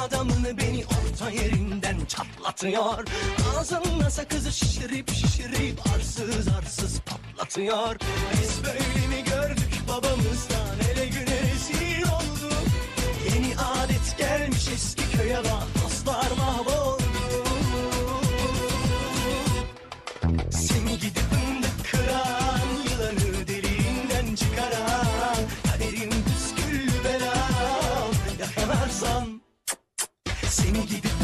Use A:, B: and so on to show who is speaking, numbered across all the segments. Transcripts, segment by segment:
A: adamını beni orta yerinden çatlatıyor. Ağzımla sakızı şişirip şişirip arsız arsız patlatıyor. Biz böyle mi gördük babamızdan? Ele güne rezil olduk. Yeni adet gelmiş eski köye bak. Dostlar mahvoldu Benim gibi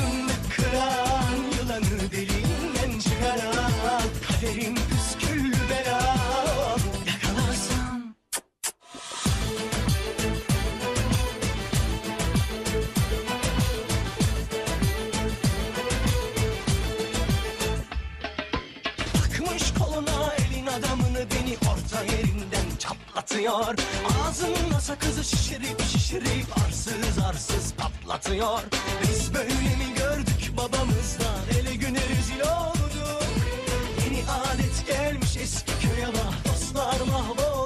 A: çatlatıyor Ağzımla sakızı şişirip şişirip arsız arsız patlatıyor. Biz böyle mi gördük babamızdan? Ele güne rezil olduk. Yeni adet gelmiş eski köye bak. Dostlar mahvoldu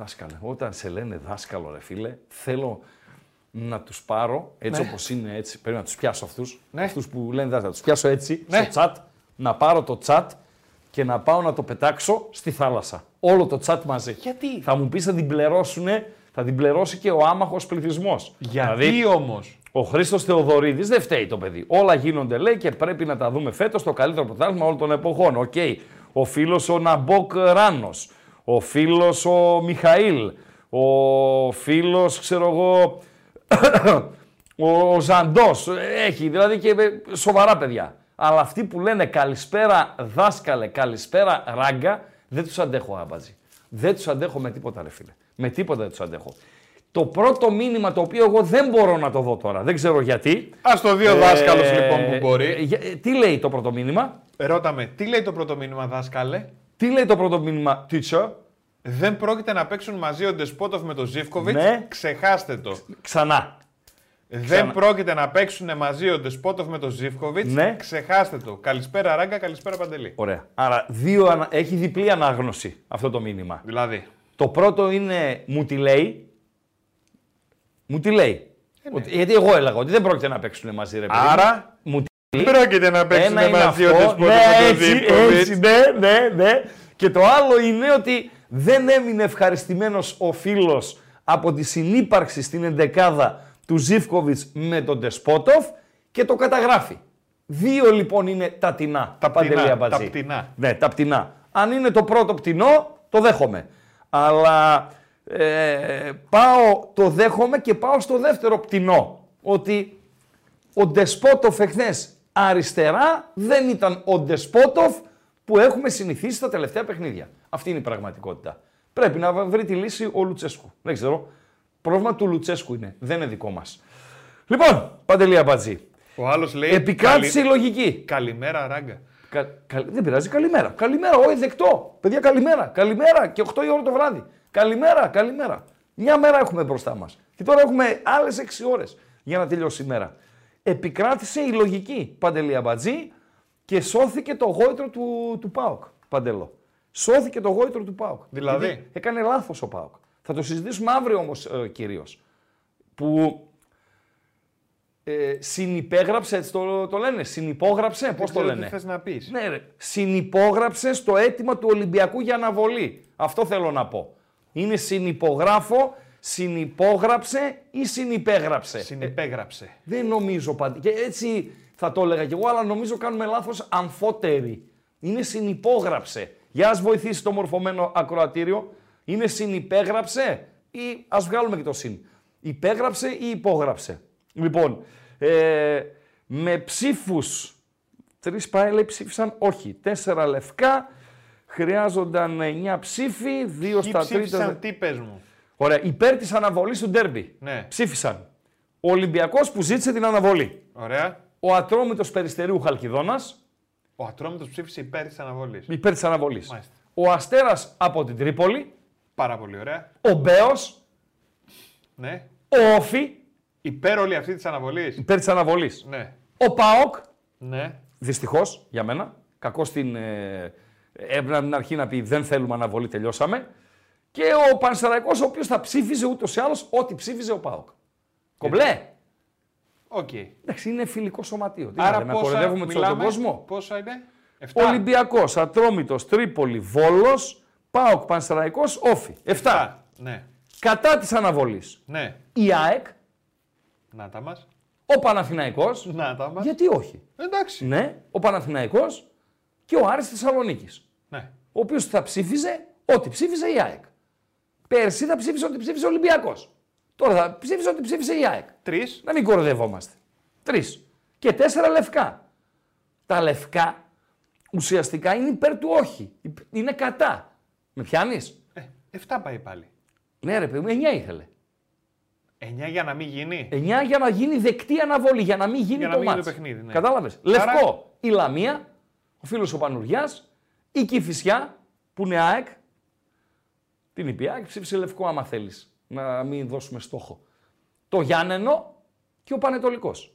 B: Δάσκαλε. Όταν σε λένε δάσκαλο, ρε φίλε, θέλω να τους πάρω έτσι
C: Ναι.
B: όπως είναι έτσι. Πρέπει να τους πιάσω αυτούς.
C: Ναι.
B: Αυτούς που λένε δάσκαλο. Να τους πιάσω έτσι
C: Ναι.
B: στο chat, να πάρω το chat και να πάω να το πετάξω στη θάλασσα. Όλο το chat μαζί.
C: Γιατί;
B: Θα μου πεις θα την πληρώσουν, θα την πληρώσει και ο άμαχος πληθυσμός.
C: Γιατί όμως;
B: Ο Χρήστος Θεοδωρίδης δεν φταίει το παιδί. Όλα γίνονται λέει και πρέπει να τα δούμε φέτος το καλύτερο πρωτάθλημα όλων των εποχών. Οκ. Ο φίλος ο Ναμπόκ Ράνος. Ο φίλος ο Μιχαήλ. Ο φίλος, ξέρω εγώ. ο Ζαντός. Έχει δηλαδή και ε, σοβαρά παιδιά. Αλλά αυτοί που λένε καλησπέρα δάσκαλε, καλησπέρα ράγκα, δεν τους αντέχω άμπαζι. Δεν τους αντέχω με τίποτα, ρε φίλε. Με τίποτα δεν τους αντέχω. Το πρώτο μήνυμα το οποίο εγώ δεν μπορώ να το δω τώρα, δεν ξέρω γιατί.
C: Ας το δει ο δάσκαλος, λοιπόν, που μπορεί.
B: ε, για- ε, τι λέει το πρώτο μήνυμα,
C: Ρώτα με, τι λέει το πρώτο μήνυμα, δάσκαλε;
B: Τι λέει το πρώτο μήνυμα, teacher,
C: Δεν πρόκειται να παίξουν μαζί ο Ντεσπότοφ με τον Ζήφκοβιτς.
B: Ναι.
C: Ξεχάστε το.
B: ξανά.
C: Δεν πρόκειται να παίξουν μαζί ο Ντεσπότοφ με τον Ζήφκοβιτς.
B: Ναι.
C: Ξεχάστε το. Καλησπέρα Ράγκα, καλησπέρα Παντελή.
B: Ωραία. Άρα δύο, ανα- έχει διπλή ανάγνωση αυτό το μήνυμα.
C: Δηλαδή.
B: Το πρώτο είναι μου τη λέει. Μου τη λέει.
C: Ε, ναι.
B: Ότι- γιατί εγώ έλεγα ότι δεν πρόκειται να παίξουν μαζί, ρε παιδί. μου.
C: Άρα,
B: Μου τη
C: δεν
B: λέει.
C: πρόκειται να παίξουν
B: Ένα είναι
C: μαζί ο
B: αυτό.
C: Ντεσπότοφ
B: Ναι,
C: με τον
B: έτσι,
C: Ζήφκοβιτ.
B: έτσι, ναι, ναι, ναι. Και το άλλο είναι ότι δεν έμεινε ευχαριστημένος ο φίλος από τη συνύπαρξη στην εντεκάδα του Ζήφκοβιτς με τον Τεσπότοφ και το καταγράφει. Δύο λοιπόν είναι τα τινά.
C: Τα
B: Παντελή
C: πτηνά,
B: Αμπατζή.
C: τα πτηνά.
B: Ναι, τα πτηνά. Αν είναι το πρώτο πτηνό, το δέχομαι. Αλλά ε, πάω, το δέχομαι και πάω στο δεύτερο πτηνό. Ότι ο Ντεσπότοφ εχθές αριστερά δεν ήταν ο Ντεσπότοφ που έχουμε συνηθίσει στα τελευταία παιχνίδια. Αυτή είναι η πραγματικότητα. Πρέπει να βρει τη λύση ο Λουτσέσκου. Δεν ξέρω. Πρόβλημα του Λουτσέσκου είναι. Δεν είναι δικό μας. Λοιπόν, Παντελή Αμπατζή.
C: Ο άλλος λέει.
B: Επικράτησε η λογική.
C: Καλημέρα, ράγκα.
B: Κα, κα- δεν πειράζει, καλημέρα. Καλημέρα, όχι δεκτό. Παιδιά, καλημέρα. Καλημέρα και 8 η ώρα το βράδυ. Καλημέρα, καλημέρα. Μια μέρα έχουμε μπροστά μας. Και τώρα έχουμε άλλες 6 ώρες για να τελειώσει η μέρα. Επικράτησε η λογική Παντελή Αμπατζή και σώθηκε το γόητρο του, του ΠΑΟΚ. Παντελό. Σώθηκε το γόητρο του ΠΑΟΚ.
C: Δηλαδή;
B: Γιατί έκανε λάθος ο ΠΑΟΚ. Θα το συζητήσουμε αύριο όμως ε, κυρίως. Που ε, συνυπέγραψε, έτσι το, το λένε, συνυπόγραψε, πώς το λένε.
C: Τι θες να πεις.
B: Ναι, ρε. Συνυπόγραψε στο αίτημα του Ολυμπιακού για αναβολή. Αυτό θέλω να πω. Είναι συνυπογράφω, συνυπόγραψε ή συνυπέγραψε;
C: Συνυπέγραψε.
B: Δεν νομίζω πάντα. Και έτσι θα το έλεγα κι εγώ, αλλά νομίζω κάνουμε λάθος αμφότεροι. Είναι συνυπόγραψε. Για ας βοηθήσει το μορφωμένο ακροατήριο. Είναι συνυπέγραψε ή ας βγάλουμε και το συν. Υπέγραψε ή υπόγραψε. Λοιπόν, ε, με ψήφους, τρεις πάει λέει ψήφισαν όχι. Τέσσερα λευκά, χρειάζονταν εννιά ψήφοι, δύο
C: Τι
B: στα τρίτα.
C: ψήφισαν, τι πες μου;
B: Ωραία, υπέρ της αναβολής του ντέρμπι.
C: Ναι.
B: Ψήφισαν. Ο Ολυμπιακός που ζήτησε την αναβολή.
C: Ωραία.
B: Ο Ατρόμητος Περιστερίου Χαλκιδόνας,
C: Ο Ατρόμητος ψήφισε υπέρ της αναβολής.
B: υπέρ της αναβολής.
C: Μάλιστα.
B: Ο Αστέρας από την Τρίπολη,
C: Πάρα πολύ ωραία.
B: ο Μπέος,
C: Ναι.
B: ο Όφη,
C: Υπέρ όλη αυτή της αναβολής.
B: υπέρ της αναβολής.
C: Ναι.
B: Ο ΠΑΟΚ,
C: Ναι.
B: δυστυχώς για μένα, κακό στην... Ε, έπρεπε από την αρχή να πει δεν θέλουμε αναβολή, τελειώσαμε. Και ο Πανσεραϊκός, ο οποίος θα ψήφιζε ούτως ή άλλως ό,τι ψήφιζε ο ΠΑΟΚ. Κομπλέ.
C: Οκ.
B: Εντάξει, είναι φιλικό σωματείο. Τι
C: Άρα
B: να, να
C: πόσα
B: κοροϊδεύουμε τον
C: μιλάμε,
B: κόσμο.
C: Πόσα είναι; 7.
B: Ολυμπιακός, Ατρόμητος, Τρίπολη, Βόλος, ΠΑΟΚ, Πανσεραϊκός, ΟΦΗ. 7.
C: Ναι.
B: Κατά της αναβολής.
C: Ναι.
B: Η ΑΕΚ,
C: Να τα μας.
B: ο Παναθηναϊκός,
C: Να τα μας.
B: γιατί όχι;
C: Εντάξει.
B: Ναι, ο Παναθηναϊκός και ο Άρης Θεσσαλονίκης.
C: Ναι.
B: Ο οποίος θα ψήφιζε ό,τι ψήφιζε η ΑΕΚ. Πέρσι θα ψήφιζε ό,τι ψήφιζε ο Ολυμπιακός. Τώρα θα ψήφιζε ό,τι ψήφιζε η ΑΕΚ.
C: Τρεις.
B: Να μην κοροϊδευόμαστε. Τρεις. Και τέσσερα λευκά. Τα λευκά ουσιαστικά είναι υπέρ του όχι. Είναι κατά. Με πιάνεις;
C: Ε, 7 πάει πάλι.
B: Ναι, ρε παιδί μου, 9 ήθελε.
C: 9 για να μην γίνει.
B: 9 για να γίνει δεκτή αναβολή, για να μην γίνει
C: Για να
B: το
C: μην γίνει
B: μάτς.
C: το παιχνίδι, ναι.
B: Κατάλαβες;
C: Άρα-
B: Λευκό, η Λαμία, ο φίλος ο Πανουριάς, η Κηφισιά, που είναι ΑΕΚ. Την είπε η ΑΕΚ, ψήφισε λευκό άμα θέλεις, να μην δώσουμε στόχο. Το Γιάννενο και ο Πανετολικός.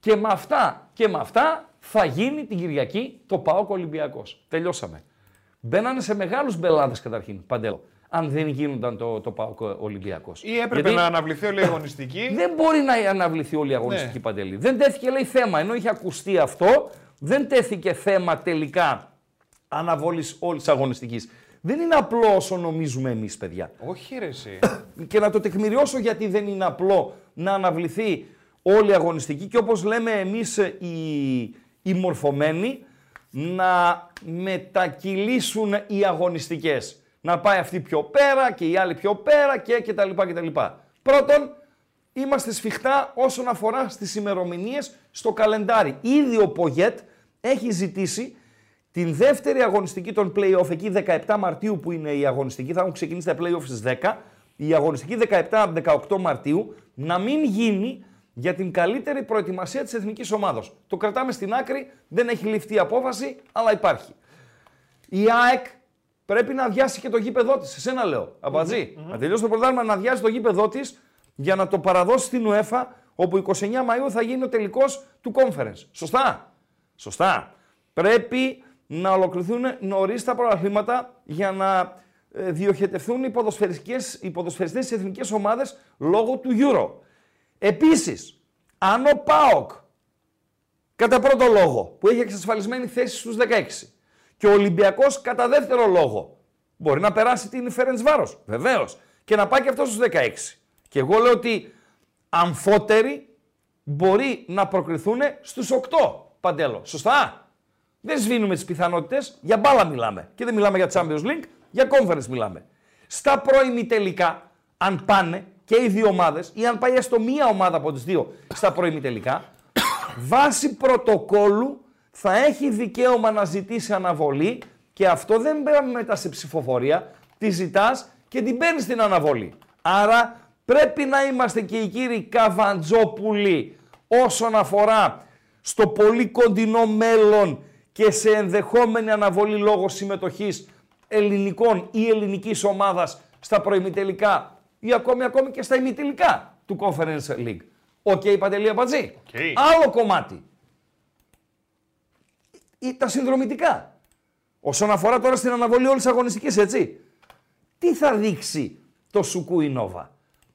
B: Και με αυτά και με αυτά θα γίνει την Κυριακή το ΠΑΟΚ Ολυμπιακός. Τελειώσαμε. Μπαίνανε σε μεγάλους μπελάδες καταρχήν, Παντέλο. Αν δεν γίνονταν το, το ΠΑΟΚ Ολυμπιακός.
C: Ή έπρεπε
B: Γιατί-
C: να αναβληθεί όλη η αγωνιστική.
B: δεν μπορεί να αναβληθεί όλη η αγωνιστική
C: Ναι.
B: παντελή. Δεν τέθηκε λέει θέμα, ενώ είχε ακουστεί αυτό, δεν τέθηκε θέμα τελικά αναβολή όλης της αγωνιστικής. Δεν είναι απλό όσο νομίζουμε εμείς, παιδιά.
C: Όχι, ρε, εσύ.
B: Και να το τεκμηριώσω γιατί δεν είναι απλό να αναβληθεί όλη η αγωνιστική και όπως λέμε εμείς ε, οι, οι μορφωμένοι να μετακυλήσουν οι αγωνιστικές. Να πάει αυτή πιο πέρα και η άλλη πιο πέρα και και τα λοιπά και τα λοιπά. Πρώτον, είμαστε σφιχτά όσον αφορά στις ημερομηνίες στο καλεντάρι. Ήδη ο Πογέτ έχει ζητήσει την δεύτερη αγωνιστική των play-off, εκεί 17 Μαρτίου που είναι η αγωνιστική, θα έχουν ξεκινήσει τα play-off στις 10, η αγωνιστική 17-18 Μαρτίου να μην γίνει για την καλύτερη προετοιμασία της εθνικής ομάδος. Το κρατάμε στην άκρη, δεν έχει ληφθεί απόφαση, αλλά υπάρχει. Η ΑΕΚ πρέπει να αδειάσει και το γήπεδό της. Εσένα λέω. Αμπατζή. Να τελειώσει το πρωτάθλημα να αδειάσει το γήπεδό της για να το παραδώσει στην UEFA, όπου 29 Μαου θα γίνει ο τελικός του conference. Σωστά. Σωστά. Πρέπει να ολοκληρωθούν νωρίς τα πρωταθλήματα για να ε, διοχετευθούν οι, ποδοσφαιριστικές, οι ποδοσφαιριστές στις εθνικές ομάδες λόγω του Euro. Επίσης, αν ο ΠΑΟΚ κατά πρώτο λόγο, που έχει εξασφαλισμένη θέση στους 16. Και ο Ολυμπιακός κατά δεύτερο λόγο. Μπορεί να περάσει την Φέρεντς Βάρος, βεβαίως. Και να πάει και αυτός στους 16. Και εγώ λέω ότι αμφότεροι μπορεί να προκριθούν στους 8, Παντέλο. Σωστά; Δεν σβήνουμε τις πιθανότητες. Για μπάλα μιλάμε. Και δεν μιλάμε για Champions League, για conference μιλάμε. Στα πρώιμη τελικά, αν πάνε και οι δύο ομάδες, ή αν πάει έστω μία ομάδα από τις δύο στα πρώιμη τελικά, βάσει πρωτοκόλου θα έχει δικαίωμα να ζητήσει αναβολή και αυτό δεν παίρνει μετά σε ψηφοφορία. Τη ζητάς και την παίρνεις στην αναβολή. Άρα πρέπει να είμαστε και οι κύριοι Καβαντζόπουλοι όσον αφορά στο πολύ κοντινό μέλλον και σε ενδεχόμενη αναβολή λόγω συμμετοχής ελληνικών ή ελληνικής ομάδας στα προημιτελικά ή ακόμη, ακόμη και στα ημιτελικά του Conference League. OK, okay, Παντελή Αμπατζή.
C: Okay.
B: Άλλο κομμάτι. Ή τα συνδρομητικά. Όσον αφορά τώρα στην αναβολή όλης της αγωνιστικής, έτσι. Τι θα δείξει το Σουκού η Nova;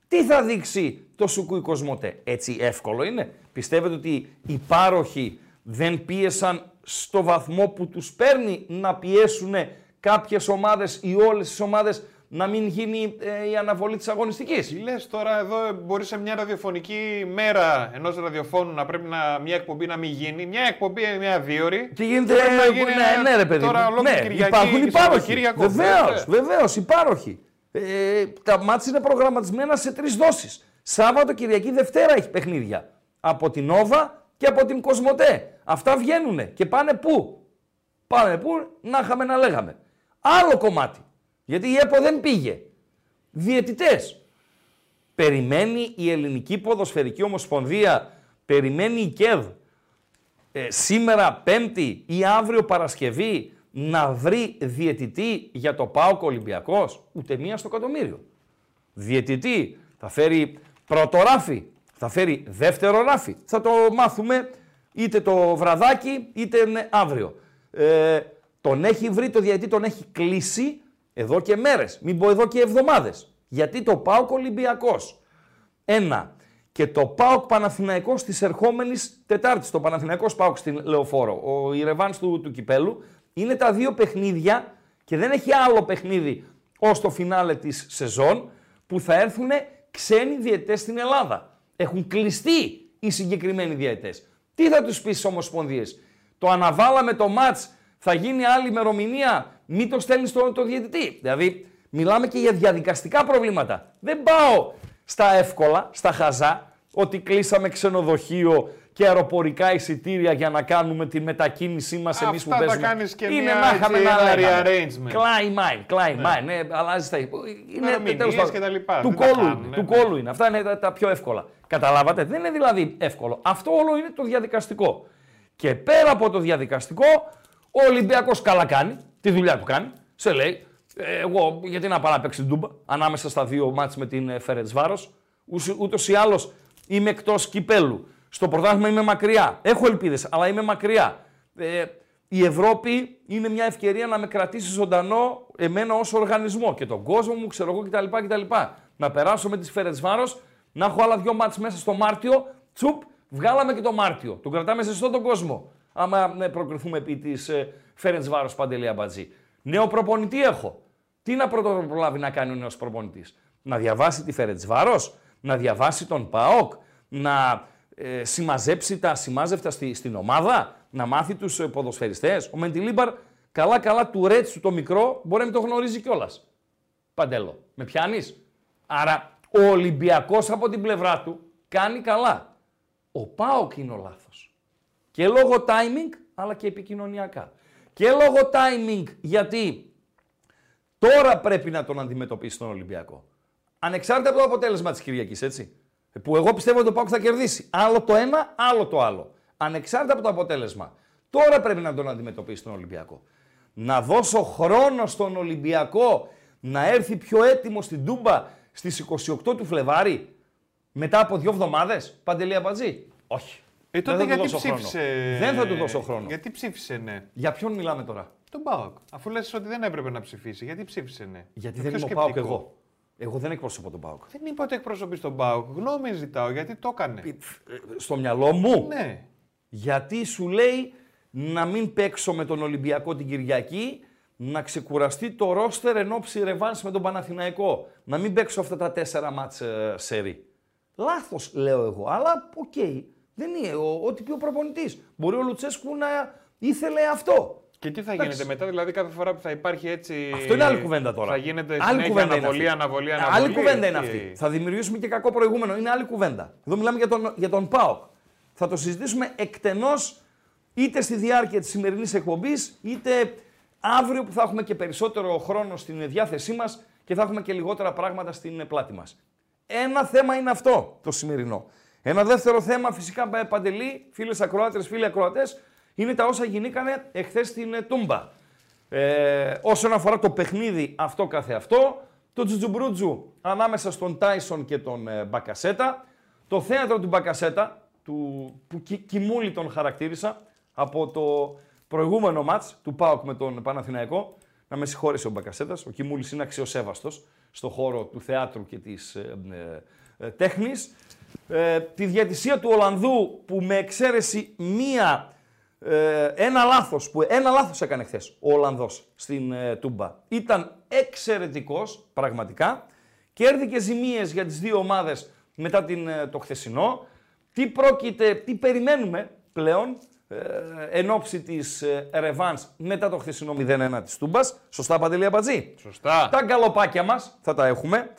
B: Τι θα δείξει το Σουκού η Cosmote; Έτσι εύκολο είναι. Πιστεύετε ότι οι πάροχοι δεν πίεσαν στο βαθμό που τους παίρνει να πιέσουν κάποιες ομάδες ή όλες τις ομάδες να μην γίνει ε, η αναβολή της αγωνιστικής.
C: Λες τώρα εδώ μπορεί σε μια ραδιοφωνική μέρα ενός ραδιοφώνου να πρέπει να, μια εκπομπή να μην γίνει. Μια εκπομπή είναι μια δύο ώρη.
B: Και γίνεται. ναι, ναι, ρε παιδί.
C: Τώρα
B: ναι,
C: Κυριακή
B: υπάρχουν υπάροχοι. Βεβαίως,
C: Ναι.
B: βεβαίως, υπάροχοι. Ε, τα μάτια είναι προγραμματισμένα σε τρεις δόσεις. Σάββατο, Κυριακή, Δευτέρα έχει παιχνίδια. Από την Όβα και από την Κοσμοτέ. Αυτά βγαίνουν και πάνε πού; Πάνε πού; Να είχαμε να λέγαμε. Άλλο κομμάτι. Γιατί η ΕΠΟ δεν πήγε. Διαιτητές. Περιμένει η Ελληνική Ποδοσφαιρική Ομοσπονδία, περιμένει η ΚΕΔ ε, σήμερα Πέμπτη ή αύριο Παρασκευή να βρει διαιτητή για το ΠΑΟΚ Ολυμπιακός. Ούτε μία στο εκατομμύριο. Διαιτητή θα φέρει πρώτο ράφι, θα φέρει δεύτερο ράφι. Θα το μάθουμε είτε το βραδάκι είτε ναι, αύριο. Ε, τον έχει βρει το διαιτητή, τον έχει κλείσει εδώ και μέρες, μην πω εδώ και εβδομάδες. Γιατί το ΠΑΟΚ Ολυμπιακός. Ένα. Και το ΠΑΟΚ Παναθηναϊκός της ερχόμενης Τετάρτης, το Παναθηναϊκός ΠΑΟΚ στην Λεωφόρο, ο Ιρεβάνς του, του Κυπέλου, είναι τα δύο παιχνίδια και δεν έχει άλλο παιχνίδι ως το φινάλε της σεζόν που θα έρθουν ξένοι διαιτές στην Ελλάδα. Έχουν κλειστεί οι συγκεκριμένοι διαιτές. Τι θα τους πεις στις ομοσπονδίες; Το αναβάλαμε το μάτς, θα γίνει άλλη ημερομηνία, μην το στέλνεις στο το διαιτητή. Δηλαδή, μιλάμε και για διαδικαστικά προβλήματα. Δεν πάω στα εύκολα, στα χαζά, ότι κλείσαμε ξενοδοχείο και αεροπορικά εισιτήρια για να κάνουμε τη μετακίνησή μας εμείς που
C: Αυτά τα
B: παίζουμε.
C: κάνεις και
B: Είναι
C: μια,
B: να είχαμε
C: έτσι,
B: να
C: ένα
B: λέγαμε.
C: rearrangement.
B: Κλάι μάιν, κλάι μάιν, ναι, αλλάζει τα Είναι
C: Ημερομηνίες
B: τέλος πάντων,
C: και τα λοιπά.
B: Του
C: Δεν τα
B: κόλου,
C: κάνουν,
B: είναι,
C: ναι,
B: του
C: ναι.
B: κόλου είναι. Αυτά είναι τα, τα πιο εύκολα. Καταλάβατε, δεν είναι δηλαδή εύκολο. Αυτό όλο είναι το διαδικαστικό. Και πέρα από το διαδικαστικό, ο Ολυμπιακός καλά κάνει, τη δουλειά του κάνει. Σε λέει, ε, εγώ γιατί να πάω να παίξει ντούμπα ανάμεσα στα δύο μάτς με την Φέρετς Βάρος. Ούτως ή άλλως είμαι εκτός κυπέλου. Στο πρωτάθλημα είμαι μακριά. Έχω ελπίδες, αλλά είμαι μακριά. Ε, η Ευρώπη είναι μια ευκαιρία να με κρατήσει ζωντανό εμένα ως οργανισμό και τον κόσμο μου, ξέρω εγώ κτλ. κτλ. Να περάσω με τις Φέρετς Βάρος, να έχω άλλα δυο μάτς μέσα στο Μάρτιο, τσουπ, βγάλαμε και το Μάρτιο. Τον κρατάμε σε τον κόσμο. Άμα ναι, προκριθούμε επί της ε, Φέρετς Βάρος Παντελή Αμπατζή. Νέο προπονητή έχω. Τι να πρωτοπρολάβει να κάνει ο νέος προπονητής; Να διαβάσει τη Φέρετς Βάρος, να διαβάσει τον ΠΑΟΚ, να ε, συμμαζέψει τα σημάζευτα στη, στην ομάδα, να μάθει τους ε, ποδοσφαιριστές. Ο Μεντιλίμπαρ καλά-καλά του ρέτσι του το μικρό μπορεί να μην το γνωρίζει κιόλας. Παντέλο, με πιάνεις; Άρα ο Ολυμπιακός από την πλευρά του κάνει καλά. Ο ΠΑΟΚ είναι ο λάθος. Και λόγω timing, αλλά και επικοινωνιακά. Και λόγω timing, γιατί τώρα πρέπει να τον αντιμετωπίσει τον Ολυμπιακό. Ανεξάρτητα από το αποτέλεσμα της Κυριακής, έτσι. Που εγώ πιστεύω ότι ο ΠΑΟΚ θα κερδίσει. Άλλο το ένα, άλλο το άλλο. Ανεξάρτητα από το αποτέλεσμα. Τώρα πρέπει να τον αντιμετωπίσει τον Ολυμπιακό. Να δώσω χρόνο στον Ολυμπιακό να έρθει πιο έτοιμο στην Τούμπα στις 28 του Φλεβάρι μετά από δύο εβδομάδες. Παντελή Αμπατζή. Όχι.
C: Ε, τότε
B: Δεν θα του
C: γιατί
B: δώσω χρόνο.
C: ψήφισε.
B: Δεν θα του δώσω χρόνο.
C: Γιατί ψήφισε ναι.
B: Για ποιον μιλάμε τώρα;
C: Τον Πάοκ. Αφού λες ότι δεν έπρεπε να ψηφίσει, γιατί ψήφισε ναι.
B: Γιατί
C: Το
B: δεν
C: πιο
B: είμαι ο Πάοκ
C: σκεπτικό.
B: εγώ. Εγώ δεν εκπροσωπώ τον Πάοκ.
C: Δεν είπα ότι εκπροσωπείς τον Πάοκ. Γνώμη ζητάω γιατί το έκανε.
B: Ε, Στο μυαλό μου.
C: Ναι.
B: Γιατί σου λέει να μην παίξω με τον Ολυμπιακό την Κυριακή, να ξεκουραστεί το ρόστερ εν όψει ρεβάνς με τον Παναθηναϊκό. Να μην παίξω αυτά τα τέσσερα ματς ε, σερί. Λάθος λέω εγώ, αλλά οκ. Δεν είναι ο, ό,τι πει ο προπονητής. Μπορεί ο Λουτσέσκου να ήθελε αυτό.
C: Και τι θα
B: Εντάξει.
C: γίνεται μετά, δηλαδή κάθε φορά που θα υπάρχει έτσι.
B: Αυτό είναι άλλη κουβέντα τώρα.
C: Θα γίνεται
B: άλλη
C: συνέχεια
B: κουβέντα είναι
C: αναβολή,
B: αυτή.
C: αναβολή,
B: Ε,
C: αναβολή.
B: Άλλη κουβέντα είναι
C: Τι-
B: αυτή. Θα δημιουργήσουμε και κακό προηγούμενο. Είναι άλλη κουβέντα. Εδώ μιλάμε για τον, για τον ΠΑΟΚ. Θα το συζητήσουμε εκτενώς είτε στη διάρκεια της σημερινής εκπομπής, είτε αύριο που θα έχουμε και περισσότερο χρόνο στην διάθεσή μας και θα έχουμε και λιγότερα πράγματα στην πλάτη μας. Ένα θέμα είναι αυτό το σημερινό. Ένα δεύτερο θέμα, φυσικά, ε, παντελή, φίλες ακροάτε, φίλοι ακροατές, είναι τα όσα γινήκανε εχθές στην ε, Τούμπα. Ε, όσον αφορά το παιχνίδι αυτό καθε αυτό, το τζουτζουμπρούτζου ανάμεσα στον Τάισον και τον ε, Μπακασέτα, το θέατρο του Μπακασέτα, του, που Κι- Κιμούλη τον χαρακτήρισα, από το προηγούμενο μάτς του ΠΑΟΚ με τον Παναθηναϊκό, να με συγχώρησε ο Μπακασέτας, ο Κιμούλης είναι αξιοσέβαστος στο χώρο του θεάτρου και της ε, ε, ε, τέχνης. Ε, τη διατησία του Ολλανδού που με εξαίρεση μία ε, ένα λάθος που ένα λάθος έκανε χθες ο Ολλανδός στην ε, Τούμπα. Ήταν εξαιρετικός πραγματικά. Κέρδη και ζημίες για τις δύο ομάδες μετά την, ε, το χθεσινό. Τι πρόκειται, τι περιμένουμε πλέον ε, εν ώψη της ε, ρεβάνς μετά το χθεσινό 0-1 της Τούμπας. Σωστά Παντελή Αμπατζή;
C: Σωστά.
B: Τα γκαλοπάκια μας θα τα έχουμε.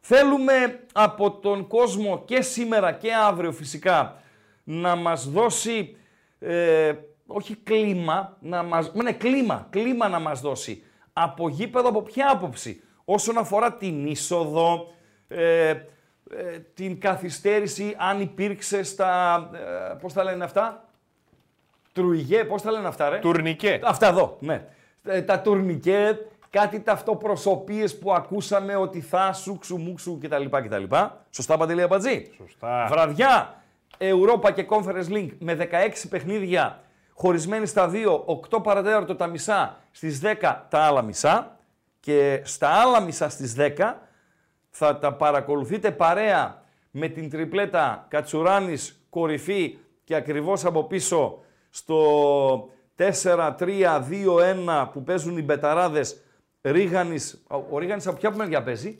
B: Θέλουμε από τον κόσμο και σήμερα και αύριο φυσικά να μας δώσει, ε, όχι κλίμα, να μας, ναι κλίμα, κλίμα να μας δώσει. Από γήπεδο, από ποια άποψη; Όσον αφορά την είσοδο, ε, ε, την καθυστέρηση, αν υπήρξε στα, ε, πώς τα λένε αυτά, Τρουιγέ, πώς τα λένε αυτά ρε;
C: Τουρνικέ.
B: Αυτά εδώ, ναι. Ε, Τα τουρνικέ, κάτι ταυτοπροσωπίες που ακούσαμε ότι θα σου, ξουμούξου κτλ. κτλ. Σωστά, Παντελή Αμπατζή;
C: Σωστά.
B: Βραδιά, Europa και Conference Link με 16 παιχνίδια χωρισμένοι στα 2, 8 παρατέταρτο τα μισά, στις 10 τα άλλα μισά και στα άλλα μισά στις 10 θα τα παρακολουθείτε παρέα με την τριπλέτα Κατσουράνης κορυφή και ακριβώς από πίσω στο 4-3-2-1 που παίζουν οι μπεταράδες Ρίγανης. Ο- Ο Ρίγανης από ποια μεριά παίζει;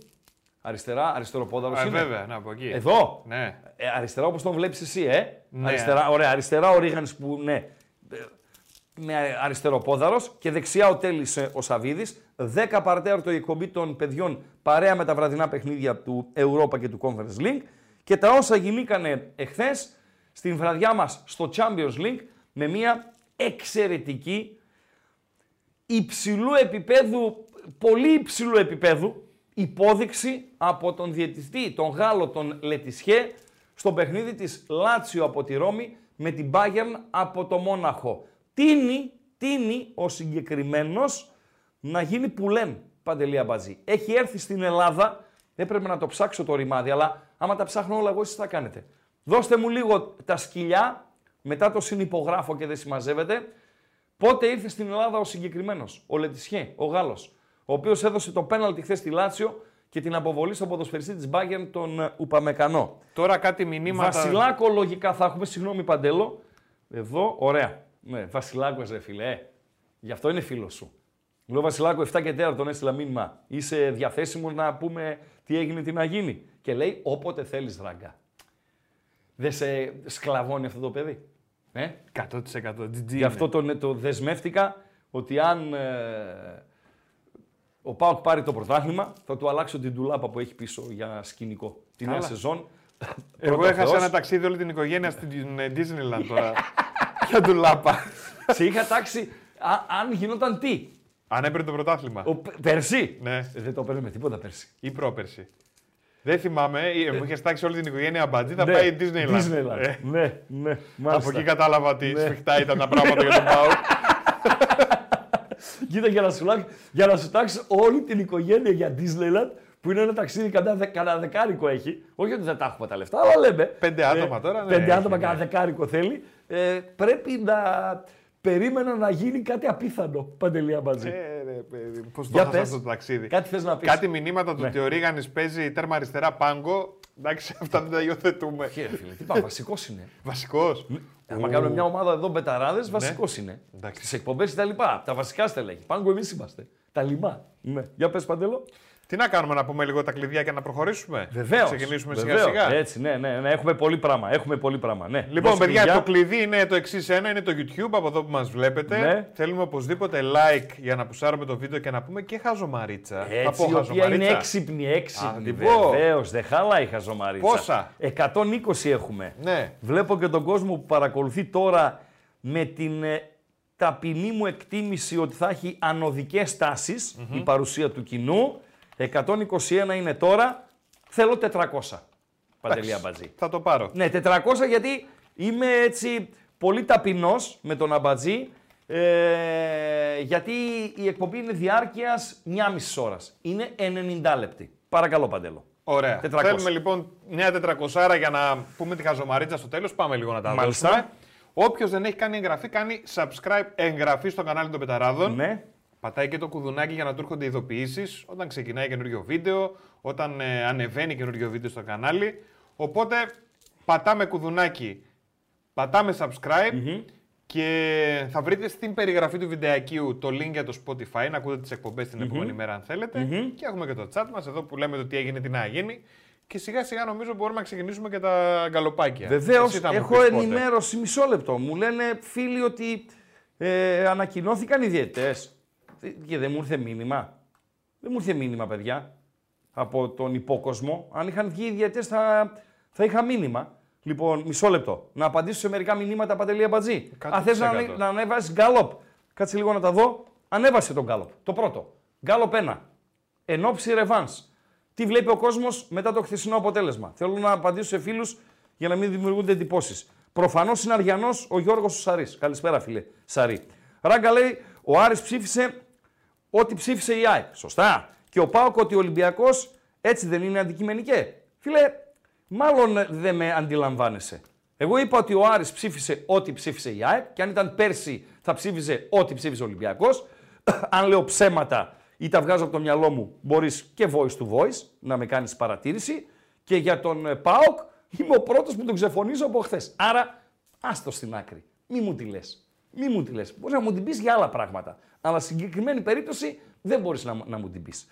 B: Αριστερά, αριστεροπόδαρος
C: Α,
B: είναι;
C: βέβαια, να από εκεί.
B: Εδώ;
C: Ναι.
B: Ε, αριστερά όπως τον βλέπεις εσύ, ε;
C: Ναι.
B: Αριστερά, ωραία, αριστερά ο Ρίγανης που, ναι, ε, με αριστεροπόδαρος και δεξιά ο Τέλης ε, ο Σαβίδης. 10 παρατέταρτο η εκπομπή των παιδιών παρέα με τα βραδινά παιχνίδια του Europa και του Conference League. Και τα όσα γινήκανε εχθές στην βραδιά μας στο Champions League με μια εξαιρετική υψηλού επίπεδου, πολύ υψηλού επίπεδου υπόδειξη από τον διαιτητή, τον Γάλλο, τον Λετισιέ, στο παιχνίδι της Λάτσιο από τη Ρώμη με την Bayern από το Μόναχο. Τίνει, τίνει ο συγκεκριμένος να γίνει πουλέν, Παντελία Μπατζή. Έχει έρθει στην Ελλάδα, έπρεπε να το ψάξω το ρημάδι, αλλά άμα τα ψάχνω όλα εγώ εσείς θα κάνετε. Δώστε μου λίγο τα σκυλιά, μετά το συνυπογράφω και δεν συμμαζεύεται, Πότε ήρθε στην Ελλάδα ο συγκεκριμένος, ο Λετισιέ, ο Γάλλος, ο οποίος έδωσε το πέναλτι χθες στη Λάτσιο και την αποβολή στον ποδοσφαιριστή της Μπάγκερν, τον ε, Ουπαμεκανό.
C: Τώρα κάτι μηνύματα.
B: Βασιλάκο λογικά θα έχουμε, συγγνώμη Παντέλο. Εδώ, ωραία. Ναι, Βασιλάκος, ρε φίλε. Ε. Γι' αυτό είναι φίλος σου. Λέω Βασιλάκο, 7 και 4 τον έστειλα μήνυμα. Είσαι διαθέσιμος να πούμε τι έγινε, τι να γίνει. Και λέει, όποτε θέλεις, ράγκα. Δεν σε σκλαβώνει αυτό το παιδί. Ε;
C: 100% GG.
B: Γι' αυτό το, το δεσμεύτηκα ότι αν ε, ο Πάοκ πάρει το πρωτάθλημα, θα του αλλάξω την τουλάπα που έχει πίσω για σκηνικό. Τη νέα
C: Καλά.
B: σεζόν.
C: Εγώ
B: Πρώτα
C: έχασα
B: Θεός.
C: ένα ταξίδι όλη την οικογένεια στην ε, Disneyland τώρα. Για του λάπα.
B: Σε είχα τάξει α- αν γινόταν τι;
C: Αν έπαιρνε το πρωτάθλημα.
B: Ο, Π- πέρσι;
C: Ναι.
B: Ε, Δεν το παίρνει με τίποτα πέρσι.
C: Ή πρόπερση. Δεν θυμάμαι, ε, μου είχε τάξει όλη την οικογένεια μπατζή, θα
B: Ναι,
C: πάει Disneyland.
B: Disneyland.
C: Ε,
B: Ναι, ναι.
C: από
B: Μάλιστα.
C: εκεί κατάλαβα ότι
B: Ναι.
C: σφιχτά ήταν τα πράγματα για τον Πάο.
B: Κοίτα για να σου, λάξ- για να σου τάξεις όλη την οικογένεια για Disneyland που είναι ένα ταξίδι κατά, δε, κανένα δεκάρικο έχει. Όχι ότι δεν τα έχουμε τα λεφτά, αλλά λέμε.
C: Πέντε άτομα τώρα, ναι,
B: Πέντε
C: έχει,
B: άτομα
C: ναι.
B: κανένα δεκάρικο θέλει. Ε, πρέπει να περίμενα να γίνει κάτι απίθανο. Παντελία μαζί.
C: Ε, ρε, παιδί, πώς το
B: Για
C: χάσα
B: πες.
C: αυτό το ταξίδι.
B: Κάτι θες να πεις.
C: Κάτι μηνύματα του
B: Ναι.
C: ότι ο Ρίγανης παίζει τέρμα αριστερά πάγκο. Εντάξει, αυτά δεν τα υιοθετούμε.
B: Τι, ρε φίλε, τι πάμε, βασικός είναι.
C: Βασικός.
B: Αν κάνουμε μια ομάδα εδώ μπεταράδες, βασικός είναι.
C: Ναι. Εντάξει.
B: Στις εκπομπές και τα λοιπά. Τα βασικά στελέχη. Πάνω που εμείς είμαστε. Τα λιμά. Ναι. Για πες παντελώ.
C: Τι να κάνουμε, να πούμε λίγο τα κλειδιά και να προχωρήσουμε;
B: Βεβαίως.
C: Ξεκινήσουμε σιγά σιγά.
B: Έτσι, ναι, ναι, ναι, έχουμε πολύ πράγμα. Έχουμε πολύ πράγμα. Ναι.
C: Λοιπόν,
B: Δώσε
C: παιδιά,
B: κλειδιά.
C: το κλειδί είναι το εξής ένα, είναι το YouTube από εδώ που μας βλέπετε.
B: Ναι.
C: Θέλουμε οπωσδήποτε like για να πουσάρουμε το βίντεο και να πούμε και χαζομαρίτσα. Θα
B: Έτσι,
C: πω
B: η οποία είναι
C: χαζομαρίτσα.
B: έξυπνη, έξυπνη.
C: Α, την πω.
B: Βεβαίως, δεν χαλάει η χαζομαρίτσα.
C: Πόσα;
B: 120 έχουμε.
C: Ναι.
B: Βλέπω και τον κόσμο που παρακολουθεί τώρα με την ε, ταπεινή μου εκτίμηση ότι θα έχει ανωδικές τάσεις η παρουσία του κοινού. 121 είναι τώρα. Θέλω 400. Παντελή
C: Εντάξει,
B: Αμπατζή.
C: Θα το πάρω.
B: Ναι, 400 γιατί είμαι έτσι πολύ ταπεινός με τον Αμπατζή. Ε, γιατί η εκπομπή είναι διάρκειας μία μισή ώρας. Είναι 90 λεπτή. Παρακαλώ, Παντέλο.
C: Ωραία.
B: 400.
C: Θέλουμε λοιπόν μια τετρακοσάρα για να πούμε τη χαζομαρίτσα στο τέλος. Πάμε λίγο να τα
B: Μάλιστα.
C: δώσουμε. Όποιος δεν έχει κάνει εγγραφή, κάνει subscribe, εγγραφή στο κανάλι των Πεταράδων.
B: Ναι.
C: Πατάει και το κουδουνάκι για να του έρχονται ειδοποιήσεις όταν ξεκινάει καινούριο βίντεο, όταν ε, ανεβαίνει καινούριο βίντεο στο κανάλι. Οπότε πατάμε κουδουνάκι, πατάμε subscribe και θα βρείτε στην περιγραφή του βιντεακίου το link για το Spotify να ακούτε τις εκπομπές την επόμενη μέρα αν θέλετε. Και έχουμε και το chat μας εδώ που λέμε το τι έγινε, τι να γίνει. Και σιγά σιγά νομίζω μπορούμε να ξεκινήσουμε και τα γκαλοπάκια.
B: Βεβαίως,
C: Εσύ θα μου
B: έχω
C: πεις πότε.
B: ενημέρωση μισό λεπτό. Μου λένε φίλοι ότι ε, ανακοινώθηκαν οι διαιτητές. Και δεν μου ήρθε μήνυμα. Δεν μου ήρθε μήνυμα, παιδιά, από τον υπόκοσμο. Αν είχαν βγει οι διαιτητές θα, θα είχα μήνυμα. Λοιπόν, μισό λεπτό. Να απαντήσω σε μερικά μηνύματα παντελή αμπατζή. Αν θες να,
C: 100%.
B: να ανέβασεις γκάλοπ, κάτσε λίγο να τα δω. Ανέβασε τον γκάλοπ. Το πρώτο. Γκάλοπ 1. Εν ώψη ρεβάνς. Τι βλέπει ο κόσμος μετά το χθεσινό αποτέλεσμα. Θέλω να απαντήσω σε φίλους για να μην δημιουργούνται εντυπώσεις. Προφανώς είναι αριανό ο Γιώργος Σαρής. Καλησπέρα, φίλε Σαρή. Ράγκα λέει: Ο Άρης ψήφισε ό,τι ψήφισε η ΑΕΚ. Σωστά. Και ο Πάοκ ότι ο Ολυμπιακός έτσι δεν είναι αντικειμενικέ. Φίλε, μάλλον ε, δεν με αντιλαμβάνεσαι. Εγώ είπα ότι ο Άρης ψήφισε ό,τι ψήφισε η ΑΕΚ και αν ήταν πέρσι θα ψήφιζε ό,τι ψήφισε ο Ολυμπιακός. αν λέω ψέματα ή τα βγάζω από το μυαλό μου, μπορείς και voice to voice να με κάνεις παρατήρηση. Και για τον ε, ΠΑΟΚ είμαι ο πρώτος που τον ξεφωνίζω από χθες. Άρα, άστο στην άκρη. Μη μου τη λες. Μη μου τη λες. Μπορείς να μου την πεις για άλλα πράγματα. Αλλά στην συγκεκριμένη περίπτωση δεν μπορείς να, μου- να μου την πεις.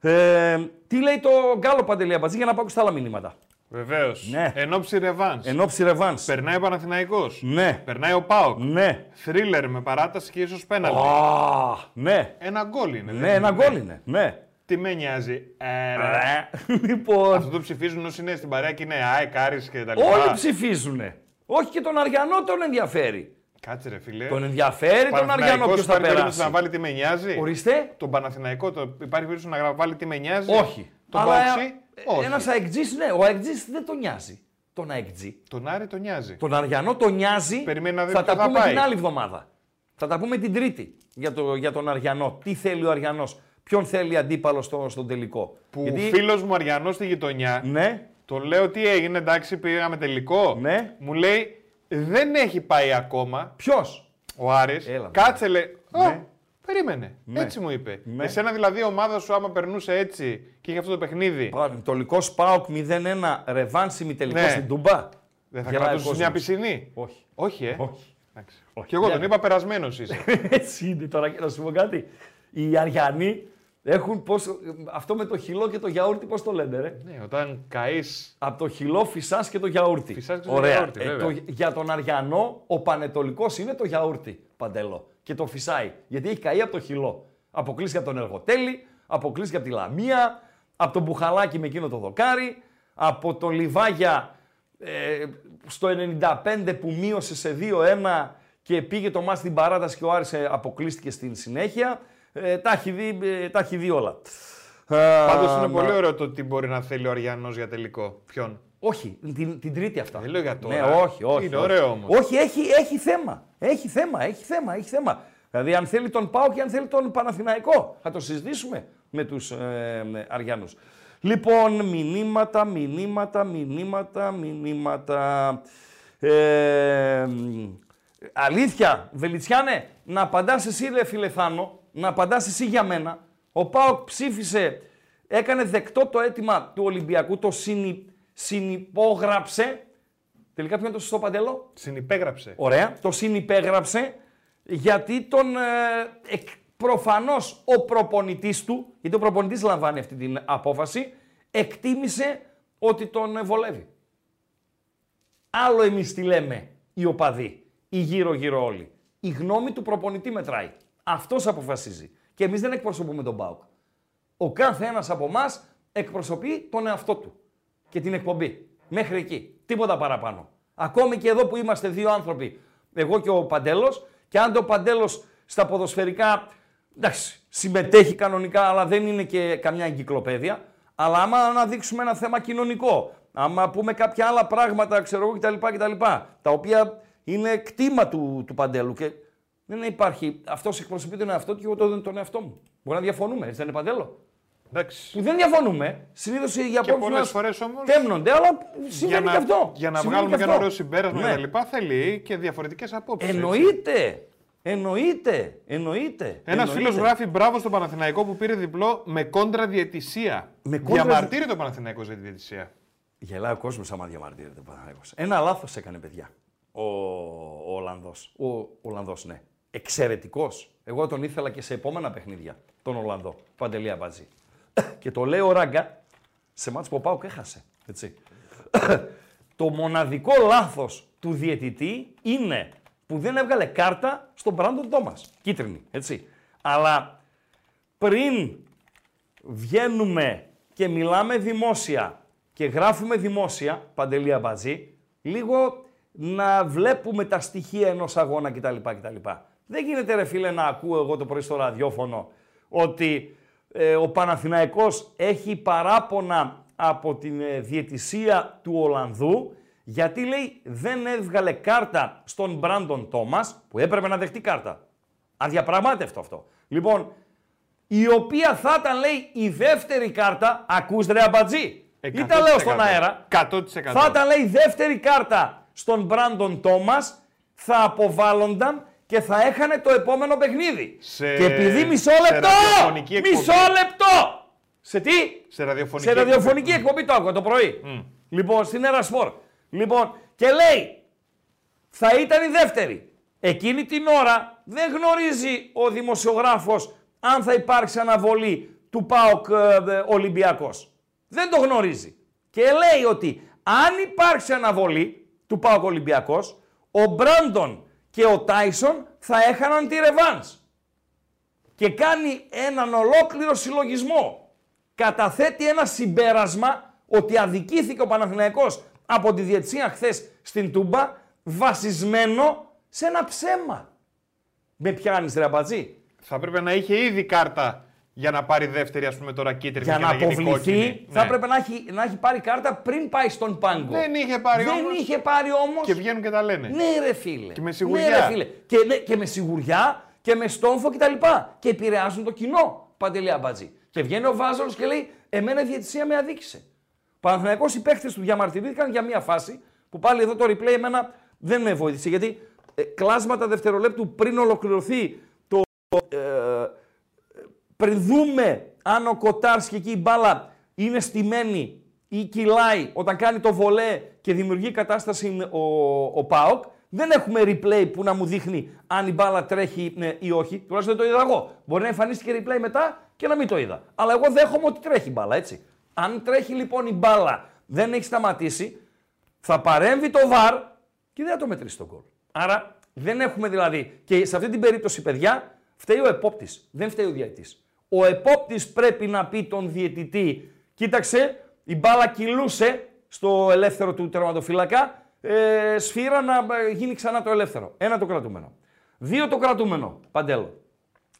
B: Ε, τι λέει το Γκάλο Παντελή Αμπατζή για να πάω και στα άλλα μηνύματα;
C: Βεβαίως.
B: Ναι.
C: Εν ώψη ρεβάνς.
B: Εν ώψη ρεβάνς.
C: Περνάει ο Παναθηναϊκός.
B: Ναι.
C: Περνάει ο Πάοκ.
B: Ναι.
C: Θρίλερ με παράταση και ίσως πέναλτι.
B: Α, ναι.
C: Ένα γκολ είναι.
B: Ναι,
C: δεν
B: ένα
C: είναι;
B: γκολ είναι. Ναι.
C: Τι με νοιάζει. Ε, ρε.
B: Ε, λοιπόν,
C: Αυτό το ψηφίζουν όσοι είναι στην παρέα και είναι ΑΕΚ, Άρης και τα λοιπά.
B: όλοι ψηφίζουνε. Όχι και τον Αριανό τον ενδιαφέρει.
C: Κάτσε ρε φίλε.
B: Τον ενδιαφέρει τον Αριανό ποιος θα
C: υπάρχει περίπτωση
B: περάσει.
C: να βάλει τι με νοιάζει.
B: Ορίστε.
C: Τον Παναθηναϊκό το... υπάρχει περίπτωση να βάλει τι με νοιάζει.
B: Όχι.
C: Τον
B: Αλλά
C: Παοξή. Όχι.
B: ένας αεκτζής, ναι, ο αεκτζής δεν τον νοιάζει. Τον αεκτζή.
C: Τον Άρη τον νοιάζει.
B: Τον Αριανό τον νοιάζει.
C: Περιμένει να δει
B: θα
C: ποιο
B: τα
C: θα
B: πούμε
C: πάει.
B: την άλλη εβδομάδα. Θα τα πούμε την Τρίτη για, το, για τον Αριανό. Τι θέλει ο Αριανό. Ποιον θέλει αντίπαλο στο, στον τελικό.
C: Που
B: Γιατί-
C: φίλος μου Αριανό στη γειτονιά,
B: Ναι,
C: τον λέω τι έγινε, εντάξει, πήγαμε τελικό.
B: Ναι.
C: Μου λέει δεν έχει πάει ακόμα
B: ποιος;
C: ο Άρης.
B: Έλα,
C: Κάτσε λέει. «Ω,
B: Ναι.
C: Περίμενε.
B: Ναι.
C: Έτσι μου είπε.
B: Ναι.
C: Εσένα δηλαδή η ομάδα σου, άμα περνούσε έτσι και είχε αυτό το παιχνίδι,
B: Πανετολικό Πάοκ 0-1 ρεβάνσιμη τελικό
C: Ναι.
B: στην Τούμπα.
C: δεν θα
B: Γελάει ο
C: κρατούσες μια
B: κόσμος.
C: πισινή;
B: Όχι.
C: Όχι, ε.
B: Όχι.
C: Εντάξει.
B: Όχι.
C: Και εγώ τον
B: Για-
C: είπα περασμένος είσαι.
B: Έτσι είναι τώρα και να σου πω κάτι. Οι Αριανοί έχουν πόσο... Αυτό με το χυλό και το γιαούρτι πώς το λένε ρε;
C: ναι, όταν καεί.
B: Από το χυλό φυσάς και το γιαούρτι.
C: Φυσάς και το
B: Ωραία.
C: γιαούρτι,
B: Ε,
C: βέβαια.
B: το- για τον Αριανό ο Πανετολικός είναι το γιαούρτι παντελό. Και το φυσάει. Γιατί έχει καεί από το χυλό. Αποκλείστηκε από τον Εργοτέλη, αποκλείστηκε από τη Λαμία, από τον Μπουχαλάκι με εκείνο το δοκάρι, από τον Λιβάγια ε, στο 95 που μείωσε σε 2-1 και πήγε το μάτς στην παράταση και ο Άρης ε, αποκλείστηκε στην συνέχεια. Ε, τα, έχει δει, ε, τα έχει δει όλα.
C: Πάντως είναι
B: Α,
C: πολύ
B: μα-
C: ωραίο το τι μπορεί να θέλει ο Αριανός για τελικό. Ποιον;
B: όχι, την, την τρίτη αυτά.
C: Δεν λέω για τώρα.
B: Ναι, όχι, όχι.
C: Είναι
B: όχι.
C: ωραίο όμως.
B: Όχι, έχει, έχει θέμα. Έχει θέμα, έχει θέμα, έχει θέμα. Δηλαδή, αν θέλει τον Πάο και αν θέλει τον Παναθηναϊκό. Θα το συζητήσουμε με τους ε, ε, Αριάνους. Λοιπόν, μηνύματα, μηνύματα, μηνύματα, μηνύματα. Ε, μ, αλήθεια, Βελιτσιάνε, να απαντάς εσύ, ρε φίλε Θάνο, να απαντάς εσύ για μένα. Ο Πάοκ ψήφισε, έκανε δεκτό το αίτημα του Ολυμπιακού, το συνυ, συνυπόγραψε. Τελικά ποιο είναι το σωστό παντελό;
C: Συνυπέγραψε.
B: Ωραία. Το συνυπέγραψε γιατί τον ε, εκ- προφανώς ο προπονητής του, γιατί ο προπονητής λαμβάνει αυτή την απόφαση, εκτίμησε ότι τον βολεύει. Άλλο εμείς τι λέμε οι οπαδοί, οι γύρω-γύρω όλοι. Η γνώμη του προπονητή μετράει. Αυτός αποφασίζει. Και εμείς δεν εκπροσωπούμε τον ΠΑΟΚ. Ο κάθε ένας από εμάς εκπροσωπεί τον εαυτό του και την εκπομπή. Μέχρι εκεί. Τίποτα παραπάνω. Ακόμη και εδώ που είμαστε δύο άνθρωποι, εγώ και ο Παντέλος, και αν το Παντέλος στα ποδοσφαιρικά, εντάξει, συμμετέχει κανονικά, αλλά δεν είναι και καμιά εγκυκλοπαίδεια, αλλά άμα αναδείξουμε ένα θέμα κοινωνικό, άμα πούμε κάποια άλλα πράγματα, ξέρω εγώ κτλ, κτλ τα οποία είναι κτήμα του, του Παντέλου και δεν υπάρχει, αυτός εκπροσωπεί τον εαυτό του και εγώ τον, τον εαυτό μου. Μπορεί να διαφωνούμε, έτσι δεν είναι Παντέλο;
C: Εντάξει.
B: Που δεν διαφωνούμε. Συνήθως οι
C: Και
B: απόψεις
C: πολλές
B: μας
C: φορές όμως.
B: τέμνονται, αλλά
C: Για
B: συμβαίνει
C: να,
B: και αυτό.
C: για να
B: Συμβαίνει
C: βγάλουμε και
B: και
C: ένα
B: αυτό.
C: ωραίο συμπέρασμα
B: Ναι.
C: κτλ. θέλει και διαφορετικές απόψεις.
B: Εννοείται. Εννοείται. Εννοείται.
C: Ένας
B: Εννοείται.
C: φίλο γράφει μπράβο στον Παναθηναϊκό που πήρε διπλό με κόντρα διαιτησία.
B: Με κόντρα
C: Διαμαρτύρει το Παναθηναϊκό για τη διαιτησία.
B: Γελάει ο κόσμος άμα διαμαρτύρεται. Παναθηναϊκός. Ένα λάθος έκανε, παιδιά. Ο, ο Ολλανδός. Ο Ολλανδός, ναι. Εξαιρετικός. Εγώ τον ήθελα και σε επόμενα παιχνίδια. Τον Ολλανδό. Παντελία Μπατζή. και το λέω ράγκα σε μάτς που ο Πάουκ έχασε. Έτσι. το μοναδικό λάθος του διαιτητή είναι που δεν έβγαλε κάρτα στον Μπράντον Τόμας. Κίτρινη, έτσι. Αλλά πριν βγαίνουμε και μιλάμε δημόσια και γράφουμε δημόσια, Παντελή Αμπατζή, λίγο να βλέπουμε τα στοιχεία ενός αγώνα κτλ. κτλ. Δεν γίνεται ρε φίλε να ακούω εγώ το πρωί στο ραδιόφωνο ότι ε, ο Παναθηναϊκός έχει παράπονα από την ε, διαιτησία του Ολλανδού γιατί λέει δεν έβγαλε κάρτα στον Μπράντον Τόμας που έπρεπε να δεχτεί κάρτα. Αδιαπραγμάτευτο αυτό. Λοιπόν, η οποία θα ήταν λέει η δεύτερη κάρτα, ακούς ρε αμπατζή, ή τα λέω στον
C: 100%.
B: αέρα,
C: 100%.
B: θα ήταν λέει η δεύτερη κάρτα στον Μπράντον Τόμας, θα αποβάλλονταν και θα έχανε το επόμενο παιχνίδι.
C: Σε-
B: Και επειδή μισό
C: σε
B: λεπτό,
C: ραδιοφωνική εκπομπή.
B: μισό λεπτό, σε τι,
C: Σε ραδιοφωνική,
B: σε ραδιοφωνική εκπομπή το άκουγα το πρωί. Λοιπόν, στην Έρα Σπορ. Λοιπόν, και λέει, θα ήταν η δεύτερη. Εκείνη την ώρα δεν γνωρίζει ο δημοσιογράφος αν θα υπάρξει αναβολή του ΠΑΟΚ ε, ε, Ολυμπιακός. Δεν το γνωρίζει. Και λέει ότι αν υπάρξει αναβολή του ΠΑΟΚ Ολυμπιακός, ο Μπράντον και ο Τάισον θα έχαναν τη ρεβάνς. Και κάνει έναν ολόκληρο συλλογισμό. Καταθέτει ένα συμπέρασμα ότι αδικήθηκε ο Παναθηναϊκός από τη διετσία χθες στην Τούμπα βασισμένο σε ένα ψέμα. Με πιάνεις ρε αμπατζή.
C: Θα έπρεπε να είχε ήδη κάρτα για να πάρει δεύτερη, ας πούμε τώρα κίτρινη
B: Για
C: και
B: να
C: γίνει
B: αποβληθεί
C: κόκκινη.
B: θα
C: Ναι.
B: έπρεπε να έχει, να έχει πάρει κάρτα πριν πάει στον πάγκο.
C: Δεν είχε πάρει
B: Δεν
C: όμως.
B: είχε πάρει όμως.
C: Και βγαίνουν και τα λένε.
B: Ναι, ρε φίλε.
C: Και με σιγουριά.
B: Ναι, ρε φίλε. Και, ναι, και με σιγουριά και με στόμφο κτλ. Και επηρεάζουν το κοινό. Παντελή αμπατζή. Και βγαίνει ο Βάζολο και λέει: Εμένα η διαιτησία με αδίκησε. Παναθυναϊκό οι παίχτε του διαμαρτυρήθηκαν για μία φάση που πάλι εδώ το replay εμένα δεν με βοήθησε. Γιατί ε, κλάσματα δευτερολέπτου πριν ολοκληρωθεί το. Ε, πριν δούμε αν ο Κοτάρσκι εκεί η μπάλα είναι στημένη ή κυλάει όταν κάνει το βολέ και δημιουργεί κατάσταση ο, ο ΠΑΟΚ, δεν έχουμε replay που να μου δείχνει αν η μπάλα τρέχει ναι, ή όχι. Τουλάχιστον δεν το είδα εγώ. Μπορεί να εμφανίστηκε replay μετά και να μην το είδα. Αλλά εγώ δέχομαι ότι τρέχει η μπάλα, έτσι. Αν τρέχει λοιπόν η μπάλα, δεν έχει σταματήσει, θα παρέμβει το VAR και δεν θα το μετρήσει τον γκολ. Άρα δεν έχουμε δηλαδή. Και σε αυτή την περίπτωση, παιδιά, φταίει ο επόπτης. Δεν φταίει ο διαιτητής. Ο επόπτης πρέπει να πει τον διαιτητή, κοίταξε, η μπάλα κυλούσε στο ελεύθερο του τερματοφύλακα, ε, σφύρα να ε, γίνει ξανά το ελεύθερο. Ένα το κρατούμενο. Δύο το κρατούμενο, Παντέλο.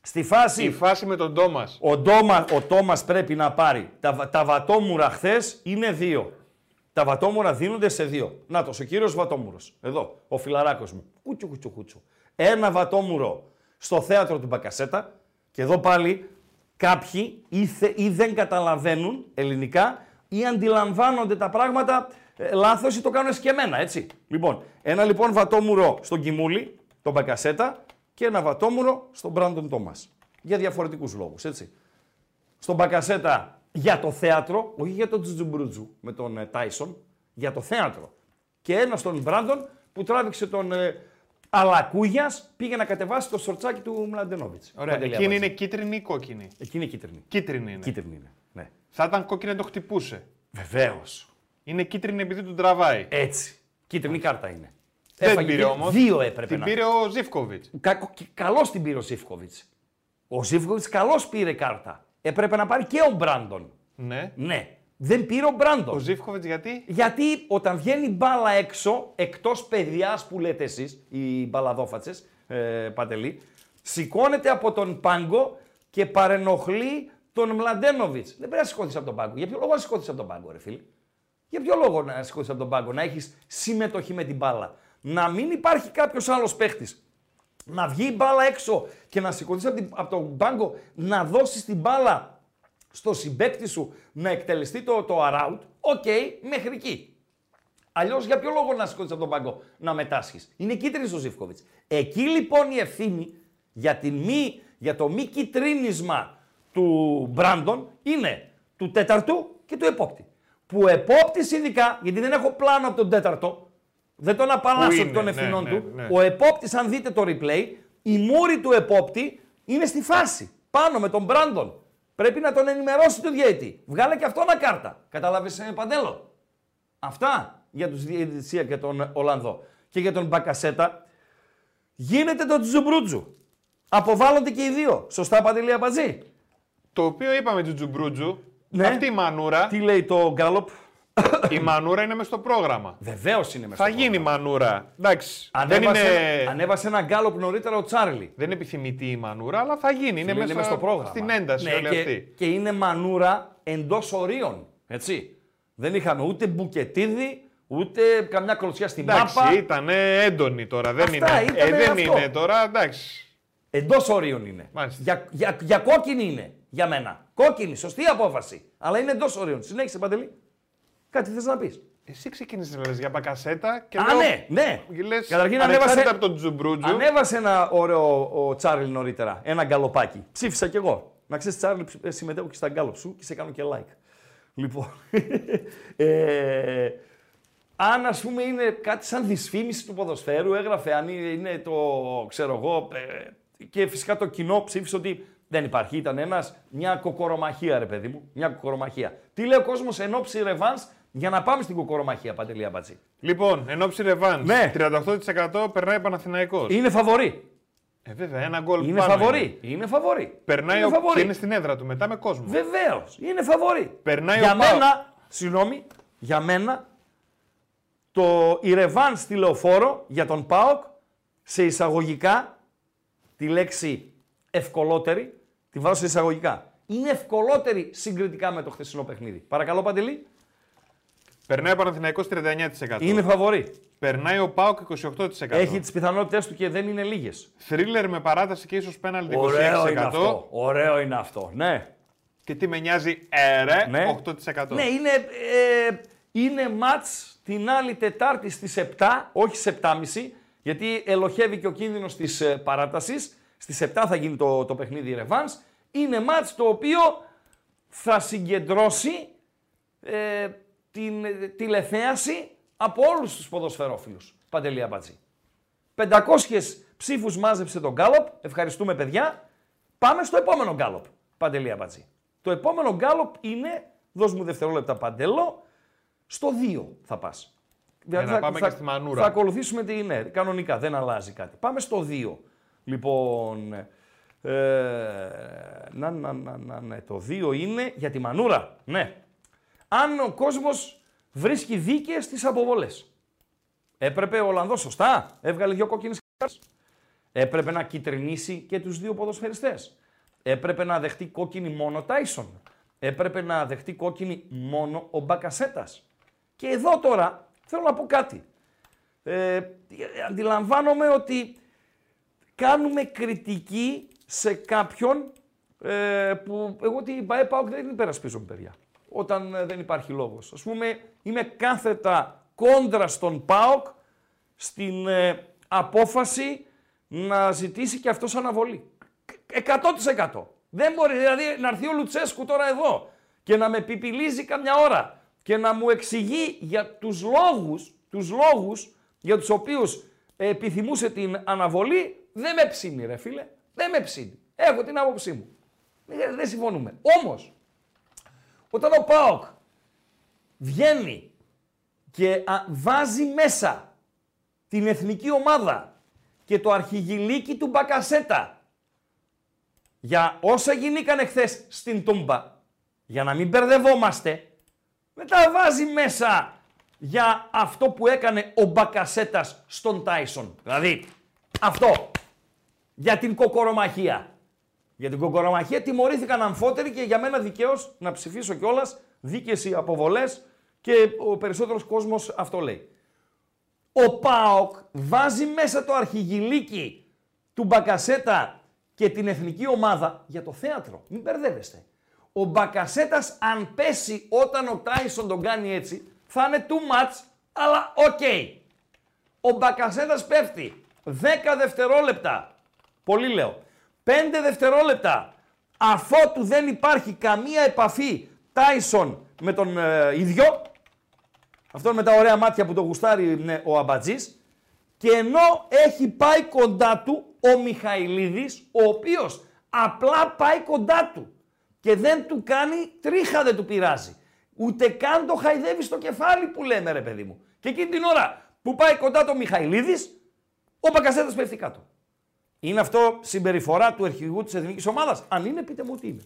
B: Στη φάση
C: Η φάση με τον Τόμας.
B: ο, Ντόμα, ο Τόμας πρέπει να πάρει. Τα, βα- τα βατόμουρα χθες είναι δύο. Τα βατόμουρα δίνονται σε δύο. Να ο κύριος Βατόμουρος. Εδώ, ο φιλαράκος μου. Κούτσου, κούτσου, κούτσου. Ένα βατόμουρο στο θέατρο του Μπακασέτα. Και εδώ πάλι κάποιοι ή, θε- ή δεν καταλαβαίνουν ελληνικά ή αντιλαμβάνονται τα πράγματα ε, λάθος ή το κάνουν σκεμμένα, έτσι. Λοιπόν, ένα λοιπόν βατόμουρο στον Κιμούλη, τον Μπακασέτα, και ένα βατόμουρο στον Μπράντον Τόμας. Για διαφορετικούς λόγους, έτσι. Στον Μπακασέτα για το θέατρο, όχι για τον Τζουτζουμπρούτζου με τον ε, Τάισον, για το θέατρο. Και ένα στον Μπράντον που τράβηξε τον, ε, Αλλά Κούγια πήγε να κατεβάσει το σορτσάκι του Μλαντενόβιτς.
C: Ωραία. Εκείνη είναι κίτρινη ή κόκκινη;
B: Εκείνη είναι κίτρινη.
C: Κίτρινη είναι.
B: Κίτρινη είναι. Ναι.
C: Θα ήταν κόκκινη να το χτυπούσε.
B: Βεβαίως.
C: Είναι κίτρινη επειδή του τραβάει.
B: Έτσι. Κίτρινη κάρτα είναι.
C: Δεν
B: Έφαγε
C: πήρε
B: και
C: όμως.
B: Δύο έπρεπε
C: Την
B: να.
C: πήρε ο Ζήφκοβιτς.
B: Κα... Καλώς την πήρε ο Ζήφκοβιτς. Ο Ζήφκοβιτς καλώς πήρε κάρτα. Έπρεπε να πάρει και ο Μπράντον.
C: Ναι.
B: Ναι. Δεν πήρε ο Μπράντον.
C: Ο Ζήφκοβιτς γιατί;
B: Γιατί όταν βγαίνει μπάλα έξω, εκτός παιδιάς που λέτε εσείς, οι μπαλαδόφατσες, ε, Παντελή, σηκώνεται από τον πάγκο και παρενοχλεί τον Μλαντένοβιτς. Δεν πρέπει να σηκώθεις από τον πάγκο. Για ποιο λόγο να σηκώθεις από τον πάγκο, ρε φίλε; Για ποιο λόγο να σηκωθείς από τον πάγκο, να έχεις συμμετοχή με την μπάλα; Να μην υπάρχει κάποιος άλλος παίχτης. Να βγει η μπάλα έξω και να σηκωθείς από, την- από τον πάγκο, να δώσεις την μπάλα στο συμπαίκτη σου να εκτελεστεί το, το around, οκ, μέχρι εκεί. Αλλιώς για ποιο λόγο να σηκωθεί από τον πάγκο να μετάσχεις; Είναι κίτρινη ο Ζίβκοβιτς. Εκεί λοιπόν η ευθύνη για, την μη, για το μη κιτρίνισμα του Μπράντον είναι του τέταρτου και του επόπτη. Που ο επόπτη ειδικά, γιατί δεν έχω πλάνο από τον τέταρτο, δεν τον απαλλάσσω
C: είναι,
B: των
C: ναι,
B: ευθυνών
C: ναι,
B: του.
C: ναι.
B: Ο επόπτης, αν δείτε το replay, η μούρη του επόπτη είναι στη φάση. Πάνω με τον Μπράντον. Πρέπει να τον ενημερώσει το διαιτή. Βγάλε και αυτό ένα κάρτα. Κατάλαβε, Παντέλο; Αυτά για τους διαιτησία και τον Ολλανδό. Και για τον Μπακασέτα γίνεται το τζουμπρούτζου. Αποβάλλονται και οι δύο. Σωστά, Παντελή Αμπατζή;
C: Το οποίο είπαμε του Τζουμπρούτζου.
B: Ναι.
C: Αυτή η μανούρα,
B: Τι λέει το Γκάλοπ;
C: Η μανούρα είναι μες στο πρόγραμμα.
B: Βεβαίως είναι μέσα.
C: Θα γίνει μανούρα. Εντάξει. Δεν
B: Ανέβασε,
C: είναι,
B: ανέβασε ένα Γκάλοπ νωρίτερα ο Τσάρλι.
C: δεν είναι επιθυμητή η μανούρα, αλλά θα γίνει. Είναι,
B: Φίλε,
C: μέσα
B: στο πρόγραμμα.
C: στην ένταση
B: ναι,
C: όλη
B: και,
C: αυτή.
B: Και είναι μανούρα εντός ορίων. Έτσι. Δεν είχαμε ούτε μπουκετίδι, ούτε καμιά κλωτσιά στην
C: Εντάξει,
B: μάπα.
C: ήταν έντονη τώρα. Δεν
B: Αυτά
C: είναι.
B: ήτανε
C: ε, δεν
B: αυτό.
C: είναι τώρα, εντάξει.
B: Εντός ορίων είναι.
C: Μάλιστα.
B: Για, για, για κόκκινη είναι για μένα. Κόκκινη, σωστή απόφαση. Αλλά είναι εντός ορίων. Συνέχισε, Παντελή. Κάτι θες να πεις;
C: Εσύ ξεκίνησες να λες για μπακασέτα και
B: Α,
C: λέω,
B: ναι, ναι.
C: Λες,
B: Καταρχήν
C: ανεξάρτητα
B: ανέβασε,
C: από τον Τζουμπρούτζου.
B: ανέβασε ένα ωραίο ο Τσάρλι νωρίτερα. Ένα γκαλοπάκι. Ψήφισα κι εγώ. Να ξέρεις, Τσάρλι, ψ- ε, συμμετέχω και στα γκάλοπ σου και σε κάνω και like. Λοιπόν. ε, αν ας πούμε είναι κάτι σαν δυσφήμιση του ποδοσφαίρου, έγραφε αν είναι- είναι το ξέρω εγώ. ε, και φυσικά το κοινό ψήφισε ότι δεν υπάρχει. Ήταν ένας, μια κοκορομαχία, ρε παιδί μου. Μια κοκορομαχία. Τι λέει ο κόσμος εν ώψη ρεβάν για να πάμε στην κοκορομαχία, Παντελή Αμπατζή.
C: Λοιπόν, εν ώψη ρεβάν,
B: Ναι.
C: 38% περνάει Παναθηναϊκός.
B: Είναι φαβορή.
C: Ε, βέβαια, ένα γκολ
B: Είναι
C: πάνω
B: φαβορή. Είναι φαβορή.
C: Περνάει
B: είναι
C: ο...
B: φαβορή.
C: και είναι στην έδρα του μετά με κόσμο.
B: Βεβαίως. Είναι φαβορή.
C: Περνάει
B: για
C: ο Πάο.
B: μένα, συγγνώμη, για μένα το η ρεβάν στη λεωφόρο για τον ΠΑΟΚ σε εισαγωγικά τη λέξη ευκολότερη τη βάζω σε εισαγωγικά. Είναι ευκολότερη συγκριτικά με το χθεσινό παιχνίδι. Παρακαλώ, Παντελή.
C: Περνάει ο Παναθηναϊκός 39%.
B: Είναι φαβορή.
C: Περνάει ο ΠΑΟΚ 28%.
B: Έχει τις πιθανότητέ του και δεν είναι λίγες.
C: Θρίλερ με παράταση και ίσως πέναλτι 26%.
B: Ωραίο είναι αυτό. Ωραίο είναι αυτό. Ναι.
C: Και τι με νοιάζει, ε, ρε,
B: Ναι.
C: 8%.
B: Ναι, είναι, ε, είναι μάτς την άλλη Τετάρτη στις 7, όχι στις 7.30, γιατί ελοχεύει και ο κίνδυνος της ε, παράτασης. Στις 7 θα γίνει το, το παιχνίδι Ρεβάνς. Είναι μάτς το οποίο θα συγκεντρώσει ε, την ε, τηλεθέαση από όλους τους ποδοσφαιρόφιλους. Παντελή Αμπατζή. 500 ψήφους μάζεψε τον Γκάλοπ. Ευχαριστούμε παιδιά. Πάμε στο επόμενο Γκάλοπ. Παντελή Αμπατζή. Το επόμενο Γκάλοπ είναι, δώσ' μου δευτερόλεπτα Παντέλο, στο 2 θα πας. Δηλαδή
C: να πάμε και στη μανούρα.
B: Θα ακολουθήσουμε τη, ναι, κανονικά, δεν αλλάζει κάτι. Πάμε στο 2. Λοιπόν, ε, να, να, να, να, ναι, το 2 είναι για τη μανούρα. Ναι. Αν ο κόσμος βρίσκει δίκαιες τις αποβολές. Έπρεπε ο Ολλανδός σωστά, έβγαλε δύο κόκκινες κάρτες. Έπρεπε να κυτρινίσει και τους δύο ποδοσφαιριστές. Έπρεπε να δεχτεί κόκκινη μόνο ο Τάισον. Έπρεπε να δεχτεί κόκκινη μόνο ο Μπακασέτας. Και εδώ τώρα θέλω να πω κάτι. Ε, αντιλαμβάνομαι ότι κάνουμε κριτική σε κάποιον ε, που εγώ την ΠαΕ ΠΑΟΚ δεν την υπερασπίζομαι, παιδιά. Όταν ε, δεν υπάρχει λόγος. Ας πούμε, είμαι κάθετα κόντρα στον ΠΑΟΚ στην ε, απόφαση να ζητήσει και αυτός αναβολή. 100%. Δεν μπορεί δηλαδή να έρθει ο Λουτσέσκου τώρα εδώ και να με πιπιλίζει καμιά ώρα και να μου εξηγεί για τους λόγους, τους λόγους για τους οποίους επιθυμούσε την αναβολή, δεν με ψήνει ρε φίλε. Δεν με ψήνει. Έχω την άποψή μου. Δεν, δεν συμφωνούμε. Όμως, όταν ο ΠΑΟΚ βγαίνει και α, βάζει μέσα την εθνική ομάδα και το αρχηγηλίκι του Μπακασέτα για όσα γινήκαν χθες στην Τούμπα, για να μην μπερδευόμαστε, μετά βάζει μέσα για αυτό που έκανε ο Μπακασέτας στον Τάισον. Δηλαδή, αυτό, για την κοκορομαχία. Για την κοκορομαχία τιμωρήθηκαν αμφότεροι και για μένα δικαίως να ψηφίσω κιόλας δίκαιε οι αποβολές και ο περισσότερος κόσμος αυτό λέει. Ο ΠΑΟΚ βάζει μέσα το αρχηγηλίκι του Μπακασέτα και την εθνική ομάδα για το θέατρο. Μην μπερδεύεστε. Ο Μπακασέτας, αν πέσει όταν ο Τάισον τον κάνει έτσι, θα είναι too much, αλλά οκ. Ο Μπακασέτας πέφτει 10 δευτερόλεπτα. Πολύ λέω. 5 δευτερόλεπτα αφότου δεν υπάρχει καμία επαφή Τάισον με τον ε, ίδιο, αυτόν με τα ωραία μάτια που το γουστάρει ναι, ο Αμπατζής, και ενώ έχει πάει κοντά του ο Μιχαηλίδης, ο οποίος απλά πάει κοντά του και δεν του κάνει τρίχα δεν του πειράζει. Ούτε καν το χαϊδεύει στο κεφάλι που λέμε ρε παιδί μου. Και εκείνη την ώρα που πάει κοντά το Μιχαηλίδης, ο Μπακασέτας πέφτει κάτω. Είναι αυτό συμπεριφορά του αρχηγού της εθνικής ομάδας. Αν είναι, πείτε μου τι είναι.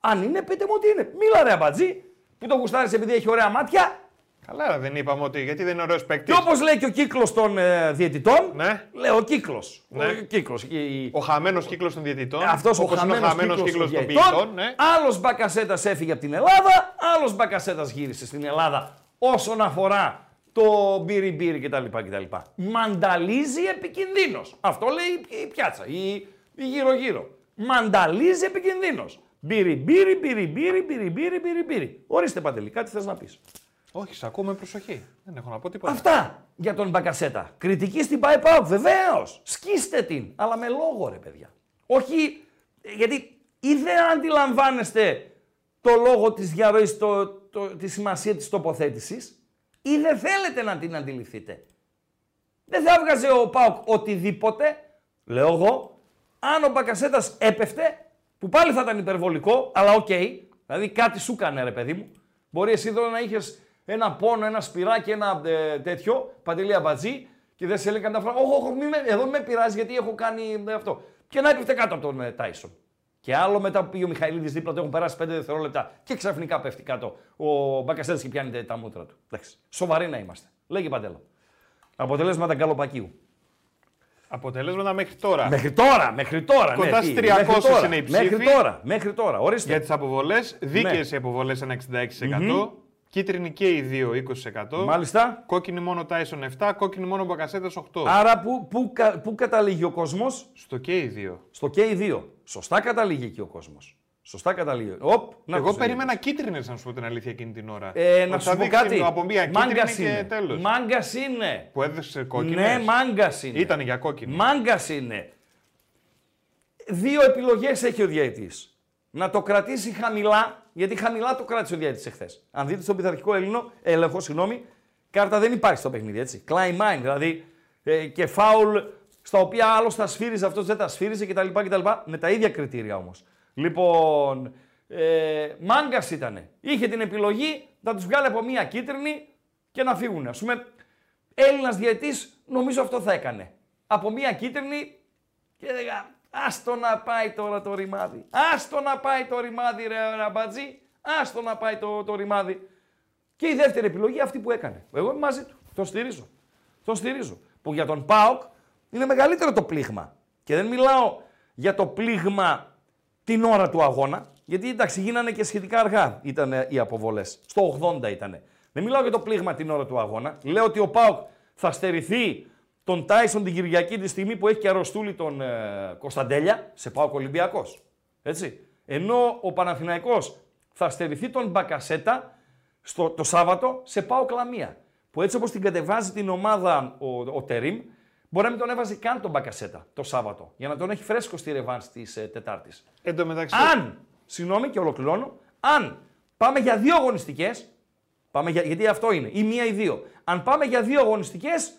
B: Αν είναι, πείτε μου τι είναι. Μίλα ρε αμπατζή, που το γουστάρεις επειδή έχει ωραία μάτια.
C: Καλά, ρε, δεν είπαμε ότι γιατί δεν είναι ωραίος παίκτης.
B: Και όπως λέει και ο κύκλος των ε, διαιτητών,
C: Ναι.
B: λέω ο κύκλος.
C: Ναι.
B: Ο κύκλος. Η...
C: Ο χαμένος κύκλος των διαιτητών.
B: Αυτός ο
C: όπως είναι ο
B: χαμένος
C: χαμένος
B: κύκλος
C: κύκλος
B: των
C: των ποιητών. Ναι.
B: Άλλος Μπακασέτας έφυγε από την Ελλάδα, άλλος Μπακασέτας γύρισε στην Ελλάδα όσον αφορά το μπύρι μπύρι κτλ. κτλ. Μανταλίζει επικινδύνος. Αυτό λέει η πιάτσα, η, η γύρω-γύρω. Μανταλίζει επικινδύνος. Μπύρι μπύρι μπύρι μπύρι μπύρι μπύρι μπύρι μπύρι. Ορίστε παντελή, κάτι θες να πεις.
C: Όχι, σε ακούω με προσοχή. Δεν έχω να πω τίποτα.
B: Αυτά για τον Μπακασέτα. Κριτική στην πάει πάω, βεβαίως. Σκίστε την, αλλά με λόγο ρε παιδιά. Όχι, ε, γιατί ή δεν αντιλαμβάνεστε το λόγο της διαρροής, το, το, τη σημασία της τοποθέτησης, ή δεν θέλετε να την αντιληφθείτε. Δεν θα έβγαζε ο ΠΑΟΚ οτιδήποτε, λέω εγώ, αν ο Μπακασέτας έπεφτε, που πάλι θα ήταν υπερβολικό, αλλά οκ, δηλαδή κάτι σου έκανε ρε παιδί μου. Μπορεί εσύ εδώ να είχες ένα πόνο, ένα σπυράκι, ένα ε, τέτοιο, Παντελή Αμπατζή, και δεν σε έλεγαν τα φράγκα. Όχι, όχι, μη με- εδώ με πειράζει γιατί έχω κάνει ε, αυτό. Και να έπεφτε κάτω από τον ε, Τάισον. Και άλλο μετά που πήγε ο Μιχαηλίδης δίπλα του, έχουν περάσει 5 δευτερόλεπτα και ξαφνικά πέφτει κάτω ο Μπακασέτας και πιάνει τα μούτρα του. Εντάξει. Σοβαροί να είμαστε. Λέγε Παντέλο. Αποτελέσματα καλοπακίου.
C: Αποτελέσματα μέχρι τώρα.
B: Μέχρι τώρα, μέχρι τώρα.
C: Κοντά
B: ναι,
C: στις
B: τι,
C: 300
B: μέχρι τώρα,
C: είναι οι ψήφοι.
B: Μέχρι τώρα, μέχρι τώρα. Ορίστε.
C: Για τις αποβολές, δίκαιες
B: Ναι.
C: οι αποβολές ένα 66%. Κίτρινη και οι δύο 20%.
B: Μάλιστα.
C: Κόκκινη μόνο Tyson 7, κόκκινη μόνο Μπακασέτας 8.
B: Άρα που, που, κα- που καταλήγει ο κόσμος,
C: Στο και οι δύο.
B: στο και οι δύο. Σωστά καταλήγει εκεί ο κόσμος. Σωστά καταλήγει. Οπ, να
C: Εγώ
B: τους
C: περίμενα κίτρινες, να σου πω την αλήθεια εκείνη την ώρα.
B: Ε, να
C: Ότι
B: σου
C: θα
B: πω
C: δείξει
B: κάτι.
C: Από μία
B: Μάγκας
C: κίτρινη και
B: είναι.
C: τέλος.
B: Μάγκας είναι.
C: Που έδωσε κόκκινες.
B: Ναι, μάγκας είναι.
C: Ήταν για κόκκινη.
B: Μάγκας είναι. Δύο επιλογές έχει ο διαιτή. Να το κρατήσει χαμηλά, γιατί χαμηλά το κράτησε ο διαιτή εχθές. Αν δείτε στον πειθαρχικό Έλληνο, έλεγχο, συγγνώμη, κάρτα δεν υπάρχει στο παιχνίδι, έτσι. Climb mine, δηλαδή ε, και φάουλ στα οποία άλλο τα σφύριζε, αυτός δεν τα σφύριζε κτλ. κτλ. Με τα ίδια κριτήρια όμως. Λοιπόν, ε, μάγκας ήταν. Είχε την επιλογή να τους βγάλει από μία κίτρινη και να φύγουν. Α πούμε, Έλληνας διαιτή, νομίζω αυτό θα έκανε. Από μία κίτρινη και έλεγα, άστο να πάει τώρα το ρημάδι. Άστο να πάει το ρημάδι, ρε ραμπατζή. Άστο να πάει το, το ρημάδι. Και η δεύτερη επιλογή αυτή που έκανε. Εγώ είμαι μαζί του. Το στηρίζω. Το στηρίζω. Που για τον ΠΑΟΚ είναι μεγαλύτερο το πλήγμα. Και δεν μιλάω για το πλήγμα την ώρα του αγώνα. Γιατί εντάξει, γίνανε και σχετικά αργά ήταν ε, οι αποβολές. Στο 80 ήταν. Δεν μιλάω για το πλήγμα την ώρα του αγώνα. Λέω ότι ο ΠΑΟΚ θα στερηθεί τον Τάισον την Κυριακή τη στιγμή που έχει και αρρωστούλη τον ε, Κωνσταντέλια σε ΠΑΟΚ Ολυμπιακός. Έτσι. Ενώ ο Παναθηναϊκός θα στερηθεί τον Μπακασέτα στο, το Σάββατο σε ΠΑΟΚ Λαμία. Που έτσι όπως την κατεβάζει την ομάδα ο, ο Τερίμ, μπορεί να μην τον έβαζε καν τον Μπακασέτα το Σάββατο. Για να τον έχει φρέσκο στη ρεβάνς της ε, Τετάρτης.
C: Εν τω μεταξύ.
B: Αν, συγγνώμη και ολοκληρώνω, αν πάμε για δύο αγωνιστικές, πάμε για, γιατί αυτό είναι, ή μία ή δύο. Αν πάμε για δύο αγωνιστικές,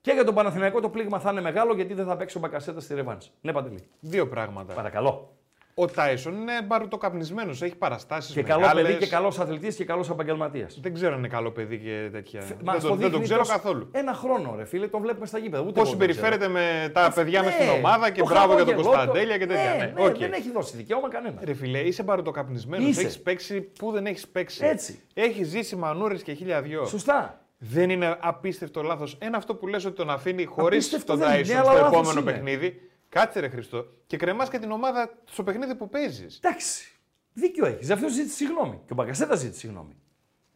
B: Και για τον Παναθηναϊκό το πλήγμα θα είναι μεγάλο γιατί δεν θα παίξει ο Μπακασέτας στη ρεβάνς. Ναι, Παντελή.
C: Δύο πράγματα.
B: Παρακαλώ.
C: Ο Τάισον είναι μπαρουτοκαπνισμένος, έχει παραστάσεις
B: Και καλό παιδί και καλός αθλητής και καλός επαγγελματίας.
C: Δεν ξέρω αν είναι καλό παιδί και τέτοια.
B: Μας
C: δεν, το, δεν το
B: δείχνει
C: ξέρω
B: τόσο-
C: καθόλου.
B: Ένα χρόνο, ρε φίλε, τον βλέπουμε στα γήπεδα. Ούτε
C: Πώς
B: εγώ τον
C: συμπεριφέρεται με τα παιδιά μες
B: Ναι,
C: στην ομάδα και
B: το
C: μπράβο για τον
B: χαμόγελο,
C: Κωνσταντέλια και τέτοια.
B: Ναι,
C: Ναι,
B: ναι,
C: οκ.
B: δεν έχει δώσει δικαίωμα κανένα.
C: Ρε φίλε, είσαι μπαρουτοκαπνισμένος.
B: Είσαι.
C: Έχεις παίξει που δεν έχεις παίξει.
B: Έτσι.
C: Έχει ζήσει μανούρες και χίλια δυο.
B: Σωστά.
C: Δεν είναι απίστευτο λάθος. Ένα αυτό που λες ότι τον αφήνει χωρίς
B: Απίστευτο
C: τον
B: δεν είναι,
C: Τάισον
B: αλλά
C: στο
B: λάθος
C: επόμενο
B: είναι.
C: παιχνίδι. Κάτσε ρε Χρήστο. Και κρεμάς και την ομάδα στο παιχνίδι που παίζεις.
B: Εντάξει. Δίκιο έχεις. Αυτό ζήτησε συγγνώμη. Και ο Μπακασέτας ζήτησε συγγνώμη.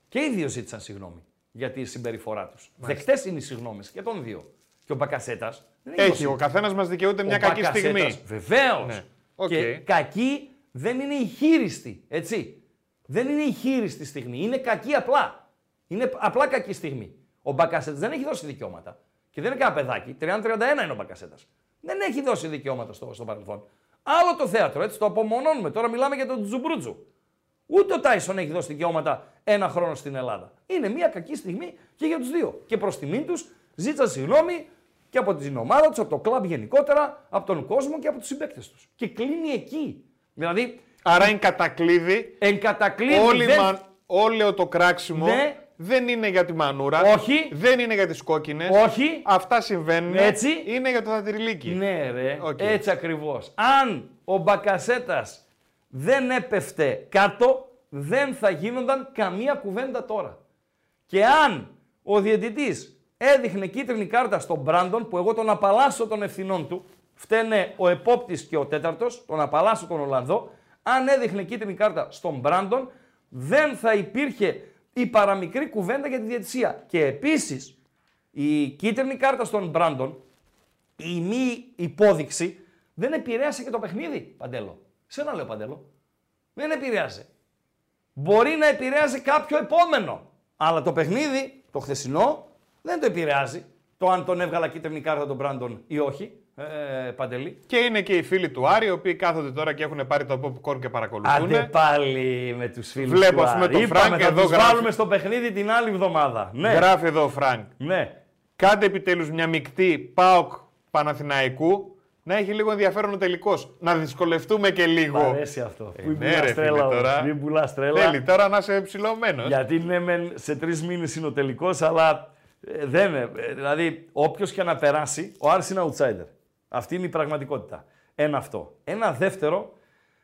B: Και οι δύο ζήτησαν συγγνώμη για τη συμπεριφορά τους. Δεκτές είναι οι συγγνώμες και των δύο. Και ο Μπακασέτας.
C: Έχει, ο καθένας μας δικαιούται μια κακή στιγμή.
B: Βεβαίως.
C: Ναι. Οκ.
B: Και κακή δεν είναι η χείριστη. Έτσι. Δεν είναι η χείριστη στιγμή. Είναι κακή απλά. Είναι απλά κακή στιγμή. Ο Μπακασέτας δεν έχει δώσει δικαιώματα. Και δεν είναι κανένα παιδάκι. 30-31 είναι ο Μπακασέτας. Δεν έχει δώσει δικαιώματα στο, στο παρελθόν. Άλλο το θέατρο, έτσι το απομονώνουμε. Τώρα μιλάμε για τον Τζουμπρούτζου. Ούτε ο Τάισον έχει δώσει δικαιώματα ένα χρόνο στην Ελλάδα. Είναι μια κακή στιγμή και για τους δύο. Και προς τιμήν τους ζήτησαν συγγνώμη και από την ομάδα τους, από το κλαμπ γενικότερα, από τον κόσμο και από τους συμπαίκτες τους. Και κλείνει εκεί. Δηλαδή,
C: Άρα είναι κατακλείδι.
B: εν κατακλείδι
C: Όλη
B: δεν-
C: μα- Όλο το κράξιμο
B: Ναι.
C: Δεν είναι για τη μανούρα.
B: Όχι.
C: Δεν είναι για τις κόκκινες.
B: Όχι.
C: Αυτά συμβαίνουν.
B: Έτσι.
C: Είναι για το θεατριλίκι.
B: Ναι, ρε,
C: Οκ.
B: έτσι ακριβώς. Αν ο Μπακασέτας δεν έπεφτε κάτω, δεν θα γίνονταν καμία κουβέντα τώρα. Και αν ο διαιτητής έδειχνε κίτρινη κάρτα στον Μπράντον, που εγώ τον απαλλάσσω των ευθυνών του, φταίνε ο επόπτης και ο τέταρτος, τον απαλλάσσω τον Ολλανδό, αν έδειχνε κίτρινη κάρτα στον Μπράντον, δεν θα υπήρχε η παραμικρή κουβέντα για τη διαιτησία. Και επίσης, η κίτρινη κάρτα στον Μπράντον, η μη υπόδειξη, δεν επηρέασε και το παιχνίδι, Παντέλο. Σε ένα λέω, Παντέλο. Δεν επηρέασε. Μπορεί να επηρέασε κάποιο επόμενο. Αλλά το παιχνίδι, το χθεσινό, δεν το επηρεάζει. Το αν τον έβγαλα κίτρινη κάρτα τον Μπράντον ή όχι. Ε, Παντελή.
C: Και είναι και οι φίλοι του Άρη, οι οποίοι κάθονται τώρα και έχουν πάρει το popcorn και παρακολουθούν.
B: Άντε πάλι με τους φίλους
C: Βλέπω,
B: του
C: ας πούμε,
B: Άρη.
C: τον
B: Είπαμε,
C: Φρανκ
B: θα
C: εδώ
B: τους
C: γράφει.
B: βάλουμε στο παιχνίδι την άλλη εβδομάδα. Ναι,
C: Γράφει εδώ ο Φρανκ.
B: ναι.
C: Κάντε επιτέλους μια μεικτή ΠΑΟΚ Παναθηναϊκού να έχει λίγο ενδιαφέρον ο τελικός. Να δυσκολευτούμε και
B: Μ'
C: λίγο.
B: αρέσει αυτό.
C: Ε,
B: Μην
C: ναι,
B: πουλάς
C: ρε, φίλε,
B: τρέλα όμως.
C: τώρα.
B: Μην πουλάς τρέλα.
C: Θέλει τώρα να είσαι ψηλωμένος.
B: Γιατί ναι, μεν σε τρεις μήνες είναι ο τελικός, αλλά ε, δεν είναι. Ε, Δηλαδή, όποιος και να περάσει, ο Άρης είναι outsider. Αυτή είναι η πραγματικότητα. Ένα αυτό. Ένα δεύτερο,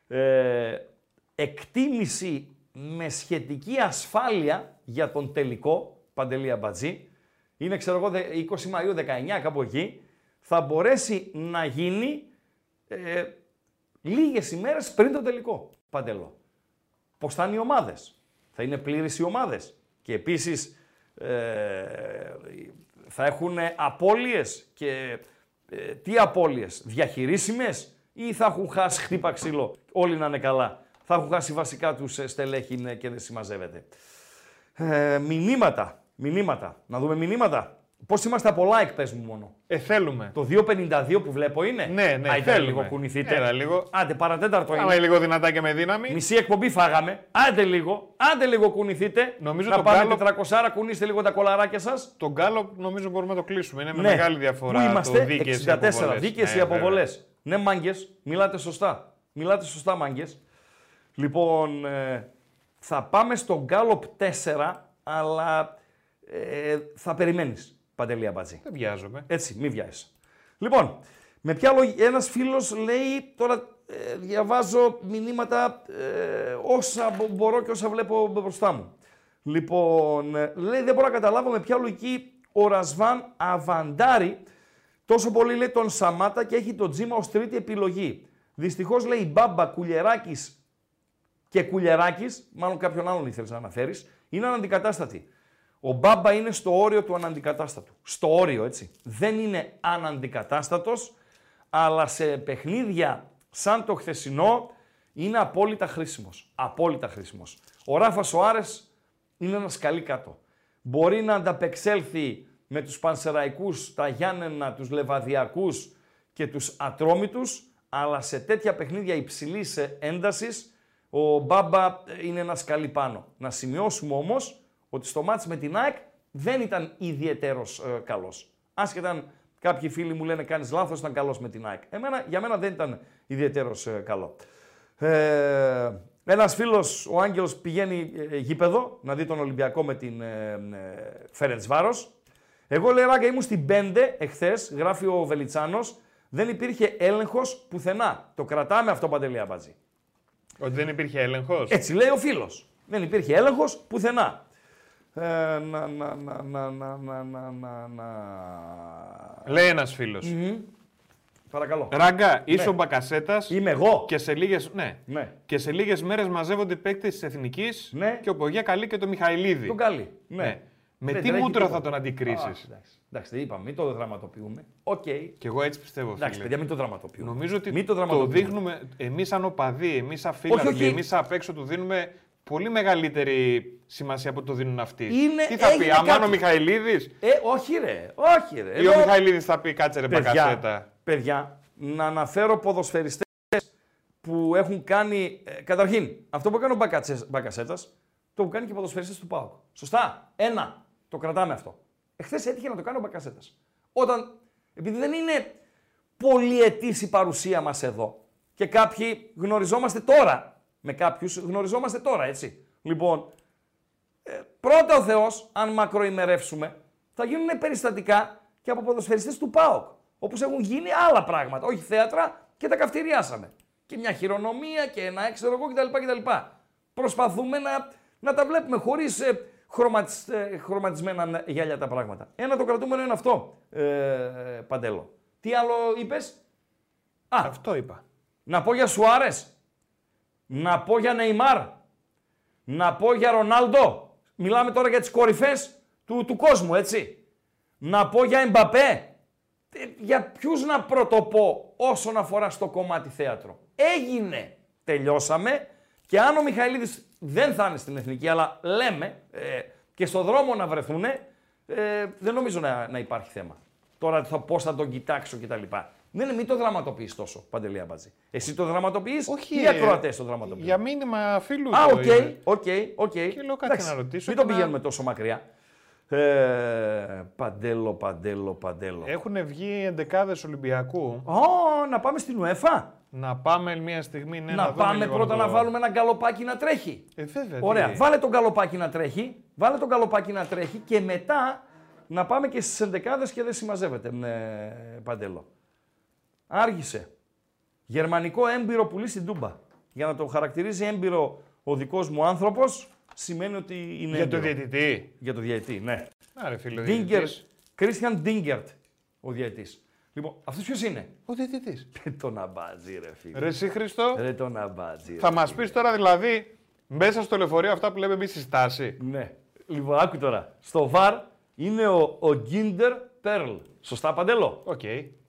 B: ε, εκτίμηση με σχετική ασφάλεια για τον τελικό, Παντελή Αμπατζή, είναι ξέρω εγώ δε- 20 Μαΐου 19 κάπου εκεί, θα μπορέσει να γίνει ε, λίγες ημέρες πριν το τελικό, Παντελό πώς θα είναι οι ομάδες; Θα είναι πλήρεις οι ομάδες; Και επίσης ε, θα έχουν απώλειες και ε, τι απώλειες, διαχειρίσιμες ή θα έχουν χάσει χτύπα ξύλο, όλοι να είναι καλά. Θα έχουν χάσει βασικά τους ε, στελέχη ναι, και δεν συμμαζεύεται. Ε, μηνύματα, μηνύματα. Να δούμε μηνύματα. Πώς είμαστε από like, πες μου μόνο.
C: Ε, θέλουμε.
B: Το 2.52 που βλέπω είναι.
C: Ναι, ναι,
B: Άιντε,
C: θέλουμε.
B: λίγο κουνηθείτε.
C: Έλα, λίγο.
B: Άντε, παρατέταρτο είναι.
C: Άμα είναι λίγο δυνατά και με δύναμη.
B: Μισή εκπομπή φάγαμε. Άντε λίγο, άντε λίγο κουνηθείτε.
C: Νομίζω
B: να
C: το
B: πάμε
C: Γκάλοπ-
B: 400, κουνήστε λίγο τα κολαράκια σας.
C: Τον Γκάλο νομίζω μπορούμε να το κλείσουμε. Είναι με
B: Ναι.
C: μεγάλη διαφορά.
B: Πού είμαστε,
C: το δίκαιες οι
B: 64.
C: αποβολές.
B: Δίκαιε
C: Ναι,
B: οι
C: βέβαια.
B: αποβολές. Ναι, μάγκες, μιλάτε σωστά. Μιλάτε σωστά, μάγκες. Λοιπόν, ε, θα πάμε στο Γκάλοπ 4, αλλά ε, θα περιμένεις. Παντελή Αμπατζή.
C: Δεν βιάζομαι.
B: Έτσι, μη βιάζεσαι. Λοιπόν, με ποια λογική, ένας φίλος λέει, τώρα ε, διαβάζω μηνύματα ε, όσα μπο- μπορώ και όσα βλέπω μπροστά μου. Λοιπόν, ε, λέει, δεν μπορώ να καταλάβω με ποια λογική ο Ρασβάν αβαντάρει τόσο πολύ λέει τον Σαμάτα και έχει τον Τζίμα ως τρίτη επιλογή. Δυστυχώς λέει Μπάμπα, Κουλιεράκης και Κουλιεράκης, μάλλον κάποιον άλλον ήθελες να αναφέρεις, είναι αναντικατάστατοι. Ο Μπάμπα είναι στο όριο του αναντικατάστατου. Στο όριο, έτσι. Δεν είναι αναντικατάστατος, αλλά σε παιχνίδια σαν το χθεσινό είναι απόλυτα χρήσιμος. Απόλυτα χρήσιμος. Ο Ράφα Σοάρες είναι ένας σκαλί κάτω. Μπορεί να ανταπεξέλθει με τους Πανσεραϊκούς, τα Γιάννενα, τους Λεβαδιακούς και τους Ατρόμητους, αλλά σε τέτοια παιχνίδια υψηλής ε, έντασης ο Μπάμπα ε, είναι ένας σκαλί πάνω. Να σημειώσουμε όμως ότι στο μάτς με την ΑΕΚ δεν ήταν ιδιαιτέρως ε, καλός. Άσχετα αν κάποιοι φίλοι μου λένε κάνεις λάθος, ήταν καλός με την ΑΕΚ. Εμένα, για μένα δεν ήταν ιδιαίτερος καλό. Ε, ένας φίλος, ο Άγγελος, πηγαίνει ε, γήπεδο να δει τον Ολυμπιακό με την ε, ε, Φέρετς Βάρος. Εγώ λέει ράγκα ήμουν στην 5 εχθές, γράφει ο Βελιτσάνος. Δεν υπήρχε έλεγχος πουθενά. Το κρατάμε αυτό παντελή αμπατζή.
C: Ότι δεν υπήρχε έλεγχος.
B: Έτσι λέει ο φίλος. Δεν υπήρχε έλεγχος πουθενά. Ε, να, να, να, να, να, να, να, να...
C: Λέει ένας φίλος.
B: Παρακαλώ.
C: Ράγκα, ναι. είσαι ο Μπακασέτας.
B: Είμαι εγώ.
C: Και σε λίγε ναι.
B: ναι.
C: Και σε λίγες μέρες μαζεύονται οι παίκτες της Εθνικής
B: ναι.
C: και ο Πογιά Καλή και το Μιχαηλίδη.
B: Τον Καλή. Ναι.
C: ναι. Με
B: ναι,
C: τι μούτρα θα τον αντικρίσεις;
B: Εντάξει, δεν είπαμε, μην το δραματοποιούμε. OK. Okay.
C: Και εγώ έτσι πιστεύω.
B: Εντάξει, παιδιά, μην το δραματοποιούμε.
C: Νομίζω ότι
B: μην το,
C: το δείχνουμε εμείς σαν οπαδοί, εμείς σαν φίλοι, εμείς απ' έξω του δίνουμε πολύ μεγαλύτερη σημασία από το δίνουν αυτοί.
B: Είναι-
C: Τι θα πει,
B: έγινε
C: Αμάνο
B: κάτι.
C: Μιχαηλίδης,
B: Ε, όχι ρε, όχι ρε.
C: ή ο
B: Εδώ,
C: Μιχαηλίδης θα πει κάτσε ρε
B: παιδιά,
C: Μπακασέτα.
B: παιδιά, να αναφέρω ποδοσφαιριστές που έχουν κάνει. ε, καταρχήν, αυτό που έκανε ο Μπακασέτας, το που κάνει και οι ποδοσφαιριστές του ΠΑΟΚ. Σωστά. Ένα. Το κρατάμε αυτό. Εχθές έτυχε να το κάνει ο Μπακασέτας. Όταν. Επειδή δεν είναι πολυετής η παρουσία μας εδώ και κάποιοι γνωριζόμαστε τώρα. Με κάποιους γνωριζόμαστε τώρα, έτσι. Λοιπόν, ε, πρώτα ο Θεός, αν μακροημερεύσουμε, θα γίνουν περιστατικά και από ποδοσφαιριστές του ΠΑΟΚ. Όπως έχουν γίνει άλλα πράγματα, όχι θέατρα και τα καυτηριάσαμε. Και μια χειρονομία και ένα έξερο εγώ κτλ. κτλ. Προσπαθούμε να, να τα βλέπουμε χωρίς ε, χρωματισ- ε, χρωματισμένα γυαλιά τα πράγματα. Ένα το κρατούμενο είναι αυτό, ε, Παντέλο. Τι άλλο είπες; Α,
C: Αυτό είπα.
B: να πω για Σουάρες. Να πω για Νεϊμάρ. Να πω για Ρονάλντο. Μιλάμε τώρα για τις κορυφές του, του κόσμου, έτσι. Να πω για Εμπαπέ. Ε, Για ποιους να πρωτοπώ όσον αφορά στο κομμάτι θέατρο. Έγινε. Τελειώσαμε. Και αν ο Μιχαηλίδης δεν θα είναι στην Εθνική, αλλά λέμε ε, και στο δρόμο να βρεθούν, ε, δεν νομίζω να, να υπάρχει θέμα. Τώρα θα, πώς θα τον κοιτάξω κτλ. Ναι, ναι, μην το δραματοποιείς τόσο, Παντελή Αμπατζή. Εσύ το δραματοποιείς ή οι
C: ε,
B: ακροατές το δραματοποιούν;
C: Για μήνυμα φίλου.
B: Α,
C: το
B: οκ,
C: είναι.
B: OK, OK.
C: Και λέω κάτι να ρωτήσω
B: Μην
C: και
B: το
C: να-
B: πηγαίνουμε τόσο μακριά. Ε, παντέλο, παντέλο, παντέλο.
C: Έχουν βγει εντεκάδες Ολυμπιακού.
B: Ω, να πάμε στην UEFA.
C: Να πάμε μια στιγμή ναι,
B: να
C: δούμε
B: πάμε
C: λίγο
B: πρώτα
C: το-
B: να βάλουμε ένα γκαλοπάκι να τρέχει.
C: Ε, βέβαια.
B: Ωραία.
C: τι-
B: Βάλε τον γκαλοπάκι να τρέχει. Βάλε τον γκαλοπάκι να τρέχει και μετά να πάμε και στις ενδεκάδε και δεν συμμαζεύεται, ναι, Παντέλο. Άργησε. Γερμανικό έμπειρο πουλί στην Τούμπα. Για να το χαρακτηρίζει έμπειρο ο δικός μου άνθρωπος, σημαίνει ότι είναι.
C: Για το
B: έμπειρο.
C: διαιτητή.
B: Για το διαιτητή, ναι.
C: Άρε φίλο.
B: Ντίνγκερτ.
C: διαιτητής.
B: Κρίστιαν Ντίνγκερτ, ο διαιτητής. Λοιπόν, αυτός ποιος είναι;
C: Ο διαιτητής.
B: τον Αμπατζή, ρε φίλε.
C: Ρε εσύ Χρήστο,
B: Ρε τον Αμπατζή.
C: θα μας πεις τώρα δηλαδή μέσα στο λεωφορείο αυτά που λέμε εμείς στη στάση.
B: Ναι. Λοιπόν, άκου τώρα. Στο VAR είναι ο, ο Γκίντερ Πέρλ. Σωστά, Παντέλο;
C: Οκ.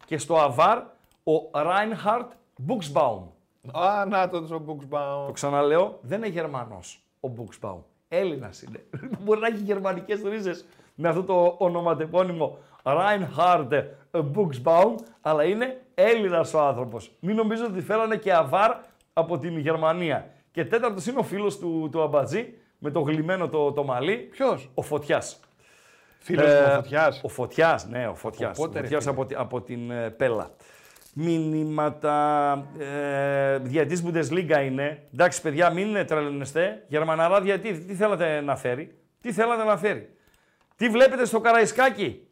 B: Και στο AVAR ο Ράινχαρτ Μπουξμπάουμ.
C: Α, να τον ο
B: Το
C: Μπουξμπάου.
B: ξαναλέω, δεν είναι Γερμανός ο Μπουξμπαουμ. Έλληνας είναι. Μπορεί να έχει γερμανικές ρίζες με αυτό το ονοματεπώνυμο Ράινχαρτ Μπουξμπαουμ, αλλά είναι Έλληνας ο άνθρωπος. Μην νομίζετε ότι φέρανε και αβάρ από την Γερμανία. Και τέταρτος είναι ο φίλος του, του Αμπατζή, με το γλυμμένο το, το μαλλί,
C: Ποιος;
B: ο Φωτιάς.
C: Φίλος
B: Ε,
C: του Φωτιάς.
B: Ο Φωτιάς, ναι, ο Φωτιάς.
C: πότε,
B: ο
C: ρε
B: Φωτιάς
C: φίλε;
B: από, τη- από την ε, Πέλα. Μηνύματα. Ε, διαιτής Bundesliga είναι. Εντάξει, παιδιά, μην τρελαινεστε. Γερμαναρά διαιτή. Τι θέλατε να φέρει; Τι θέλατε να φέρει; Τι βλέπετε στο Καραϊσκάκι;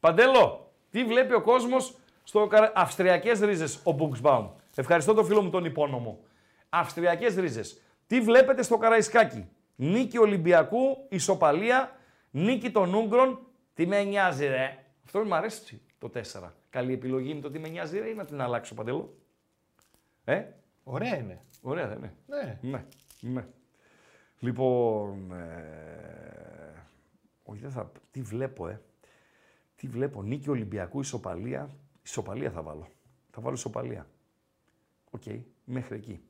B: Παντέλο, τι βλέπει ο κόσμος στο Καρα... Αυστριακές ρίζες ο Μπουξμπάουμ. Ευχαριστώ τον φίλο μου τον υπόνομο. Αυστριακές ρίζες. Τι βλέπετε στο Καραϊσκάκι; Νίκη Ολυμπιακού, ισοπαλία, νίκη των Ούγγρων. Τι με νοιάζει ρε. Αυτό μου αρέσει το 4. Καλή επιλογή είναι το τι με νοιάζει ρε ή να την αλλάξω Παντέλο. Ε,
C: Ωραία είναι.
B: ωραία δεν είναι.
C: Ναι.
B: Ναι, ναι. Λοιπόν, ε, όχι δεν θα, τι βλέπω ε. Τι βλέπω, νίκη Ολυμπιακού, ισοπαλία. Ισοπαλία θα βάλω. Θα βάλω ισοπαλία. Οκ, μέχρι εκεί.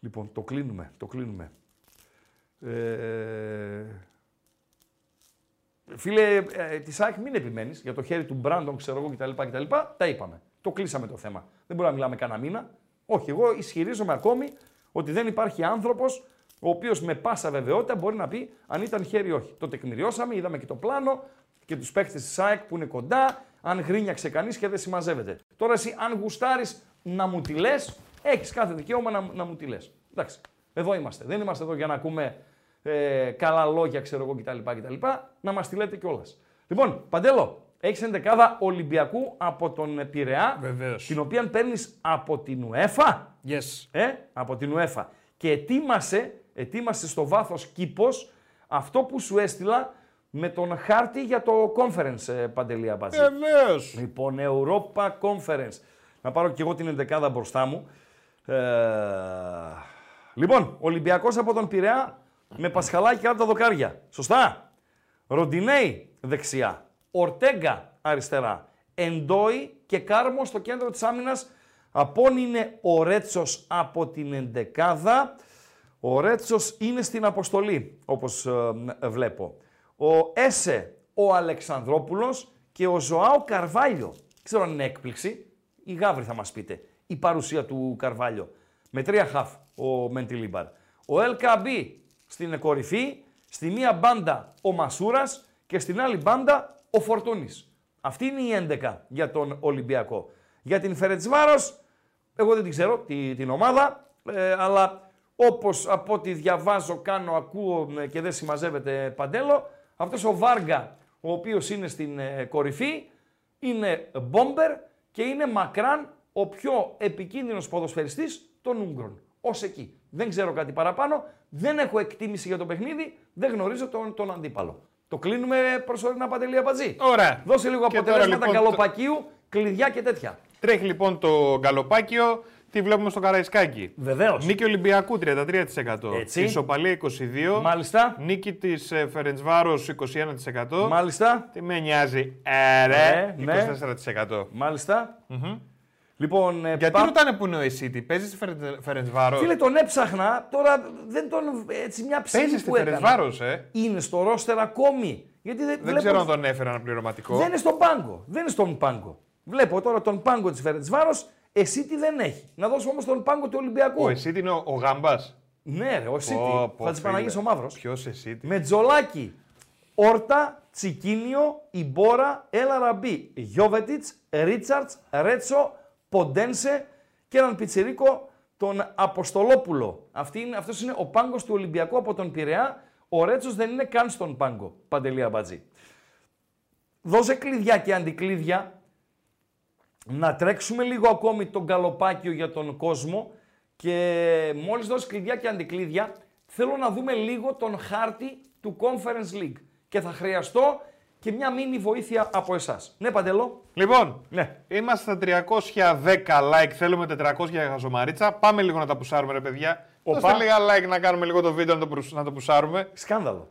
B: Λοιπόν, το κλείνουμε, το κλείνουμε. Ε, φίλε, ε, τη ΣΑΚ μην επιμένεις για το χέρι του Μπράντον, ξέρω εγώ κτλ, κτλ. Τα είπαμε. Το κλείσαμε το θέμα. Δεν μπορούμε να μιλάμε κανένα μήνα. Όχι, εγώ ισχυρίζομαι ακόμη ότι δεν υπάρχει άνθρωπος ο οποίος με πάσα βεβαιότητα μπορεί να πει αν ήταν χέρι ή όχι. Το τεκμηριώσαμε, είδαμε και το πλάνο και τους παίκτες της ΣΑΕΚ που είναι κοντά αν γρίνιαξε κανείς και δεν συμμαζεύεται. Τώρα εσύ, αν γουστάρεις να μου τη λες, έχεις κάθε δικαίωμα να, να μου τη λες. Εντάξει. Εδώ είμαστε. Δεν είμαστε εδώ για να ακούμε ε, καλά λόγια, ξέρω εγώ κτλ. κτλ να μας τη λέτε κιόλας. Λοιπόν, Παντέλο, έχεις ενδεκάδα Ολυμπιακού από τον Πειραιά.
C: Βεβαίως.
B: Την οποία παίρνεις από την UEFA;
C: Yes.
B: Ε, από την UEFA. Και ετοίμασε, ετοίμασε στο βάθος κήπος αυτό που σου έστειλα με τον χάρτη για το conference, ε, Παντελία Μπατζή.
C: Βεβαίως.
B: Λοιπόν, Europa Conference. Να πάρω και εγώ την ενδεκάδα μπροστά μου. Ε, λοιπόν, Ολυμπιακός από τον Πειραιά με Πασχαλάκη κάτω τα δοκάρια. Σωστά. Ροντινέη δεξιά. Ορτέγκα αριστερά. Εντόι και Κάρμο στο κέντρο της άμυνας. Απόν είναι ο Ρέτσος από την ενδεκάδα. Ο Ρέτσος είναι στην αποστολή, όπως ε, βλέπω. Ο Έσε, ο Αλεξανδρόπουλος και ο Ζωάο Καρβάλιο. Ξέρω αν είναι έκπληξη. Η Γάβρη θα μας πείτε. Η παρουσία του Καρβάλιο. Με τρία χαφ ο Μεντιλίμπαρ. Ο Ελκαμπή στην κορυφή. Στη μία μπάντα ο Μασούρας και στην άλλη μπάντα ο Φορτούνης. Αυτή είναι η 11 για τον Ολυμπιακό. Για την Φερετσβάρος, εγώ δεν την ξέρω τη- την ομάδα, ε, αλλά όπως από ό,τι διαβάζω, κάνω, ακούω ε, και δεν συμμαζεύεται παντέλο, αυτός ο Βάργα, ο οποίος είναι στην ε, κορυφή, είναι μπόμπερ και είναι μακράν ο πιο επικίνδυνος ποδοσφαιριστής των Ούγγρων. Ως εκεί. Δεν ξέρω κάτι παραπάνω, δεν έχω εκτίμηση για το παιχνίδι, δεν γνωρίζω τον, τον αντίπαλο. Το κλείνουμε προσωρινά παντελή Αμπατζή.
C: Ωραία.
B: Δώσε λίγο
C: Και τώρα,
B: αποτελέσματα
C: λοιπόν, το-
B: καλοπακίου, κλειδιά και τέτοια.
C: Τρέχει λοιπόν το γκαλοπάκιο. Τι βλέπουμε στο Καραϊσκάκι;
B: Βεβαίως.
C: Νίκη Ολυμπιακού 33%.
B: Έτσι.
C: Ισοπαλία 22%.
B: Μάλιστα.
C: Νίκη της Φερεντσβάρος 21%.
B: Μάλιστα.
C: Τι με νοιάζει. Ε, ρε,
B: Ναι, ναι.
C: 24%.
B: μαλιστα Λοιπόν, ε,
C: Γιατί
B: πά-
C: ρωτάνε που είναι ο Εσίτη, παίζεις στη Φερεντσβάρο.
B: Φίλε, τον έψαχνα, τώρα δεν τον. Έτσι, μια ψήφη
C: Παίζεις στη
B: που έκανα.
C: Φερεντσβάρο, ε;
B: Είναι στο ρόστερ ακόμη. Γιατί δεν,
C: Δεν
B: βλέπω-
C: ξέρω αν τον έφεραν πληρωματικό.
B: Δεν είναι στον πάγκο. Δεν είναι στον πάγκο. Βλέπω τώρα τον πάγκο της Φερετσβάρο, εσύ τι δεν έχει. Να δώσω όμως τον πάγκο του Ολυμπιακού.
C: Ο Εσίτη είναι ο, ο Γάμπας.
B: Ναι, ρε, ο Σίτι. Θα της Παναγίσει ο Μαύρος.
C: Ποιος Εσίτη;
B: Με τζολάκι. Όρτα, Τσικίνιο, Ιμπόρα, Έλα Ραμπή, Γιώβετιτς, Ρίτσαρτς, Ρέτσο, Ποντένσε και έναν πιτσιρίκο τον Αποστολόπουλο. Αυτή είναι, αυτός είναι ο πάγκος του Ολυμπιακού από τον Πειραιά. Ο Ρέτσος δεν είναι καν στον πάγκο. Παντελή Αμπατζή. Δώσε κλειδιά και αντικλείδια. Να τρέξουμε λίγο ακόμη τον καλοπάκιο για τον κόσμο και μόλις δώσει κλειδιά και αντικλείδια θέλω να δούμε λίγο τον χάρτη του Conference League και θα χρειαστώ και μια μίνι βοήθεια από εσάς. Ναι Παντελό.
C: Λοιπόν,
B: Ναι.
C: είμαστε στα 310 like, θέλουμε 400 για χαζομαρίτσα. Πάμε λίγο να τα πουσάρουμε, ρε παιδιά.
B: Οπα.
C: Δώστε λίγα like να κάνουμε λίγο το βίντεο να το, προυσ- να το πουσάρουμε.
B: Σκάνδαλο.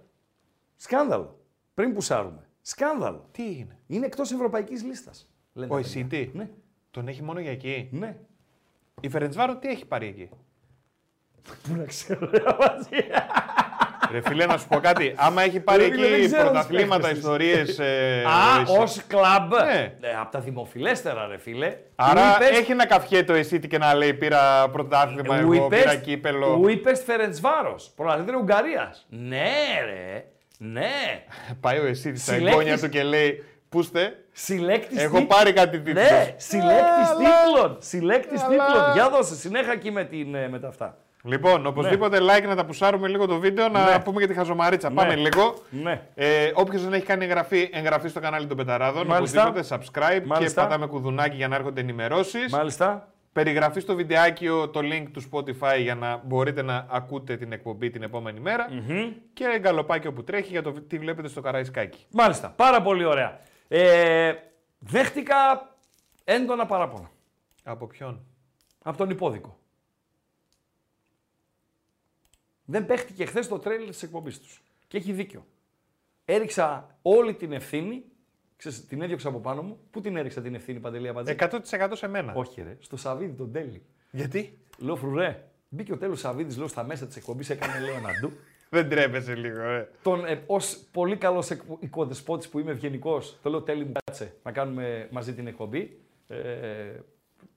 B: Σκάνδαλο. Πριν πουσάρουμε. Σκάνδαλο.
C: Τι είναι;
B: Είναι εκτός ευρωπαϊκής λίστας. λένε
C: Ο
B: τα παιδιά.
C: Εσίτη.
B: Ναι.
C: Τον έχει μόνο για εκεί;
B: Ναι.
C: Η Φερεντσβάρο τι έχει πάρει εκεί;
B: Πού να ξέρω, ρε Αμπατζή.
C: Ρε φίλε, να σου πω κάτι. Άμα έχει πάρει
B: Ρε φίλε, δεν
C: εκεί
B: ξέρω τους
C: πρωταθλήματα,
B: παίκτες.
C: ιστορίες. Ε,
B: Α, ως κλαμπ.
C: Ναι.
B: Ε, από τα δημοφιλέστερα, ρε φίλε.
C: Άρα
B: Μου είπες-
C: έχει να καφιέ το Εσίτη και να λέει πήρα πρωτάθλημα, εγώ
B: Ουίπεστ-
C: πήρα κύπελο.
B: Ουίπεστ Φερεντσβάρος, πρωταθλήτρια Ουγγαρίας. Ναι ρε, ναι.
C: Πάει ο Εσίτη στα
B: Συλλέκτης-
C: εγγόνια του και λέει Πούστε,
B: Συλλέκτης
C: έχω
B: τίτλων.
C: πάρει κάτι τίτλο.
B: Ναι, συλλέκτης
C: Αλλά-
B: τίτλων. Συλλέκτης
C: Αλλά-
B: τίτλων. Για δώσε, συνέχα εκεί με, την, ε, με τα αυτά.
C: Λοιπόν, οπωσδήποτε like να τα πουσάρουμε λίγο το βίντεο, να
B: Ναι.
C: πούμε για τη χαζομαρίτσα.
B: Ναι.
C: Πάμε λίγο.
B: Ναι.
C: Ε, Όποιος δεν έχει κάνει εγγραφή, εγγραφή στο κανάλι των Πεταράδων,
B: Μάλιστα.
C: οπωσδήποτε subscribe
B: Μάλιστα.
C: και πατάμε κουδουνάκι για να έρχονται ενημερώσεις.
B: Μάλιστα.
C: Περιγραφή στο βιντεάκιο το link του Spotify για να μπορείτε να ακούτε την εκπομπή την επόμενη μέρα. Και γκαλοπάκιο που τρέχει για το τι βλέπετε στο Καραϊσκάκι.
B: Μάλιστα. Πάρα πολύ ωραία. Ε, δέχτηκα έντονα παράπονα
C: Από ποιον;
B: από τον υπόδικο. Δεν παίχτηκε χθες το τρέιλερ της εκπομπής τους. Και έχει δίκιο. Έριξα όλη την ευθύνη. Ξέρεις, την έδιωξα από πάνω μου. Πού την έριξα την ευθύνη, Παντελή Αμπατζή.
C: 100% σε μένα.
B: Όχι, ρε. Στο Σαββίδι τον Τέλη.
C: Γιατί;
B: Λέω φρουρέ. Μπήκε ο τέλος Σαββίδη, λέω στα μέσα της εκπομπής, έκανε λέω ένα ντου.
C: δεν τρέπεσαι λίγο, ε.
B: Τον, ε, ως πολύ καλός εκ- οικοδεσπότης που είμαι ευγενικός, το λέω τέλει μου κάτσε να κάνουμε μαζί την εκπομπή. Ε,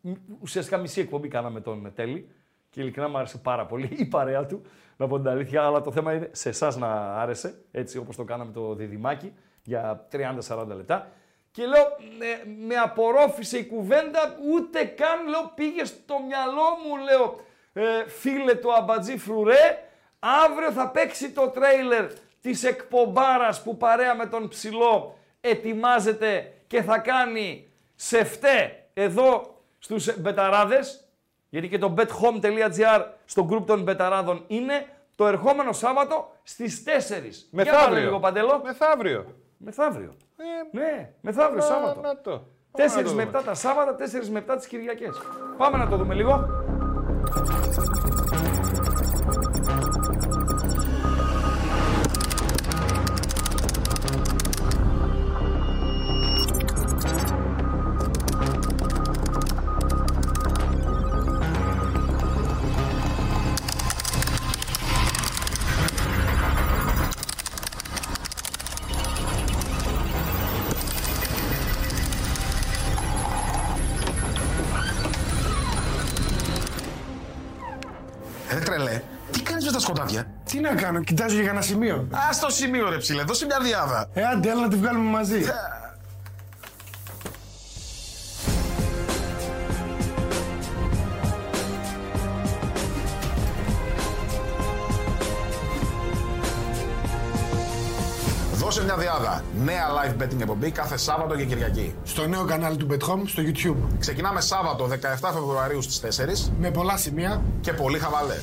B: μ- ουσιαστικά μισή εκπομπή κάναμε τον Τέλη και ειλικρινά μου άρεσε πάρα πολύ η παρέα του, να πω την αλήθεια, αλλά το θέμα είναι σε εσάς να άρεσε, έτσι όπως το κάναμε το διδυμάκι για 30-40 λεπτά. Και Και λέω, «Ε, με απορρόφησε η κουβέντα, ούτε καν λέω, πήγε στο μυαλό μου, λέω, «Ε, φίλε του Αμπατζή Φρουρέ, αύριο θα παίξει το τρέιλερ της εκπομπάρας που παρέα με τον ψηλό ετοιμάζεται και θα κάνει σε φταί εδώ στους μπεταράδες, γιατί και το bethome.gr στο group των μπεταράδων είναι το ερχόμενο Σάββατο στις 4. Για βάλε λίγο
C: Μεθαύριο.
B: παντελό.
C: Μεθαύριο.
B: Μεθαύριο.
C: Ε,
B: Ναι, μεθαύριο Σάββατο.
C: Να το. Πάμε να
B: 4
C: το
B: με
C: δούμε.
B: 7 τα Σάββατα, 4 με 7 τις Κυριακές. Πάμε να το δούμε λίγο.
D: Κοιτάζω για ένα σημείο.
E: Α το σημείο ρε ψηλέ, δώσε μια διάδα.
D: Ε, άντε, έλα να τη βγάλουμε μαζί.
E: Δώσε μια διάδα. Νέα live betting εκπομπή κάθε Σάββατο και Κυριακή.
D: Στο νέο κανάλι του BetHome στο YouTube.
E: Ξεκινάμε Σάββατο 17 Φεβρουαρίου στις 4
D: Με πολλά σημεία.
E: και πολύ χαβαλέ.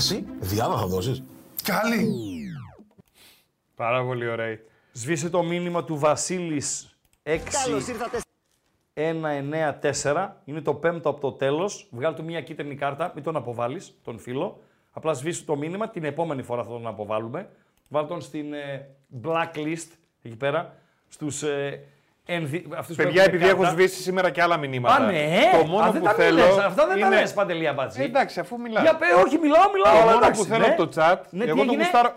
E: Εσύ, διάδα θα δώσεις.
D: Καλή.
C: Πάρα πολύ ωραία.
B: Σβήσε το μήνυμα του Βασίλης 6 1-9-4. Είναι το πέμπτο από το τέλος. Βγάλει του μια κίτρινη κάρτα. Μην τον αποβάλεις, τον φίλο. Απλά σβήσει το μήνυμα. Την επόμενη φορά θα τον αποβάλουμε. Βάλ τον στην ε, blacklist εκεί πέρα. Στους ε, ενδυ... αυτούς που
C: Παιδιά,
B: έχουν
C: επειδή έχω
B: κάρτα.
C: σβήσει σήμερα και άλλα μηνύματα.
B: Α, ναι.
C: Το μόνο
B: Α, δεν
C: που
B: τα
C: θέλω.
B: λες. Αυτά δεν τα
C: είναι-
B: λες, Παντελή Αμπατζή.
C: Ε, εντάξει, αφού μιλάω.
B: Για πέ, όχι, μιλάω, μιλάω.
C: Το μόνο
B: εντάξει,
C: που θέλω
B: ναι.
C: από το chat.
B: Ναι, τι
C: εγώ το
B: έγινε;
C: γουστάρω.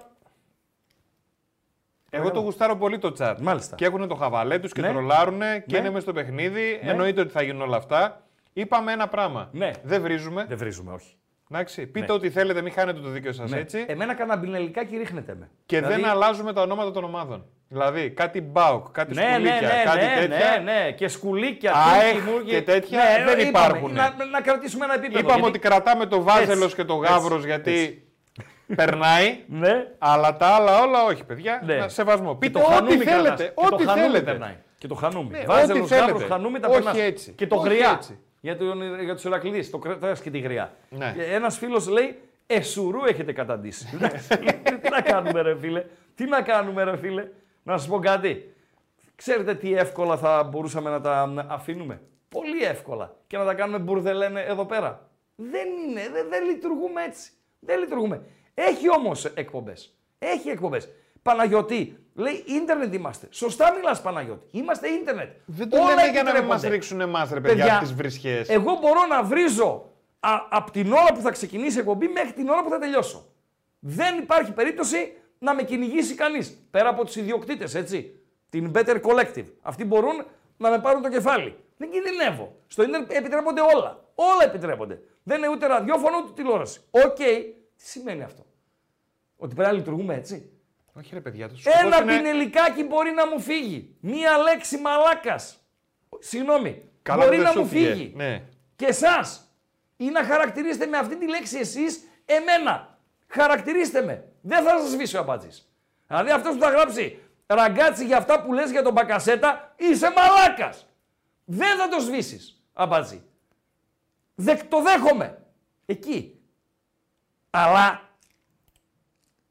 C: Εγώ το γουστάρω πολύ το chat.
B: Μάλιστα.
C: Και έχουν το χαβαλέ τους και
B: Ναι.
C: τρολάρουν και
B: Ναι.
C: είναι μέσα στο παιχνίδι. Εννοείται ότι θα γίνουν όλα αυτά. Είπαμε ένα πράγμα.
B: Ναι.
C: Δεν βρίζουμε.
B: Δεν βρίζουμε, όχι.
C: Εντάξει. Πείτε
B: Ναι.
C: ό,τι θέλετε, μην χάνετε το δίκιο σας
B: Ναι.
C: έτσι.
B: Εμένα καναμπινελικάκι ρίχνετε με.
C: Και
B: Δηλαδή-
C: δεν αλλάζουμε τα ονόματα των ομάδων. Δηλαδή κάτι μπάουκ, κάτι
B: Ναι, ναι,
C: σκουλίκια,
B: ναι,
C: κάτι
B: ναι,
C: τέτοια.
B: ναι, ναι, και σκουλίκια,
C: ΑΕΧ
B: τούκι, μούκι.
C: και τέτοια
B: Ναι,
C: δεν
B: είπαμε,
C: υπάρχουν.
B: Να, να κρατήσουμε ένα επίπεδο.
C: Είπαμε
B: γιατί-
C: ότι κρατάμε το βάζελος
B: Έτσι,
C: και το
B: έτσι,
C: γάβρο γιατί περνάει.
B: Ναι,
C: Αλλά τα άλλα όλα όχι, παιδιά.
B: Ναι.
C: Να σεβασμό.
B: και
C: Πείτε
B: το
C: ό,τι
B: χανούμι
C: θέλετε.
B: κρατάς. Και το
C: Ό,τι
B: χανούμι
C: θέλετε.
B: περνάει. Και το χανούμι.
C: Ναι,
B: Βάζελος,
C: ό,τι θέλετε.
B: γάβρος, χανούμι τα
C: Όχι
B: περνάς.
C: έτσι.
B: Και το
C: Όχι
B: γριά.
C: Έτσι.
B: Για, τον, για τους Ηρακλήδες, το κρατάς και τη γριά.
C: Ναι.
B: Και ένας φίλος λέει, εσουρού έχετε καταντήσει. τι να κάνουμε ρε φίλε, τι να κάνουμε ρε φίλε. Να σας πω κάτι. Ξέρετε τι εύκολα θα μπορούσαμε να τα αφήνουμε; Πολύ εύκολα. Και να τα κάνουμε μπουρδελένε εδώ πέρα. Δεν είναι, δεν, δεν λειτουργούμε έτσι. Δεν λειτουργούμε. Έχει όμως εκπομπές. Έχει εκπομπές. Παναγιώτη, λέει ίντερνετ είμαστε. Σωστά μιλάς Παναγιώτη. Είμαστε ίντερνετ.
C: Δεν το
B: Όλα
C: λέμε για να μην
B: επιτρέπονται.
C: μας ρίξουν εμάς, ρε παιδιά, τις βρισχές.
B: Εγώ μπορώ να βρίζω από την ώρα που θα ξεκινήσει η εκπομπή μέχρι την ώρα που θα τελειώσω. Δεν υπάρχει περίπτωση να με κυνηγήσει κανείς. Πέρα από τους ιδιοκτήτες, έτσι. Την Better Collective. Αυτοί μπορούν να με πάρουν το κεφάλι. Δεν κινδυνεύω. Στο ίντερνετ επιτρέπονται όλα. Όλα επιτρέπονται. Δεν είναι ούτε ραδιόφωνο ούτε τηλεόραση. Οκ. Τι σημαίνει αυτό; Ότι πρέπει να λειτουργούμε έτσι;
C: Όχι, ρε παιδιά, το
B: Ένα
C: σκοπός είναι...
B: μπινελικάκι μπορεί να μου φύγει. Μία λέξη μαλάκας. Συγγνώμη.
C: Καλά
B: μπορεί
C: που δεν
B: να μου
C: σου φύγε.
B: φύγει.
C: Ναι.
B: Και εσάς. Ή να χαρακτηρίσετε με αυτή τη λέξη εσείς εμένα. Χαρακτηρίστε με. Δεν θα σας σβήσει ο αμπάτζη. Δηλαδή αυτός που θα γράψει ραγκάτσι για αυτά που λες για τον Μπακασέτα, είσαι μαλάκας. Δεν θα το σβήσεις, αμπάτζη. Δεκ, το δέχομαι. Εκεί. Αλλά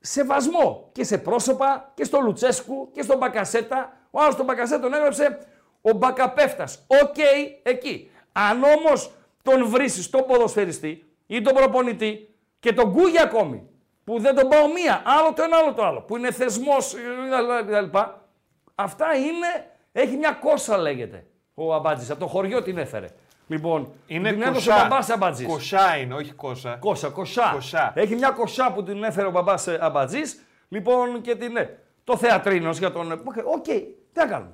B: σεβασμό και σε πρόσωπα και στο Λουτσέσκου και στον Μπακασέτα. Ο άλλος τον Μπακασέτα τον έγραψε ο Μπακαπέφτας. Οκ, εκεί. Αν όμως τον βρίσεις τον ποδοσφαιριστή ή τον προπονητή και τον κούγι ακόμη, που δεν τον πάω μία, άλλο το ένα, άλλο το άλλο, που είναι θεσμός ε, κτλ. Αυτά είναι, έχει μια κόσα λέγεται ο Αμπάτζης, από το χωριό την έφερε. Λοιπόν,
C: Είναι
B: την έδωσε ο
C: κοσά.
B: μπαμπάς Αμπάτζης.
C: Κοσά είναι, όχι κόσα.
B: Κόσα, κοσά.
C: Κοσά.
B: Έχει μια κοσά που την έφερε ο μπαμπάς Αμπατζής. Λοιπόν και την. ναι, Το θεατρίνος για τον. Οκ, τι να κάνουμε.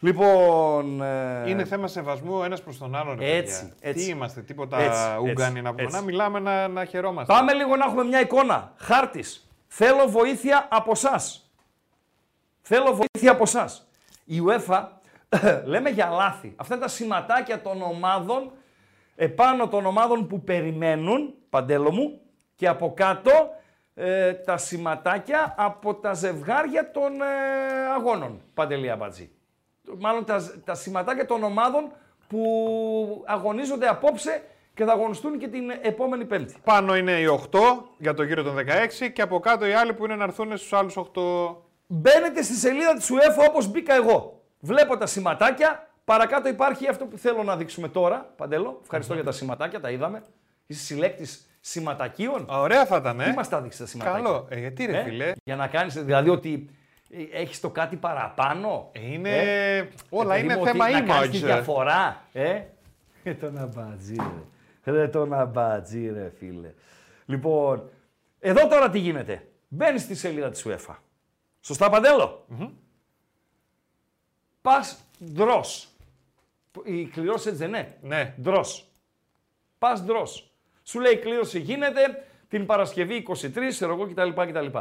B: Λοιπόν. ε,
C: Είναι θέμα σεβασμού ένας προς τον άλλον. ρε
B: Έτσι,
C: παιδιά.
B: έτσι.
C: Τι είμαστε, τίποτα
B: Έτσι,
C: Ούγκανοι
B: έτσι,
C: να πούμε.
B: έτσι.
C: Να μιλάμε να, να χαιρόμαστε.
B: Πάμε λίγο να έχουμε μια εικόνα. Χάρτης. Θέλω βοήθεια από εσά. Θέλω βοήθεια από εσά. Η UEFA λέμε για λάθη. Αυτά είναι τα σηματάκια των ομάδων επάνω των ομάδων που περιμένουν, Παντέλο μου, και από κάτω ε, τα σηματάκια από τα ζευγάρια των ε, αγώνων, Παντελή Αμπατζή. Μάλλον τα, τα σηματάκια των ομάδων που αγωνίζονται απόψε και θα αγωνιστούν και την επόμενη Πέμπτη.
C: Πάνω είναι οι 8 για το γύρο των 16 και από κάτω οι άλλοι που είναι να έρθουν στους άλλους 8.
B: Μπαίνετε στη σελίδα της UEFA όπως μπήκα εγώ. Βλέπω τα σηματάκια. Παρακάτω υπάρχει αυτό που θέλω να δείξουμε τώρα. Παντέλο, ευχαριστώ για τα σηματάκια, τα είδαμε. Είσαι συλλέκτης σηματακίων.
C: Ωραία θα ήταν,
B: Τι
C: ε.
B: μας τα δείξεις τα σηματάκια;
C: Καλό. Ε, γιατί ρε
B: Ε,
C: φίλε;
B: Για να κάνεις, δηλαδή ότι ε, έχεις το κάτι παραπάνω;
C: Ε, Είναι.
B: Ε,
C: Όλα
B: παιδί
C: είναι
B: μου,
C: θέμα
B: ότι Να κάνεις τη
C: image.
B: διαφορά. Ε, ε το να μπατζί, ρε. Ρε το να μπατζί, ρε φίλε. Λοιπόν, εδώ τώρα τι γίνεται. Μπαίνεις στη σελίδα της UEFA. Σωστά, Παντέλο; Πας ντρος. Η κληρώση έτσι δεν είναι.
C: Ναι.
B: Ντρος. Πας ντρος. Σου λέει η κλήρωση γίνεται την Παρασκευή 23, ξέρω εγώ κτλ. κτλ.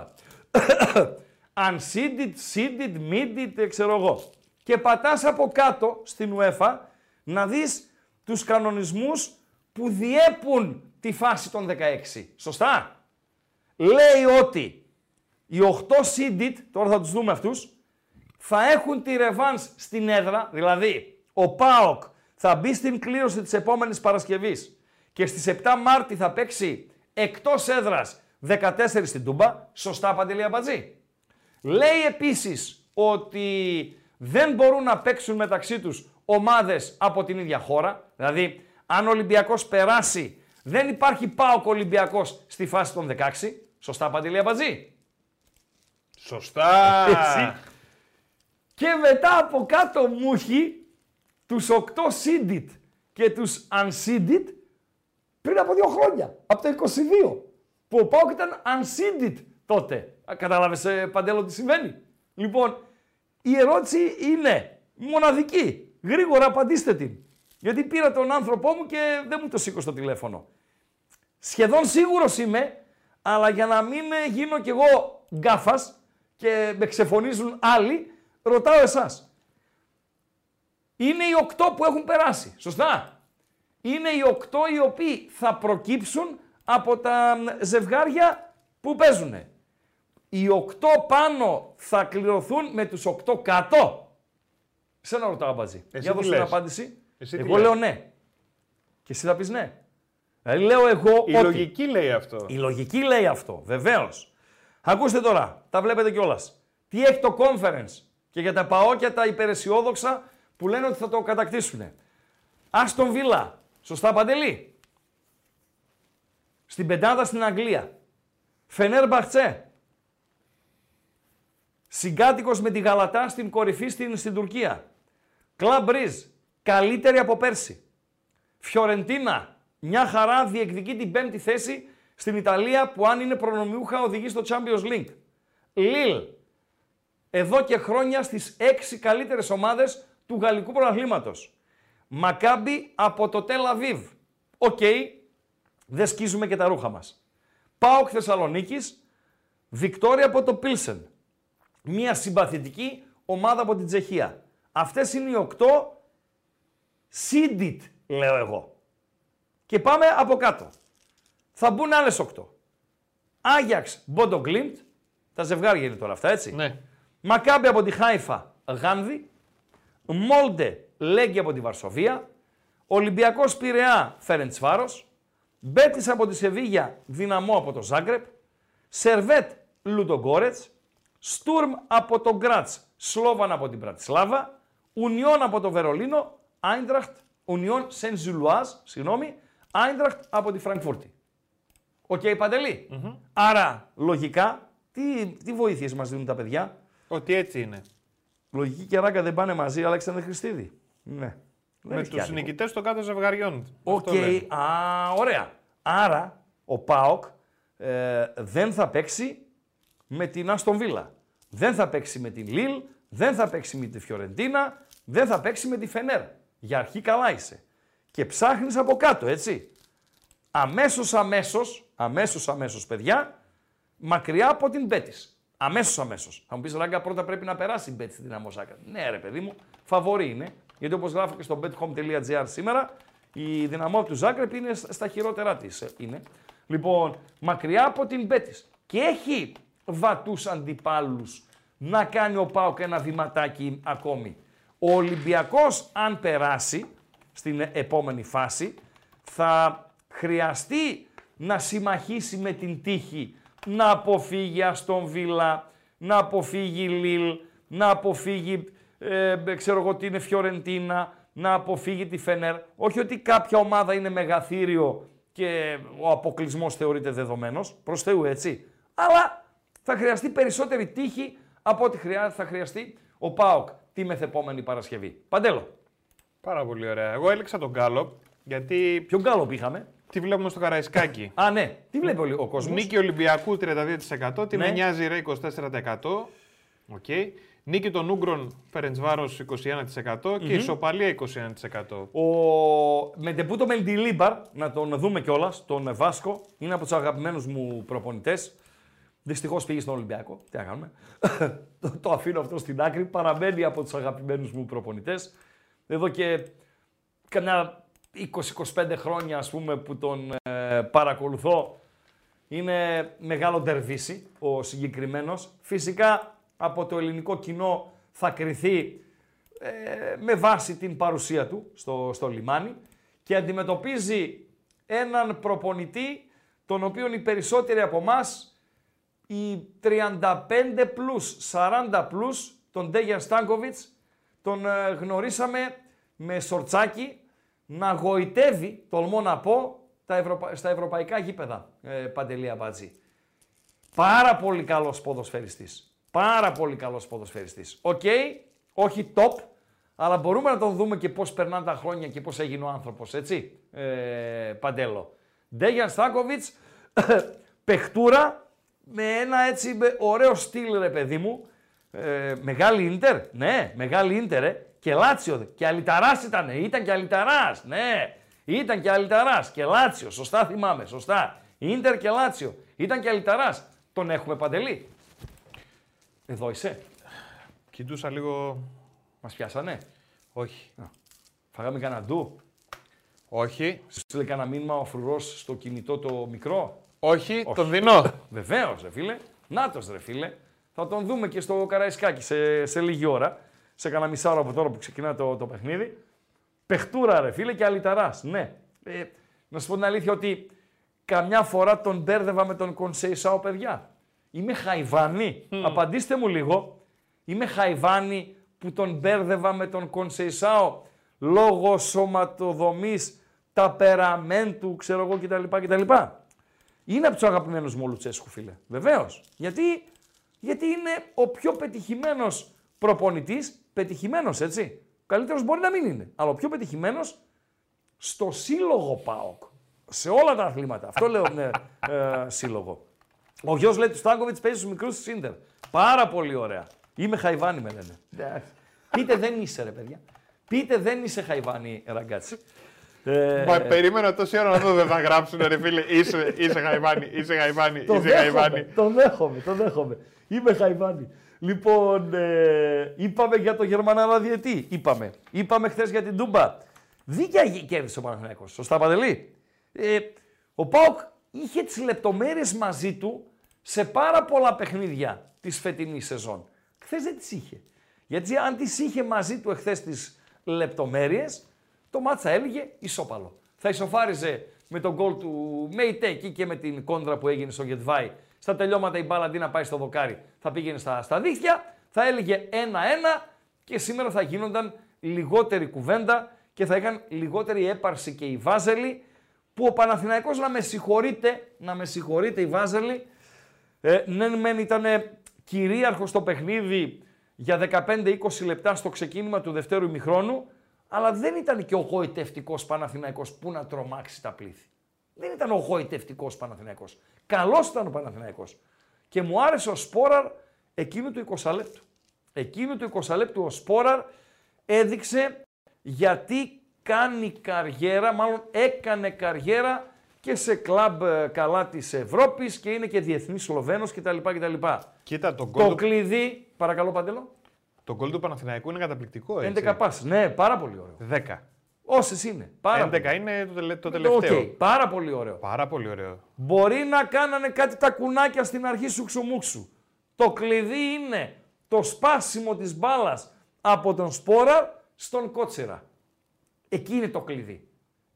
B: Unseeded, seeded, mided, ξέρω εγώ. Και πατάς από κάτω στην UEFA να δεις τους κανονισμούς που διέπουν τη φάση των 16. Σωστά. Λέει ότι οι 8 seeded, τώρα θα τους δούμε αυτούς, θα έχουν τη ρεβάνς στην έδρα, δηλαδή ο ΠΑΟΚ θα μπει στην κλήρωση της επόμενης Παρασκευής και στις 7 Μάρτη θα παίξει εκτός έδρας 14 στην Τούμπα. Σωστά, Παντελή Αμπατζή. Λέει επίσης ότι δεν μπορούν να παίξουν μεταξύ τους ομάδες από την ίδια χώρα. Δηλαδή, αν ο Ολυμπιακός περάσει, δεν υπάρχει ΠΑΟΚ Ολυμπιακός στη φάση των 16. Σωστά, Παντελή Αμπατζή.
C: Σωστά.
B: Έτσι. Και μετά από κάτω μου έχει τους 8 seeded και τους unseeded πριν από δύο χρόνια, από το 22, που ο Πάοκ ήταν unseeded τότε. Α, Κατάλαβες, ε, Παντέλο, τι συμβαίνει; Λοιπόν, η ερώτηση είναι μοναδική. Γρήγορα απαντήστε την. Γιατί πήρα τον άνθρωπό μου και δεν μου το σήκω στο τηλέφωνο. Σχεδόν σίγουρος είμαι, αλλά για να μην ε, γίνω κι εγώ γκάφας και με ξεφωνίζουν άλλοι, ρωτάω εσάς. Είναι οι οκτώ που έχουν περάσει, σωστά; Είναι οι οκτώ οι οποίοι θα προκύψουν από τα μ, ζευγάρια που παίζουν. Οι οκτώ πάνω θα κληρωθούν με τους οκτώ κάτω. Σε να ρωτάω, Μπατζή.
C: Εσύ
B: Για
C: τι
B: δώσε την
C: λες;
B: απάντηση.
C: Εσύ τι
B: εγώ
C: λες;
B: λέω ναι. Και εσύ θα πεις ναι. Δηλαδή λέω εγώ
C: Η
B: ότι...
C: λογική λέει αυτό.
B: Η λογική λέει αυτό, βεβαίως. Ακούστε τώρα, τα βλέπετε κιόλας. Τι έχει το conference; Και για τα παόκια τα υπεραισιόδοξα που λένε ότι θα το κατακτήσουν. Άστον Βίλα, σωστά Παντελή; Στην πεντάδα στην Αγγλία. Φενέρ Μπαχτσέ. Συγκάτοικος με τη Γαλατά στην κορυφή στην, στην Τουρκία. Κλαμπ Μπριζ, καλύτερη από πέρσι. Φιωρεντίνα, μια χαρά διεκδικεί την πέμπτη θέση στην Ιταλία που αν είναι προνομιούχα οδηγεί στο Champions League. Λίλ, εδώ και χρόνια στις έξι καλύτερες ομάδες του γαλλικού πρωταθλήματος. Μακάμπι από το Τελ Αβίβ. Οκ, δεν σκίζουμε και τα ρούχα μας. ΠΑΟΚ Θεσσαλονίκης, Βικτόρια από το Πίλσεν. Μια συμπαθητική ομάδα από την Τσεχία. Αυτές είναι οι οκτώ seeded, λέω εγώ. Και πάμε από κάτω. Θα μπουν άλλες 8. Άγιαξ, Μπόντο Γκλιμτ. Τα ζευγάρια είναι τώρα αυτά, έτσι.
C: Ναι.
B: Μακάμπι από τη Χάιφα, Γάνδη. Μόλντε, Λέγκια από τη Βαρσοβία. Ολυμπιακός Πειραιά, Φερεντσβάρος. Μπέτης από τη Σεβίγια, Δυναμό από το Ζάγκρεπ. Σερβέτ, Λουντογκόρετς. Στουρμ από το Γκράτς, Σλόβαν από την Μπρατισλάβα. Ουνιόν από το Βερολίνο. Άιντραχτ, Ουνιόν Σεν Ζιλουάζ, συγγνώμη. Άιντραχτ από τη Φραγκφούρτη. Οκ, παντελη Άρα, λογικά, τι, τι βοήθειες μας δίνουν τα παιδιά;
C: Ότι έτσι είναι.
B: Λογική και Ράγκα δεν πάνε μαζί, Αλέξανδρε Χριστίδη. Ναι. Δεν
C: Με
B: έχει
C: τους
B: κι άλλο.
C: νικητές των κάτω ζευγαριών.
B: Οκ,
C: Αυτό λέει.
B: α, ωραία. Άρα, ο ΠΑΟΚ ε, δεν θα παίξει με την Άστον Βίλα. Δεν θα παίξει με την Λίλ, δεν θα παίξει με τη Φιωρεντίνα, δεν θα παίξει με τη Φενέρ. Για αρχή καλά είσαι. Και ψάχνεις από κάτω, έτσι. Αμέσως, αμέσως, αμέσως, αμέσως, παιδιά, μακριά από την Μπέτης. Αμέσως, αμέσως. Θα μου πεις, Ράγκα, πρώτα πρέπει να περάσει η Μπέτης στην Δυναμό Ζάγκρεπ. Ναι, ρε παιδί μου, φαβορή είναι. Γιατί όπως γράφω και στο bethome.gr σήμερα, η δυναμό του Ζάγκρεπ είναι στα χειρότερά της. ε, Είναι. Λοιπόν, μακριά από την Μπέτης. Και έχει βατούς αντιπάλους να κάνει ο Πάοκ ένα βηματάκι ακόμη. Ο Ολυμπιακός, αν περάσει στην επόμενη φάση, θα χρειαστεί να συμμαχίσει με την τύχη, να αποφύγει Αστον Βίλα, να αποφύγει Λίλ, να αποφύγει, ε, ξέρω εγώ τι είναι Φιωρεντίνα, να αποφύγει τη Φενέρ. Όχι ότι κάποια ομάδα είναι μεγαθύριο και ο αποκλεισμός θεωρείται δεδομένος, προς Θεού έτσι. Αλλά θα χρειαστεί περισσότερη τύχη από ό,τι χρειά- θα χρειαστεί ο ΠΑΟΚ τη μεθεπόμενη Παρασκευή. Παντέλο,
C: Πάρα πολύ ωραία. Εγώ έλεξα τον Γκάλοπ γιατί
B: ποιον γκάλο είχαμε;
C: Τι βλέπουμε στο Καραϊσκάκι;
B: Α, ναι. Τι βλέπει ο, ο κόσμος;
C: Νίκη Ολυμπιακού 32%, την
B: Ναι.
C: νοιάζει ρε 24%. Οκ. Νίκη των Ούγκρων Φερεντσβάρος 21% και ισοπαλία 21%.
B: Ο Μεντεπούτο Μεντιλίμπαρ, να τον δούμε κιόλας, τον Βάσκο, είναι από τους αγαπημένους μου προπονητές. Δυστυχώς πήγε στον Ολυμπιακό. Τι να κάνουμε. το, το αφήνω αυτό στην άκρη. Παραμένει από τους αγαπημένους μου προπονητές. Εδώ και κανένα 20-25 χρόνια, ας πούμε, που τον ε, παρακολουθώ. Είναι μεγάλο ντερβίση ο συγκεκριμένος. Φυσικά από το ελληνικό κοινό θα κριθεί ε, με βάση την παρουσία του στο, στο λιμάνι και αντιμετωπίζει έναν προπονητή τον οποίον οι περισσότεροι από εμάς οι 35 plus, 40 plus, τον Ντέγιαν Στάνκοβιτς, τον ε, γνωρίσαμε με σορτσάκι να γοητεύει, τολμώ να πω, τα ευρωπα- στα ευρωπαϊκά γήπεδα, ε, Παντελή Αμπατζή. Πάρα πολύ καλός ποδοσφαιριστής. Πάρα πολύ καλός ποδοσφαιριστής. Οκ, όχι top, αλλά μπορούμε να τον δούμε και πώς περνάνε τα χρόνια και πώς έγινε ο άνθρωπος, έτσι, ε, Παντέλο. Ντέγιαν Στάνκοβιτς, παιχτούρα, με ένα έτσι με ωραίο στυλ, ρε παιδί μου. Ε, μεγάλη Ίντερ, ναι, μεγάλη Ίντερ, ε. Και Λάτσιο, και αλητάρας ήταν, ήταν και αλητάρας, ναι. Ήταν και Αλιταράς και Λάτσιο, σωστά θυμάμαι, σωστά. Ίντερ και Λάτσιο, ήταν και Αλιταράς. Τον έχουμε παντελή. Εδώ είσαι,
C: Κοιτούσα λίγο.
B: μας πιάσανε;
C: Όχι.
B: Φάγαμε κανένα ντου;
C: Όχι.
B: Σου στείλε κανένα μήνυμα ο φρουρός στο κινητό το μικρό;
C: Όχι, τον δίνω.
B: Βεβαίως, ρε φίλε. Νάτος, ρε φίλε. Θα τον δούμε και στο Καραϊσκάκι σε, σε λίγη ώρα. Σε κανένα μισά ώρα από τώρα που ξεκινά το, το παιχνίδι. Πεχτούρα, ρε φίλε, και αλυταράς. Ναι. Ε, να σου πω την αλήθεια ότι καμιά φορά τον μπέρδευα με τον Κονσέισάο, παιδιά. Είμαι χαϊβάνι. Απαντήστε μου λίγο. Είμαι χαϊβάνι που τον μπέρδευα με τον Κονσέισάο λόγω σωματοδομής, ταπεραμέντου, ξέρω εγώ κτλ. κτλ. Είναι από τους αγαπημένους μου ο Λουτσέσκου, φίλε. Βεβαίως. Γιατί, γιατί είναι ο πιο πετυχημένος προπονητής. Πετυχημένος, έτσι. Ο καλύτερος μπορεί να μην είναι. Αλλά ο πιο πετυχημένος στο σύλλογο ΠΑΟΚ. Σε όλα τα αθλήματα. Αυτό λέω ναι, ε, σύλλογο. Ο γιος λέει του Στάνκοβιτς παίζει στους μικρούς της Ιντερ. Πάρα πολύ ωραία. Είμαι χαϊβάνι, με λένε. Εντάξει. Πείτε δεν είσαι, ρε παιδιά. Πείτε δεν είσαι χαϊβάνι, ραγκάτσι. Ε,
C: Μα περίμενα τόση ώρα να δω δεν θα γράψουν ρε φίλε. Είσαι, είσαι Γαϊβάνι, είσαι Γαϊβάνι,
B: Το
C: είσαι
B: δέχομαι,
C: Γαϊβάνι.
B: το δέχομαι, το δέχομαι. Είμαι χαϊβάνι. Λοιπόν, ε, είπαμε για το Γερμανάρα διετή. Είπαμε. Είπαμε χθες για την Τούμπα. Δίκαια γη- κέρδισε ο Παναθηναϊκός. Σωστά, Παντελή; Ε, ο Πάοκ είχε τις λεπτομέρειες μαζί του σε πάρα πολλά παιχνίδια της φετινής σεζόν. Χθες δεν τις είχε. Γιατί αν τις είχε μαζί του εχθές τις λεπτομέρειες, το μάτσα έλεγε ισόπαλο. Θα ισοφάριζε με τον γκολ του Μέιτε εκεί και με την κόντρα που έγινε στο Γετβάη. Στα τελειώματα η μπάλα αντί να πάει στο δοκάρι θα πήγαινε στα, στα δίχτυα, θα έλεγε 1-1 και σήμερα θα γίνονταν λιγότερη κουβέντα και θα είχαν λιγότερη έπαρση και οι Βάζελοι που ο Παναθηναϊκός να με συγχωρείτε, να με συγχωρείτε οι Βάζελοι, ε, ναι, μεν ήταν κυρίαρχο στο παιχνίδι για 15-20 λεπτά στο ξεκίνημα του δευτέρου ημιχρόνου, αλλά δεν ήταν και ο γοητευτικό Παναθηναϊκός που να τρομάξει τα πλήθη. Δεν ήταν ο γοητευτικό Παναθηναϊκός. Καλός ήταν ο Παναθηναϊκός. Και μου άρεσε ο Σπόραρ εκείνου του 20 λεπτού. Εκείνου του 20 λεπτού ο Σπόραρ έδειξε γιατί κάνει καριέρα, μάλλον έκανε καριέρα και σε κλαμπ ε, καλά της Ευρώπης και είναι και διεθνής Σλοβαίνος κτλ. κτλ.
C: Κοίτα, το γκολ
B: Το
C: του,
B: κλειδί, παρακαλώ Παντελό,
C: το γκολ του Παναθηναϊκού είναι καταπληκτικό. Έτσι.
B: 11 πάσες. Ναι, πάρα πολύ ωραίο.
C: 10.
B: Όσες είναι. Πάρα
C: 11
B: πολύ.
C: είναι το, τελε- το
B: Οκ,
C: τελευταίο.
B: πάρα πολύ ωραίο.
C: Πάρα πολύ ωραίο.
B: Μπορεί να κάνανε κάτι τα κουνάκια στην αρχή σου ξουμούξου. Το κλειδί είναι το σπάσιμο της μπάλας από τον Σπόραρ στον Κότσιρα. Εκεί είναι το κλειδί.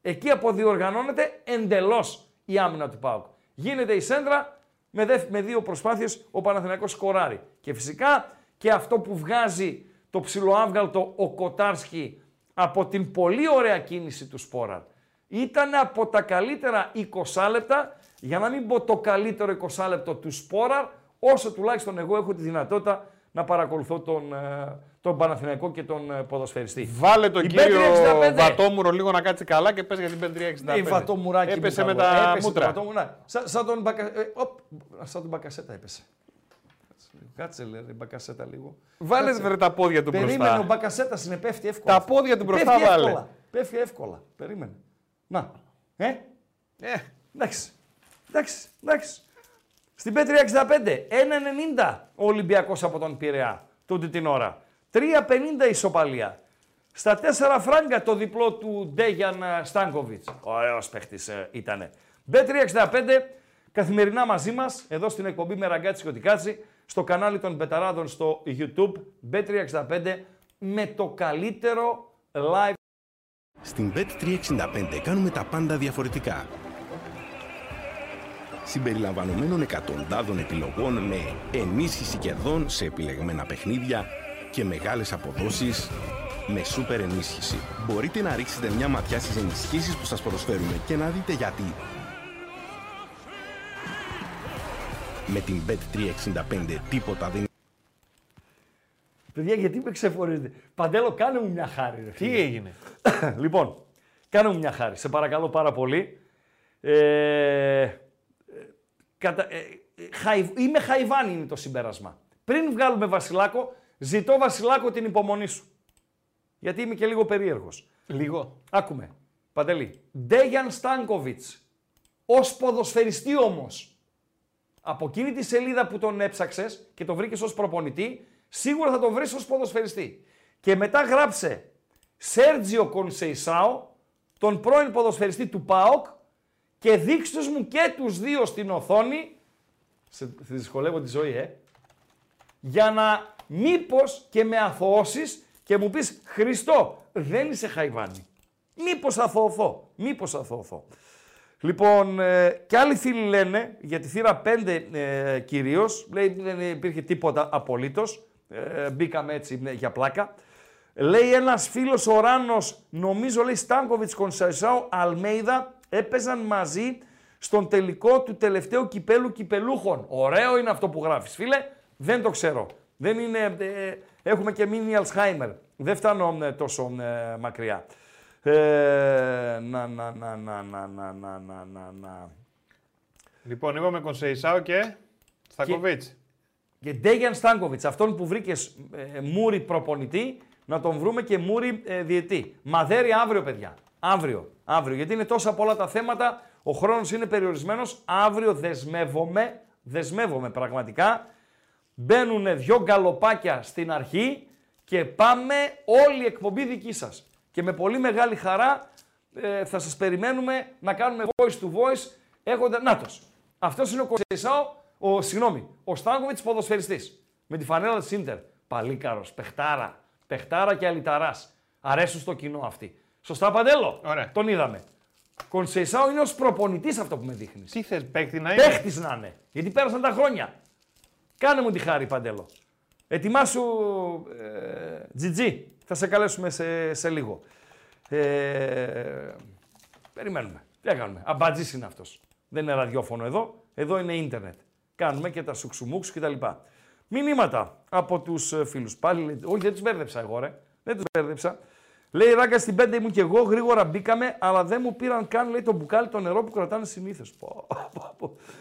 B: Εκεί αποδιοργανώνεται εντελώς η άμυνα του ΠΑΟΚ. Γίνεται η σέντρα με, δευ- με δύο προσπάθειες ο Παναθηναϊκός σκοράρει. Και φυσικά και αυτό που βγάζει το ψιλοάβγαλτο ο Κοτάρσκι από την πολύ ωραία κίνηση του Σπόραρ. Ήταν από τα καλύτερα 20 λεπτά, για να μην πω το καλύτερο 20 λεπτό του Σπόραρ, όσο τουλάχιστον εγώ έχω τη δυνατότητα να παρακολουθώ τον, ε, τον Παναθηναϊκό και τον ε, ποδοσφαιριστή.
C: Βάλε τον
B: Η
C: κύριο
B: Bet365.
C: Βατόμουρο λίγο να κάτσει καλά και πες για την 565.
B: Ναι, βατομουράκι
C: Έπεσε
B: μου
C: με
B: καλό.
C: τα
B: Έπεσε
C: μούτρα.
B: το βατομουράκι. Σαν, σαν τον Μπακα... ε, οπ, σαν τον Μπακασέτα έπεσε. Κάτσε λέει ρε, Μπακασέτα λίγο.
C: Βάλε
B: Κάτσε.
C: βρε τα πόδια του
B: Περίμενε, ο
C: μπροστά.
B: Μπακασέτας είναι πέφτει εύκολα.
C: Τα πόδια του μπροστά
B: πέφτει
C: βάλε.
B: Εύκολα. Πέφτει εύκολα. Περίμενε. Να. Ε,
C: Ε,
B: εντάξει. Εντάξει, εντάξει. Στην Πέτρια 65, 1,90 ο Ολυμπιακός από τον Πειραιά τούτη την ώρα. 3,50 ισοπαλία. Στα 4 φράγκα το διπλό του Ντέγιαν ε, Στάνκοβιτς. Ωραίος παίχτης ε, ήτανε. B365, καθημερινά μαζί μας, εδώ στην εκπομπή με ραγκάτσι και οτικάτσι, στο κανάλι των Πεταράδων στο YouTube, B365, με το καλύτερο live
F: Στην Bet365 κάνουμε τα πάντα διαφορετικά. Συμπεριλαμβανομένων εκατοντάδων επιλογών με ενίσχυση κερδών σε επιλεγμένα παιχνίδια και μεγάλες αποδόσεις με σούπερ ενίσχυση. Μπορείτε να ρίξετε μια ματιά στις ενισχύσεις που σας προσφέρουμε και να δείτε γιατί. Με την Bet365 τίποτα δεν
B: Παιδιά, γιατί με ξεφορίζετε; Παντέλο, κάνε μου μια χάρη. Ρε,
C: τι
B: φίλε.
C: έγινε;
B: λοιπόν, κάνε μου μια χάρη. Σε παρακαλώ πάρα πολύ. Ε, ε, κατα, ε, ε, χαϊ- είμαι χαϊβάνι είναι το συμπέρασμα. Πριν βγάλουμε Βασιλάκο, ζητώ Βασιλάκο την υπομονή σου. Γιατί είμαι και λίγο περίεργος.
C: Λίγο.
B: Άκουμε. Παντελή. Ντέγιαν Στάνκοβιτς. Ως ποδοσφαιριστή όμως. Από εκείνη τη σελίδα που τον έψαξες και τον βρήκες ως προπονητή, σίγουρα θα τον βρεις ως ποδοσφαιριστή. Και μετά γράψε Σέρτζιο Κονσεϊσάο, τον πρώην ποδοσφαιριστή του ΠΑΟΚ και δείξτε τους μου και τους δύο στην οθόνη, σε σε δυσκολεύω τη ζωή, ε, για να μήπως και με αθωώσεις και μου πεις Χριστό, δεν είσαι χαϊβάνι. Μήπως αθωωθώ, μήπως αθωωθώ. Λοιπόν, ε, και άλλοι φίλοι λένε, για τη θύρα 5 ε, κυρίως, λέει δεν υπήρχε τίποτα απολύτως, ε, μπήκαμε έτσι ε, για πλάκα. Λέει ένας φίλος ο Ράνος, νομίζω λέει Στάνκοβιτς, Κονσαϊσάου, Αλμέιδα, έπαιζαν μαζί στον τελικό του τελευταίου κυπέλου κυπελούχων. Ωραίο είναι αυτό που γράφεις φίλε, δεν το ξέρω. Δεν είναι, ε, έχουμε και μείνει Αλσχάιμερ. Δεν φτάνω ε, τόσο ε, μακριά. Ε, να, να, να, να, να, να, να, να, να, να.
C: Λοιπόν, είπαμε Κονσεϊσάο και Στακοβίτς.
B: Και Ντέγιαν Στάνκοβιτς, αυτόν που βρήκες ε, μούρι προπονητή, να τον βρούμε και μούρι ε, διετή. Μαδέρι αύριο, παιδιά. Αύριο. Αύριο. Γιατί είναι τόσα πολλά τα θέματα, ο χρόνος είναι περιορισμένος. Αύριο δεσμεύομαι, δεσμεύομαι πραγματικά. Μπαίνουν δυο γκαλοπάκια στην αρχή και πάμε όλη η εκπομπή δική σας. Και με πολύ μεγάλη χαρά ε, θα σας περιμένουμε να κάνουμε voice to voice έχοντα... Νάτος. Αυτός είναι ο Κονσεϊσάο, ο, συγγνώμη, ο Στάνκοβιτς ποδοσφαιριστής. Με τη φανέλα της Ίντερ. Παλίκαρος, παιχτάρα. Παιχτάρα και αλυταράς. Αρέσουν στο κοινό αυτοί. Σωστά, Παντέλο;
C: Ωραία.
B: Τον είδαμε. Κονσεϊσάο είναι ως προπονητής αυτό που με δείχνεις.
C: Τι θες, παίχτη να είναι;
B: Παίχτης να είναι. Γιατί πέρασαν τα χρόνια. Κάνε μου τη χάρη, Παντέλο. Ετοιμάσου, ε, Τζιτζί. Θα σε καλέσουμε σε, σε λίγο. Ε, περιμένουμε. Τι θα κάνουμε; Αμπατζής είναι αυτός. Δεν είναι ραδιόφωνο εδώ. Εδώ είναι ίντερνετ. Κάνουμε και τα σουξουμούξ κτλ. Μηνύματα από τους ε, φίλους. Πάλι, λέτε- όχι δεν τους μπέρδεψα εγώ ρε. Δεν τους μπέρδεψα. Λέει ράγκα στην πέντε ήμουν και εγώ, γρήγορα μπήκαμε, αλλά δεν μου πήραν καν λέει, το μπουκάλι το νερό που κρατάνε συνήθως.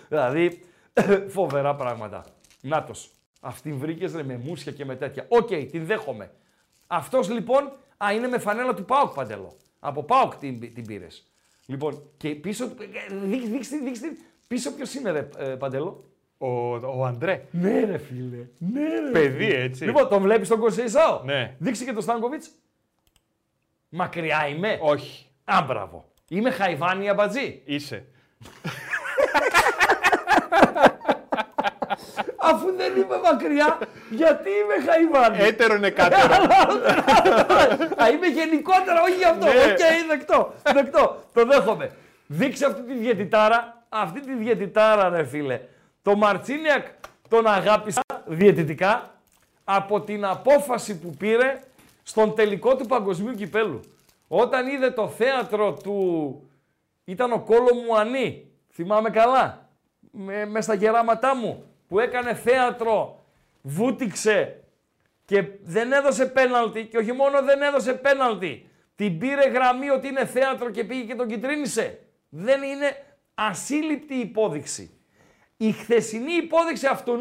B: δηλαδή, φοβερά πράγματα. Νάτος. Αυτήν βρήκες ρε, με μούσια και με τέτοια. Οκ, την δέχομαι. Αυτός λοιπόν Α, είναι με φανέλα του ΠΑΟΚ Παντέλο. Από ΠΑΟΚ την, την πήρες. Λοιπόν, και πίσω. ε, δείξ- Δείξτε, δείξτε. Πίσω ποιος είναι, ρε, ε, Παντέλο;
C: Ο, ο Αντρέ.
B: Ναι, ρε φίλε. Ναι, ρε.
C: Παιδί, έτσι.
B: Λοιπόν, τον βλέπεις τον Κονσεϊσάο.
C: Ναι.
B: Δείξε και τον Στάνκοβιτς. Μακριά είμαι.
C: Όχι.
B: Α, μπράβο. Είμαι χαϊβάνι Αμπατζή.
C: Είσαι.
B: Αφού δεν είμαι μακριά, γιατί είμαι χαϊβάνι.
C: Έτερον εκάτερον.
B: Α, είμαι γενικότερα, όχι γι' αυτό. Οκ,
C: Ναι.
B: δεκτό. Δεκτό. Το δέχομαι. Δείξε αυτή τη διαιτητάρα. Αυτή τη διαιτητάρα, ρε φίλε. Το Μαρτσίνιακ τον αγάπησα διαιτητικά από την απόφαση που πήρε στον τελικό του παγκοσμίου κυπέλου. Όταν είδε το θέατρο του. ήταν ο Κόλο Μουανί. Θυμάμαι καλά. Με, με στα γεράματά μου. Που έκανε θέατρο. Βούτυξε και δεν έδωσε πέναλτι και όχι μόνο δεν έδωσε πέναλτι, την πήρε γραμμή ότι είναι θέατρο και πήγε και τον κυτρίνησε. Δεν είναι ασύλληπτη υπόδειξη. Η χθεσινή υπόδειξη αυτού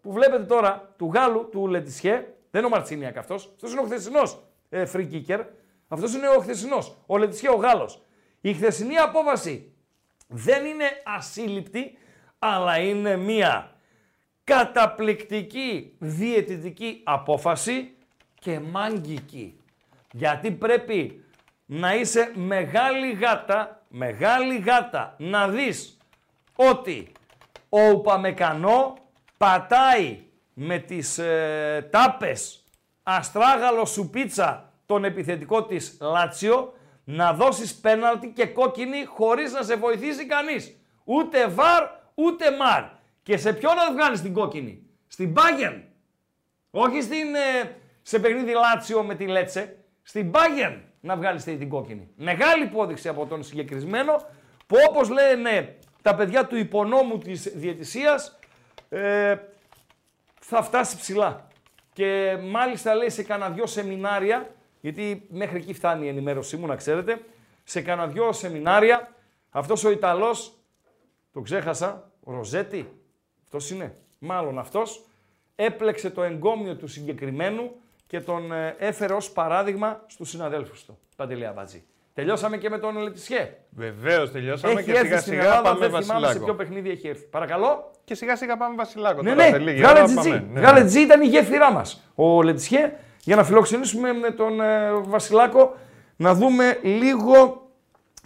B: που βλέπετε τώρα, του Γάλλου, του Λετισιέ, δεν είναι ο Μαρτσίνιακ αυτός, αυτός είναι ο χθεσινός ε, free kicker, αυτός είναι ο χθεσινός, ο Λετισιέ ο Γάλλος. Η χθεσινή απόφαση δεν είναι ασύλληπτη, αλλά είναι μία καταπληκτική διαιτητική απόφαση και μάγικη. Γιατί πρέπει να είσαι μεγάλη γάτα, μεγάλη γάτα, να δεις ότι ο Ουπαμεκανό πατάει με τις ε, τάπες αστράγαλο σουπίτσα τον επιθετικό της Λάτσιο να δώσεις πέναλτι και κόκκινη χωρίς να σε βοηθήσει κανείς. Ούτε βαρ, ούτε μαρ. Και σε ποιον να βγάλεις την κόκκινη; Στην Bayern. Όχι στην, ε, σε παιχνίδι Λάτσιο με τη Λέτσε. Στην Bayern να βγάλεις την κόκκινη. Μεγάλη υπόδειξη από τον συγκεκριμένο που όπως λένε τα παιδιά του υπονόμου της διαιτησίας ε, θα φτάσει ψηλά. Και μάλιστα λέει σε κανένα δυο σεμινάρια, γιατί μέχρι εκεί φτάνει η ενημέρωσή μου να ξέρετε, σε κανένα δυο σεμινάρια αυτός ο Ιταλός, το ξέχασα, ο Ροζέτη, αυτός είναι, μάλλον αυτός, έπλεξε το εγκόμιο του συγκεκριμένου και τον ε, έφερε ως παράδειγμα στους συναδέλφους του. Παντελή Αμπατζή. Τελειώσαμε και με τον Λετισιέ.
C: Βεβαίως τελειώσαμε
B: Έχει
C: και
B: έρθει
C: σιγά
B: στην
C: σιγά
B: Ελλάδα,
C: πάμε
B: δεν θυμάμαι σε
C: Βασιλάκο.
B: ποιο παιχνίδι έχει έρθει. Παρακαλώ.
C: Και σιγά σιγά πάμε Βασιλάκο.
B: Ναι,
C: τώρα,
B: ναι,
C: σε λίγη
B: βγάλε
C: ώρα
B: τζιτζί.
C: πάμε. Ναι,
B: Βγάλε
C: ναι.
B: τζιτζί ήταν η γέφυρά μας. Ο Λετσιέ για να φιλοξενήσουμε με τον ε, Βασιλάκο να δούμε λίγο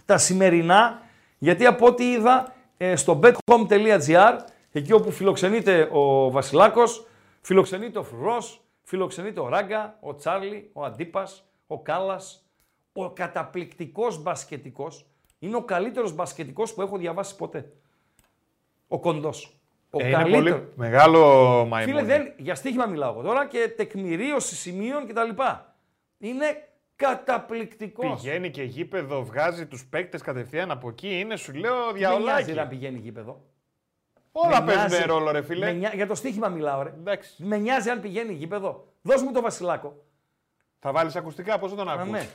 B: τα σημερινά. Γιατί από ό,τι είδα ε, στο bethome.gr, εκεί όπου φιλοξενείται ο Βασιλάκος, φιλοξενείται ο Φρουρός, φιλοξενείται ο Ράγκα, ο Τσάρλι, ο Αντίπας, ο Κάλλας, ο καταπληκτικός μπασκετικός. Είναι ο καλύτερος μπασκετικός που έχω διαβάσει ποτέ. Ο Κοντός. Ο
C: Ε, είναι πολύ μεγάλο μαϊμού.
B: Φίλε, δεν, για στοίχημα μιλάω εγώ τώρα και τεκμηρίωση σημείων κτλ. Είναι καταπληκτικός.
C: Πηγαίνει και γήπεδο, βγάζει τους παίκτες κατευθείαν από εκεί. Είναι, σου λέω,
B: Δεν
C: διαολάκι.
B: νοιάζει να πηγαίνει γήπεδο.
C: Όλα
B: Με
C: παίζουν
B: νοιάζει-
C: ρόλο, ρε
B: με
C: φίλε.
B: νοιά- Για το στοίχημα μιλάω, ρε.
C: Εντάξει.
B: Με νοιάζει αν πηγαίνει γήπεδο. Δώσ' μου το Βασιλάκο.
C: Θα βάλεις ακουστικά, πώς θα τον
B: Α,
C: ακούς;
B: ναι.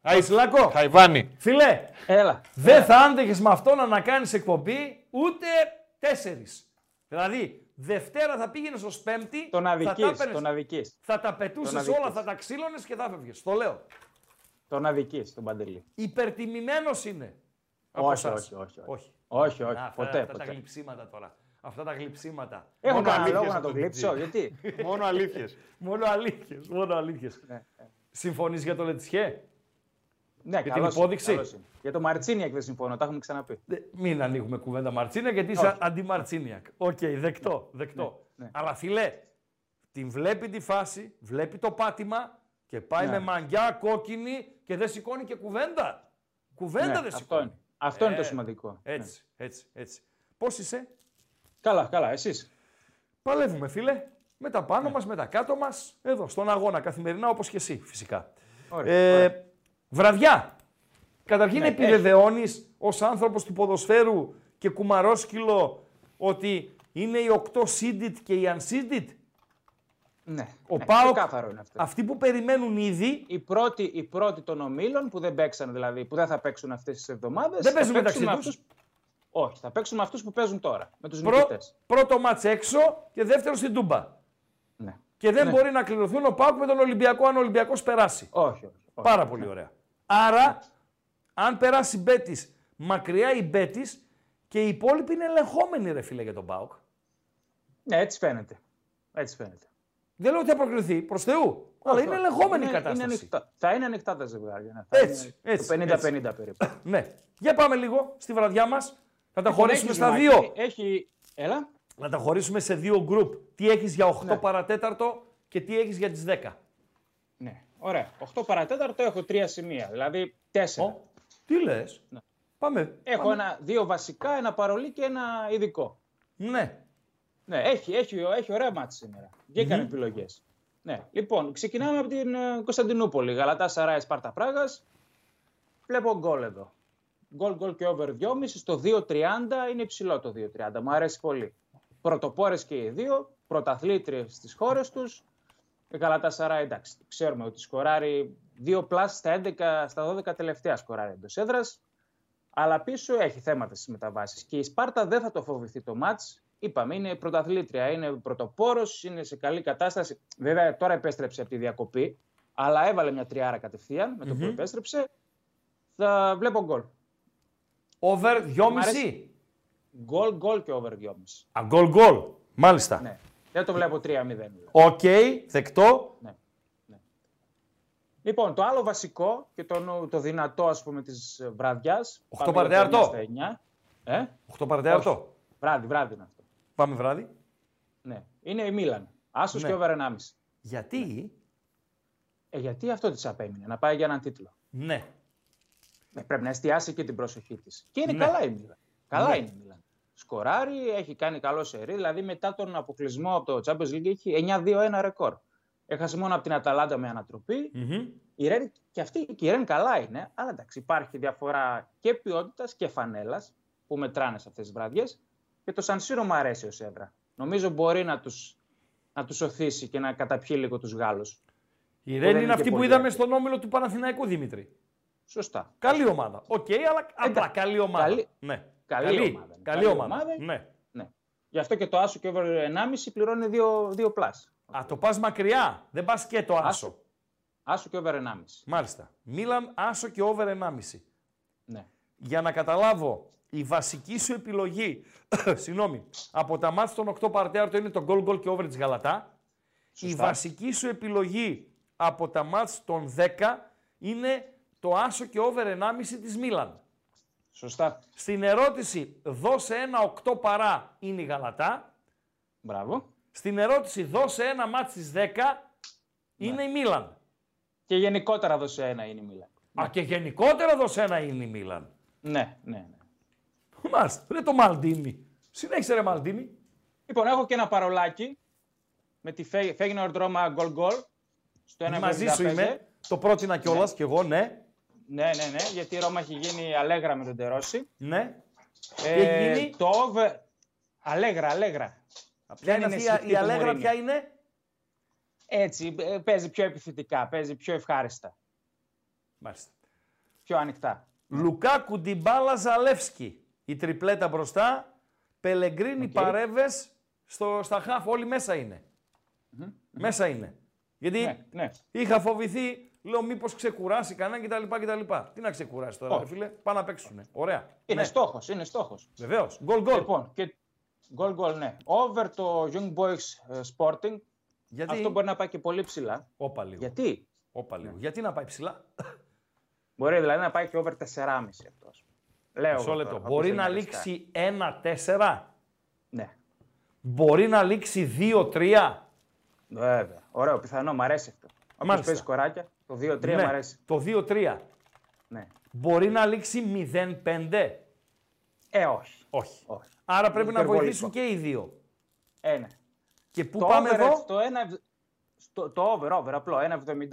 C: Άι,
B: Βασιλάκο.
C: Χαϊβάνι.
B: Φίλε,
G: Έλα.
B: δεν θα άντεχες με αυτό να κάνεις εκπομπή ούτε τέσσερις. Δηλαδή, Δευτέρα θα πήγαινες ως Πέμπτη.
G: Τον
B: θα τα
G: αδικής,
B: έπαιρνες-
G: τον αδικής.
B: Θα τα πετούσες
G: αδικής.
B: όλα, θα τα ξύλωνες και θα έφευγε. Το λέω.
G: Τον αδικής, τον Παντελή.
B: Υπερτιμημένος είναι. από
G: Όχι,
B: εσάς.
G: όχι, όχι, όχι.
B: όχι.
G: Όχι, όχι,
B: Να, αυτά,
G: ποτέ,
B: αυτά τα
G: ποτέ.
B: γλυψίματα τώρα. Αυτά τα γλυψίματα.
G: Έχω
C: Μόνο
G: κανένα
C: αλήθειες
G: λόγο να
C: από
G: τον
C: τον
G: κλείψω,
C: DJ.
G: γιατί;
C: Μόνο αλήθειες.
B: Μόνο αλήθειες. Μόνο αλήθειες.
G: Ναι,
B: Συμφωνείς για το Λετσιέ.
G: Ναι,
B: την
G: καλώς
B: υπόδειξη;
G: είναι, καλώς είναι. Για το Μαρτσίνιακ δεν συμφωνώ, τα έχουμε ξαναπεί.
B: Ε, Μην ανοίγουμε κουβέντα Μαρτσίνιακ γιατί είσαι
G: Όχι.
B: αντιμαρτσίνιακ. Οκ, δεκτό. δεκτό.
G: Ναι, ναι.
B: Αλλά φιλέ, την βλέπει τη φάση, βλέπει το πάτημα και πάει
G: Ναι.
B: με μαγιά κόκκινη και δεν σηκώνει και κουβέντα. Κουβέντα
G: Ναι,
B: δεν
G: αυτό
B: σηκώνει.
G: Είναι. Αυτό είναι το
B: Ε,
G: σημαντικό. Ναι.
B: Έτσι, έτσι, έτσι. Πώς είσαι,
G: Καλά, καλά, εσείς;
B: Παλεύουμε, φίλε. Με τα πάνω μας, με τα κάτω μας. Εδώ, στον αγώνα, καθημερινά, όπως και εσύ, φυσικά.
G: Ωραία,
B: Ε,
G: ωραία.
B: βραδιά. Καταρχήν
G: Ναι,
B: επιβεβαιώνεις ως άνθρωπος του ποδοσφαίρου και κουμαρόσκυλο ότι είναι οι 8 seeded και οι unseeded;
G: Ναι,
B: Ο
G: ναι,
B: ΠΑΟΚ,
G: ξεκάθαρο είναι αυτό.
B: αυτοί που περιμένουν ήδη,
G: Οι πρώτοι, οι πρώτοι των ομίλων που δεν παίξαν, δηλαδή που δεν θα παίξουν αυτές τις εβδομάδες.
B: Δεν παίζουν μεταξύ τους.
G: Όχι, θα παίξουν με αυτούς που παίζουν τώρα. Με τους
B: πρω-
G: νικητές.
B: πρώτο μάτς έξω και δεύτερο στην Τούμπα.
G: Ναι.
B: Και δεν
G: Ναι.
B: μπορεί να κληρωθούν ο ΠΑΟΚ με τον Ολυμπιακό αν ο Ολυμπιακός περάσει.
G: Όχι, όχι.
B: Πάρα πολύ ωραία. Άρα, αν περάσει Μπέτης μακριά η Μπέτης και οι υπόλοιποι είναι ελεγχόμενοι, ρε φίλε, για τον Πάοκ.
G: Ναι, έτσι φαίνεται. Έτσι φαίνεται.
B: Δεν λέω ότι θα προκριθεί προς Θεού, αλλά είναι ελεγχόμενη η
G: Είναι-
B: κατάσταση.
G: Είναι ανοιχτά. θα είναι ανοιχτά τα ζευγάρια. ναι. Θα
B: Έτσι,
G: είναι
B: έτσι,
G: Το 50-50 περίπου.
B: Ναι. Για πάμε λίγο στη βραδιά μας. Να τα χωρίσουμε
G: Έχει
B: στα
G: ζουμάκι,
B: δύο.
G: Έχει. Έλα.
B: Να τα χωρίσουμε σε δύο γκρουπ. Τι έχεις για 8
G: Ναι.
B: παρατέταρτο και τι έχεις για τις 10.
G: Ναι, ωραία. 8 παρατέταρτο έχω τρία σημεία. Δηλαδή 4.
B: Ω, τι λες.
G: Ναι.
B: Πάμε.
G: Έχω
B: πάμε.
G: ένα, δύο βασικά, ένα παρολί και ένα ειδικό.
B: Ναι.
G: Ναι, έχει, έχει, έχει ωραία μάτια σήμερα. Βγήκαν επιλογές. Ναι. Λοιπόν, ξεκινάμε από την ε, Κωνσταντινούπολη. Γαλατά Σαράι Σπάρτα Πράγα. Βλέπω γκολ εδώ. Γκολ, γκολ και over 2,5. Στο 2,30 είναι υψηλό το 2,30. Μου αρέσει πολύ. Πρωτοπόρες και οι δύο. Πρωταθλήτριες στις χώρες τους. Γαλατά Σαράι, εντάξει. Ξέρουμε ότι σκοράρει 2 plus στα 11, στα 12 τελευταία σκοράρει εντός έδρας. Αλλά πίσω έχει θέματα στις μεταβάσεις. Και η Σπάρτα δεν θα το φοβηθεί το ματς. Είπαμε, είναι πρωταθλήτρια, είναι πρωτοπόρος, είναι σε καλή κατάσταση. Βέβαια, τώρα επέστρεψε από τη διακοπή, αλλά έβαλε μια τριάρα κατευθείαν με το που επέστρεψε. Θα βλέπω γκολ.
B: Over 2,5.
G: αρέσει. Γκολ, γκολ και over 2,5.
B: Α, γκολ γκολ. Μάλιστα.
G: Ναι. Δεν το βλέπω 3-0.
B: Οκ, δεκτό.
G: Λοιπόν, το άλλο βασικό και το, το δυνατό, ας πούμε, της βραδιάς.
B: Οχτώ
G: πάμε για το
B: παρατέταρτο.
G: 9 στα 9. Ε,
B: 8 παρατέταρτο.
G: βράδυ, βράδυ είναι αυτό.
B: Πάμε βράδυ.
G: Ναι. Είναι η Μίλαν. Άσος
B: Ναι.
G: και over 1,5.
B: Γιατί;
G: Ε, γιατί αυτό της απέμεινε, να πάει για έναν τίτλο.
B: Ναι.
G: Ναι, πρέπει να εστιάσει και την προσοχή της. Και είναι
B: Ναι.
G: καλά η Μίλαν. Καλά
B: Ναι.
G: είναι η Μίλαν. Σκοράρει, έχει κάνει καλό σερί, δηλαδή μετά τον αποκλεισμό από το Champions League έχει 9-2-1 ρεκόρ. Έχασε μόνο από την Αταλάντα με ανατροπή.
B: Μμμ.
G: Η Ρεν, και αυτή και η Ρεν καλά είναι, αλλά εντάξει, υπάρχει διαφορά και ποιότητας και φανέλας που μετράνε σε αυτές τις βραδιές. Και το Σανσίρο μου αρέσει ως έδρα. Νομίζω μπορεί να τους να τους ωθήσει και να καταπιεί λίγο τους Γάλλους.
B: Η
G: δεν
B: Ρεν
G: είναι
B: είναι
G: και
B: αυτή που
G: πολύ
B: είδαμε
G: εύκολο.
B: στον όμιλο του Παναθηναϊκού Δημήτρη.
G: Σωστά.
B: Καλή ομάδα. Οκ, αλλά απλά καλή ομάδα.
G: καλή-
B: Ναι.
G: καλή
B: καλή,
G: ομάδα είναι.
B: Καλή
G: Καλή
B: ομάδα.
G: ομάδα.
B: Ναι.
G: Ναι. Γι' αυτό και το Άσο και over 1,5 πληρώνει 2, 2 plus.
B: Α, το πας μακριά. Δεν πας και το άσο.
G: Άσο. Άσο και over 1,5.
B: Μάλιστα. Μίλαν άσο και over 1,5.
G: Ναι.
B: Για να καταλάβω, η βασική σου επιλογή, συγγνώμη, από τα μάτια των 8 παρτέαρτο είναι το goal goal και over της Γαλατά. Η
G: Σωστά.
B: βασική σου επιλογή από τα μάτια των 10 είναι το άσο και over 1,5 της Μίλαν.
G: Σωστά.
B: Στην ερώτηση δώσε ένα 8 παρά είναι η Γαλατά.
G: Μπράβο.
B: Στην ερώτηση δώσε ένα μάτς στις 10 είναι η Μίλαν.
G: Και γενικότερα δώσε ένα είναι η Μίλαν.
B: Α, και γενικότερα δώσε ένα είναι η Μίλαν.
G: Ναι, ναι, ναι.
B: Μάλιστα. Ρε το Μαλντίνι. Συνέχισε ρε Μαλντίνι.
G: Λοιπόν, έχω και ένα παρολάκι με τη Φέγγινορ Ρώμα γκολ γκολ. Στο 1,75.
B: Μαζί σου είμαι. Το πρότεινα κιόλας κι εγώ, ναι.
G: Ναι, ναι, ναι, γιατί η Ρώμα έχει γίνει αλέγρα με τον Τερόση.
B: ναι.
G: Ε,
B: έχει γίνει;
G: Το over. Αλέγρα, αλέγρα.
B: Ποια
G: Δεν
B: είναι αυτή
G: σφιχτή
B: η
G: του
B: αλέγρα,
G: Μουρίνιο.
B: ποια είναι;
G: Έτσι, ε, παίζει πιο επιθετικά, παίζει πιο ευχάριστα,
B: Μάλιστα.
G: πιο ανοιχτά.
B: Λουκάκου Ντιμπάλα Ζαλεύσκι. Η τριπλέτα μπροστά. Πελεγκρίνη
G: Οκ.
B: Παρέδες στα χαφ. Όλοι μέσα είναι. Μέσα είναι. Γιατί
G: Ναι, ναι.
B: είχα φοβηθεί, λέω μήπως ξεκουράσει κανένα κτλ. κτλ. Τι να ξεκουράσει τώρα,
G: Όχι.
B: ρε φίλε. Πάνε να παίξουν. Ωραία.
G: Είναι
B: ναι.
G: στόχος, είναι στόχος.
B: Βεβαίως. Γκολ γκολ.
G: Λοιπόν, και γκολ γκολ, ναι. Over το Young Boys ε, Sporting.
B: Γιατί.
G: Αυτό μπορεί να πάει και πολύ ψηλά.
B: Όπα λίγο.
G: Γιατί;
B: Όπα λίγο. Γιατί να πάει ψηλά;
G: Μπορεί δηλαδή να πάει και over 4,5 αυτό. Ας πούμε. Λέω.
B: Μισό
G: εγώ
B: λεπτό.
G: τώρα,
B: Μπορεί
G: όποιος
B: να
G: θέλει
B: λήξει 1-4.
G: Ναι,
B: Μπορεί να λήξει 2-3.
G: βέβαια. Ωραίο, πιθανό, μου αρέσει αυτό. Όποιος
B: Μάλιστα.
G: παίζει κοράκια, το 2-3
B: Ναι,
G: μου αρέσει.
B: Το 2-3.
G: Ναι.
B: Μπορεί να λήξει 0-5.
G: Ε, όχι.
B: Όχι.
G: όχι.
B: Άρα πρέπει να
G: Υπερβολικό.
B: βοηθήσουν και οι δύο.
G: Ε, ναι.
B: Και πού
G: το
B: πάμε
G: over,
B: εδώ;
G: Το, ένα, στο, το over, over, απλό. 1,72,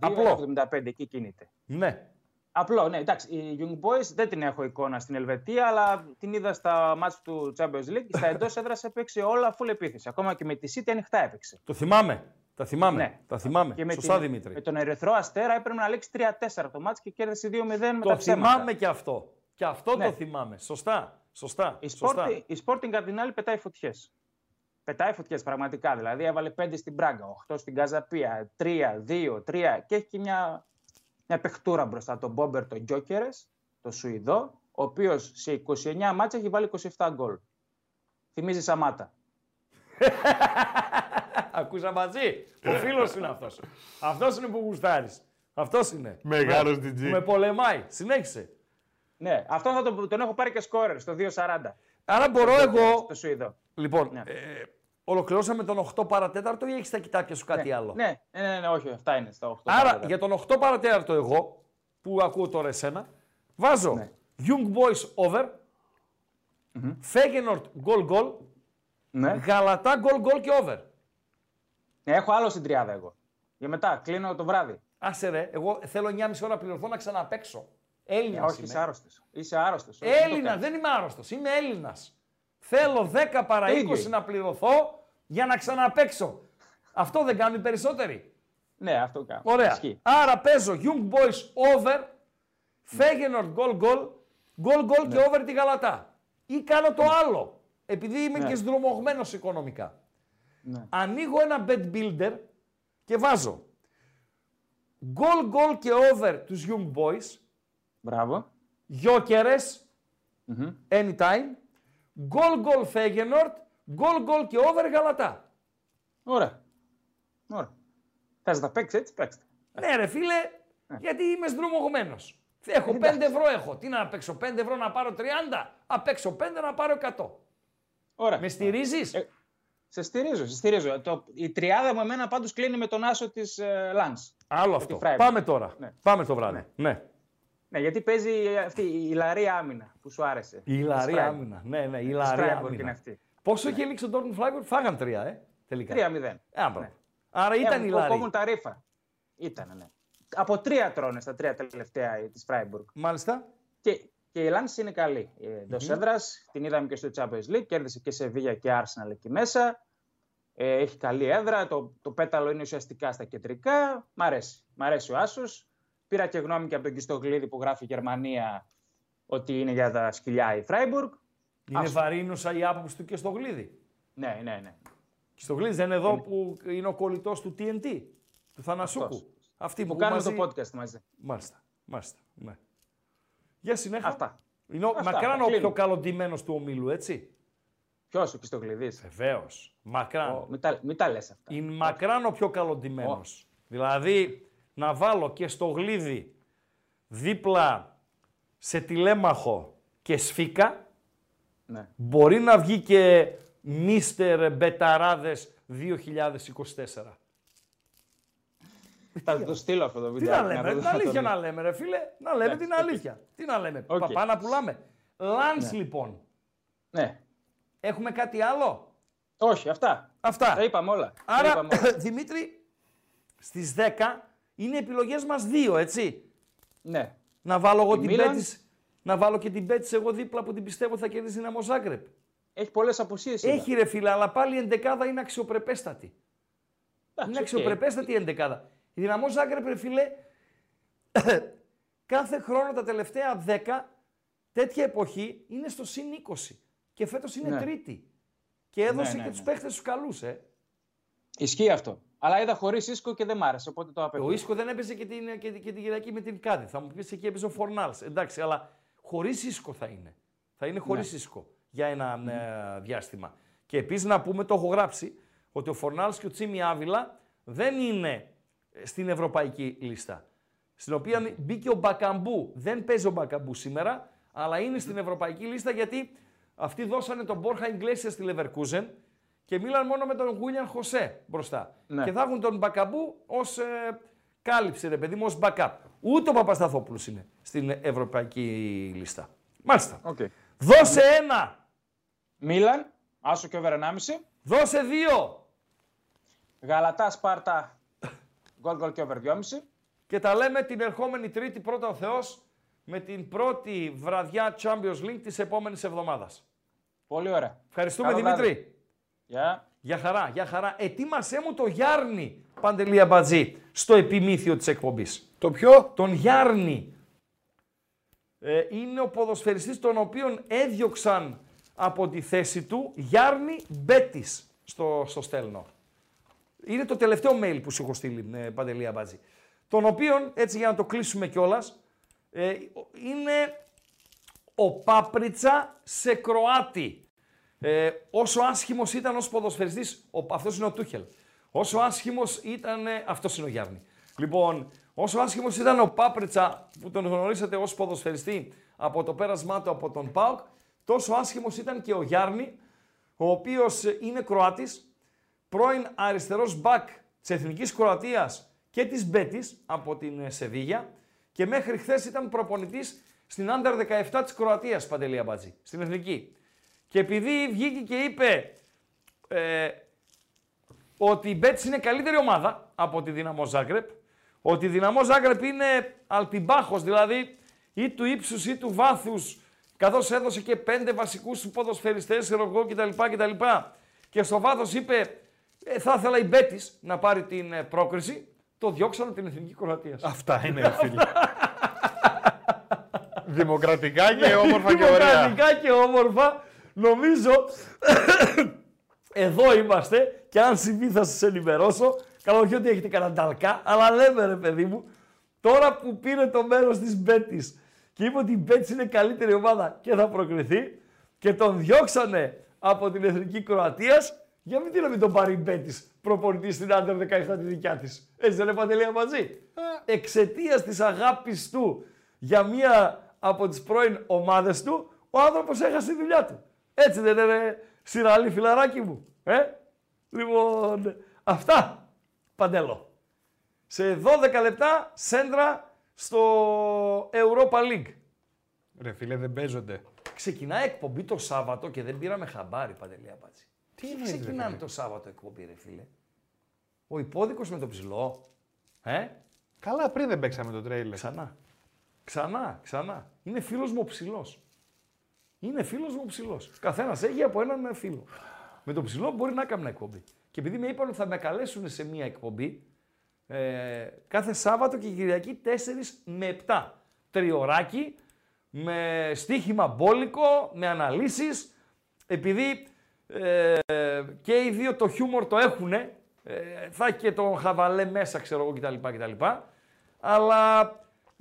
B: Απλό.
G: 1,75 εκεί κινείται.
B: Ναι.
G: Απλό, ναι, εντάξει. Η Young Boys δεν την έχω εικόνα στην Ελβετία, αλλά την είδα στα μάτς του Champions League. Στα εντός έδρα έπαιξε όλα full επίθεση. Ακόμα και με τη City ανοιχτά έπαιξε.
B: Το θυμάμαι. Τα θυμάμαι.
G: Ναι.
B: Τα θυμάμαι.
G: Και με,
B: Σωστά,
G: την-
B: Δημήτρη.
G: με τον Ερυθρό Αστέρα έπρεπε να λήξει 3-4 το μάτς και κέρδισε 2-0 με τα
B: Το
G: ψέματα.
B: θυμάμαι και αυτό. Και αυτό
G: Ναι.
B: το θυμάμαι. Σωστά. Σωστά.
G: Η
B: Σωστά.
G: Sporting, η Sporting απ' την άλλη πετάει φωτιές. Πετάει φωτιές πραγματικά. Δηλαδή έβαλε 5 στην Πράγκα, 8 στην Καζαπία, 3, 2, 3 και έχει και μια μια παιχτούρα μπροστά, τον Μπόμπερ, τον Γκιόκερες, το Σουηδό, ο οποίος σε 29 μάτια έχει βάλει 27 γκολ. Θυμίζεις Σαμάτα.
B: Ακούσα μαζί. Ο φίλος είναι αυτός. Αυτός είναι που γουστάρεις. Αυτός είναι.
C: Μεγάλος
B: Με-
C: DG.
B: που Με πολεμάει. Συνέχισε.
G: Ναι, αυτό θα τον, τον έχω πάρει και σκόρερ στο 2.40.
B: Άρα μπορώ εγώ.
G: Το Σουηδό.
B: Λοιπόν,
G: Ναι.
B: ε, ολοκληρώσαμε τον 8 παρατέταρτο ή έχεις στα κοιτάπια σου κάτι
G: ναι,
B: άλλο;
G: Ναι, ναι, ναι, ναι, όχι, αυτά είναι στα 8.
B: Άρα για τον 8 παρατέταρτο εγώ, που ακούω τώρα εσένα, βάζω
G: Ναι.
B: Young Boys over, Feyenoord goal goal,
G: Ναι.
B: Γαλατά goal goal και over.
G: Ναι, έχω άλλο στην τριάδα εγώ. Για μετά, κλείνω το βράδυ.
B: Άσε ρε, εγώ θέλω 9,5 ώρα πληρωθώ να ξαναπέξω. Έλληνας.
G: Ε, όχι, είσαι άρρωστος. Είσαι άρρωστος.
B: Έλληνα, δεν είμαι άρρωστος. Είμαι Έλληνας. Θέλω 10 παρά
G: Το
B: 20
G: ίδιο είναι.
B: να πληρωθώ για να ξαναπέξω. Αυτό δεν κάνουν οι περισσότεροι.
G: Ναι, αυτό κάνω.
B: Ωραία.
G: Ισχύει.
B: Άρα παίζω Young Boys over, Feyenoord goal goal, goal goal
G: Ναι.
B: και over τη Γαλατά. Ή κάνω το άλλο, επειδή είμαι
G: Ναι.
B: και σδρομωγμένος οικονομικά.
G: Ναι.
B: Ανοίγω ένα bet builder και βάζω goal goal και over τους Young Boys,
G: Μπράβο.
B: Γιώκερες, anytime, goal goal Feyenoord, goal goal και over Γαλατά.
G: Ωραία. Ωραία. Θες να τα παίξεις έτσι, παίξτε.
B: Ναι, ρε φίλε, γιατί είμαι σδρομωγμένο. Έχω 5 ευρώ έχω. Τι να παίξω, 5 ευρώ να πάρω 30, απ' έξω 5 να πάρω 100.
G: Ωραία.
B: Με στηρίζεις;
G: Ε, Σε στηρίζω, σε στηρίζω. Το, η τριάδα μου εμένα πάντως κλείνει με τον άσο της ε, Λανς.
B: Άλλο
G: τη
B: αυτό.
G: Freiburg.
B: Πάμε τώρα.
G: Ναι.
B: Πάμε το βράδυ. Ναι.
G: Ναι, γιατί παίζει αυτή η ηλαρία άμυνα που σου άρεσε.
B: Η Ιλαρία
G: Της Freiburg.
B: άμυνα. Ναι, ναι, η
G: Της
B: Ιλαρία
G: Freiburg είναι
B: άμυνα.
G: αυτή.
B: Πόσο είχε λήξει ο Ντόρκμουντ Φράιμπουργκ, φάγαν τρία, ε. Τελικά.
G: 3-0.
B: Α, μπράβο. Άρα ήταν η
G: Έχουν κόμουν
B: Ιλαρία.
G: τα ρήφα. Ήταν, ναι. Από τρία τρώνε στα τρία τελευταία της Freiburg.
B: Μάλιστα.
G: Και, και η Λάνς είναι καλή. Εντός έδρας, την είδαμε και στο Champions League, κέρδισε και σε Βίγια και Arsenal εκεί μέσα. Ε, έχει καλή έδρα, το, το πέταλο είναι ουσιαστικά στα κεντρικά. Μ' αρέσει. Μ' αρέσει ο Άσος. Πήρα και γνώμη και από τον Κιστογλίδη που γράφει Γερμανία ότι είναι για τα σκυλιά η Freiburg.
B: Είναι
G: Άσο.
B: βαρύνουσα η άποψη του και στο γλίδι.
G: Ναι, ναι, ναι.
B: Και στο γλίδι δεν είναι εδώ που είναι ο κολλητός του TNT, του Θανασούκου.
G: Αυτός.
B: Αυτή
G: Που
B: που
G: κάνουμε
B: μαζί...
G: το podcast μαζί.
B: Μάλιστα. Μάλιστα. Ναι. Για συνέχεια.
G: Αυτά.
B: Είναι ο,
G: Αυτά,
B: μακράν ο
G: κλείνω.
B: πιο καλοντημένος του ομίλου, έτσι.
G: Ποιος ο Κιστογλίδη.
B: Βεβαίως. Μακράν.
G: Μην τα, μην τα λες αυτά.
B: Είναι μακράν ο πιο καλοντημένο. Δηλαδή, να βάλω και στο γλίδι δίπλα σε τηλέμαχο και σφίκα,
G: Ναι.
B: μπορεί να βγει και Μίστερ Μπεταράδες 2024.
G: Θα το στείλω αυτό το
B: Τι
G: βίντεο.
B: να λέμε, την αλήθεια να λέμε, ρε φίλε. Να λέμε την αλήθεια. Τι να λέμε,
G: Οκ.
B: παπά να πουλάμε. Λάνς λοιπόν.
G: Ναι.
B: Έχουμε κάτι άλλο;
G: Όχι, αυτά.
B: Αυτά.
G: Τα είπαμε όλα. Τα
B: Άρα,
G: είπαμε όλα.
B: Δημήτρη, στις 10 είναι επιλογές μας δύο, έτσι;
G: ναι.
B: Να βάλω εγώ
G: Η
B: την
G: Μίλαν-
B: Πέτης, να βάλω και την Πέτης εγώ δίπλα που την πιστεύω θα κερδίσει η Δυναμό Ζάγκρεπ.
G: Έχει πολλές απουσίες.
B: Έχει ρε φίλε, αλλά πάλι η εντεκάδα είναι αξιοπρεπέστατη. Είναι αξιοπρεπέστατη η εντεκάδα. Η Δυναμό Ζάγκρεπ, ρε φίλε, κάθε χρόνο τα τελευταία 10, τέτοια εποχή είναι στο συν 20. Και φέτος είναι
G: Ναι.
B: τρίτη. Και έδωσε
G: ναι,
B: και
G: ναι.
B: τους παίχτες τους καλούς, ε.
G: Ισχύει αυτό. Αλλά είδα χωρίς ίσκο και δεν μ' άρεσε, οπότε το απέκτησα.
B: Ο Ίσκο δεν έπαιζε και την, και, και την Κυριακή με την Κάდი. Θα μου πεις εκεί έπαιζε ο Φορνάλς. Εντάξει, αλλά χωρίς Ίσκο θα είναι. Θα είναι χωρίς Ίσκο για ένα ε, διάστημα. Και επίσης να πούμε, το έχω γράψει, ότι ο Φορνάλς και ο Τσίμι Άβυλα δεν είναι ε, στην ευρωπαϊκή λίστα. Στην οποία μπήκε ο Μπακαμπού. Δεν παίζει ο Μπακαμπού σήμερα, αλλά είναι στην ευρωπαϊκή λίστα γιατί αυτοί δώσανε τον Μπόρχα Ιγκλέσια στη Leverkusen και μίλαν μόνο με τον Γουίλιαν Χωσέ μπροστά.
G: Ναι.
B: Και θα έχουν τον Μπακαμπού ως ε, κάλυψη, ρε παιδί μου, ως backup. Ούτε ο Παπασταθόπουλος είναι στην ευρωπαϊκή λίστα. Μάλιστα.
G: Οκ.
B: Δώσε ένα!
G: Μίλαν, άσο και over 1,5.
B: Δώσε δύο!
G: Γαλατά Σπάρτα, γκολ γκολ και over 2,5.
B: Και τα λέμε την ερχόμενη Τρίτη, πρώτα ο Θεός, με την πρώτη βραδιά Champions League της επόμενης εβδομάδας.
G: Πολύ ωραία.
B: Ευχαριστούμε
G: Καλό
B: Δημήτρη.
G: βράδυ. Γεια.
B: Για χαρά, για χαρά. Ετοίμασέ μου το Γιάρνη, Παντελία Μπατζή, στο επιμήθειο της εκπομπής.
C: Το ποιο;
B: Τον Γιάρνη. Ε, είναι ο ποδοσφαιριστής τον οποίον έδιωξαν από τη θέση του Γιάρνη Μπέτης στο, στο στέλνο. Είναι το τελευταίο mail που σου έχω στείλει, ε, Παντελία Μπατζή. τον οποίον, έτσι για να το κλείσουμε κιόλας, ε, είναι ο Πάπριτσα σε Κροάτι. Ε, όσο άσχημος ήταν ως ποδοσφαιριστής, ο, αυτός είναι ο Τούχελ. Όσο άσχημος ήταν, ε, αυτός είναι ο Γιάννη. Λοιπόν, όσο άσχημος ήταν ο Πάπριτσα που τον γνωρίσατε ως ποδοσφαιριστή από το πέρασμά του από τον ΠΑΟΚ, τόσο άσχημος ήταν και ο Γιάννη, ο οποίος ε, είναι Κροάτης, πρώην αριστερός μπακ της Εθνικής Κροατίας και της Μπέτης από την ε, Σεβίγια και μέχρι χθες ήταν προπονητής στην Under 17 της Κροατίας, Παντελή Αμπατζή, στην Εθνική. Και επειδή βγήκε και είπε ε, ότι η Μπέτης είναι καλύτερη ομάδα από τη Δυναμό Ζάγκρεπ, ότι η Δυναμό Ζάγκρεπ είναι αλπιμπάχος, δηλαδή ή του ύψους ή του βάθους, καθώς έδωσε και πέντε βασικούς ποδοσφαιριστές, ρογό κτλ. κτλ. Και στο βάθος είπε, ε, θα ήθελα η Μπέτης να πάρει την ε, πρόκριση, το διώξαν από την Εθνική Κροατίας.
C: Αυτά είναι, ρε φίλε. Δημοκρατικά και όμορφα και ωραία.
B: Δημοκρατικά και όμορφα. Νομίζω εδώ είμαστε και αν συμβεί θα σας ενημερώσω. Καλό όχι ότι έχετε κανένα ταλκά, αλλά λέμε ρε παιδί μου, τώρα που πήρε το μέρος της Μπέτης και είπε ότι η Μπέτης είναι καλύτερη ομάδα και θα προκριθεί και τον διώξανε από την Εθνική Κροατίας, για μην τι να μην τον πάρει η Μπέτης προπονητής στην Άντερ 17 τη δικιά της. Έτσι δεν είναι παντελεία μαζί. Εξαιτίας της αγάπης του για μία από τις πρώην ομάδες του, ο άνθρωπος έχασε τη δουλειά του. Έτσι δεν είναι σειραλή φιλαράκι μου. Ε; Λοιπόν, αυτά, Παντέλο. Σε 12 λεπτά, σέντρα στο Europa League.
C: Ρε φίλε, δεν παίζονται.
B: Ξεκινάει εκπομπή το Σάββατο και δεν πήραμε χαμπάρι, Παντελή Απάτση. Τι
C: εννοείς, ρε
B: ξεκινάμε
C: φίλε;
B: το Σάββατο εκπομπή, ρε φίλε; Ο υπόδικος με το ψηλό. Ε,
C: Καλά, πριν δεν παίξαμε το τρέιλερ.
B: ξανά. Ξανά, ξανά. Είναι φίλος μου ο ψηλός. Είναι φίλος μου ο ψηλός. Καθένας έχει από έναν φίλο. Με το ψηλό μπορεί να κάνει εκπομπή. Και επειδή με είπαν ότι θα με καλέσουν σε μία εκπομπή, ε, κάθε Σάββατο και Κυριακή 4 με 7. Τριωράκι, με στοίχημα μπόλικο, με αναλύσεις. Επειδή ε, και οι δύο το χιούμορ το έχουν, ε, θα έχει και τον χαβαλέ μέσα, ξέρω εγώ κτλ. κτλ. Αλλά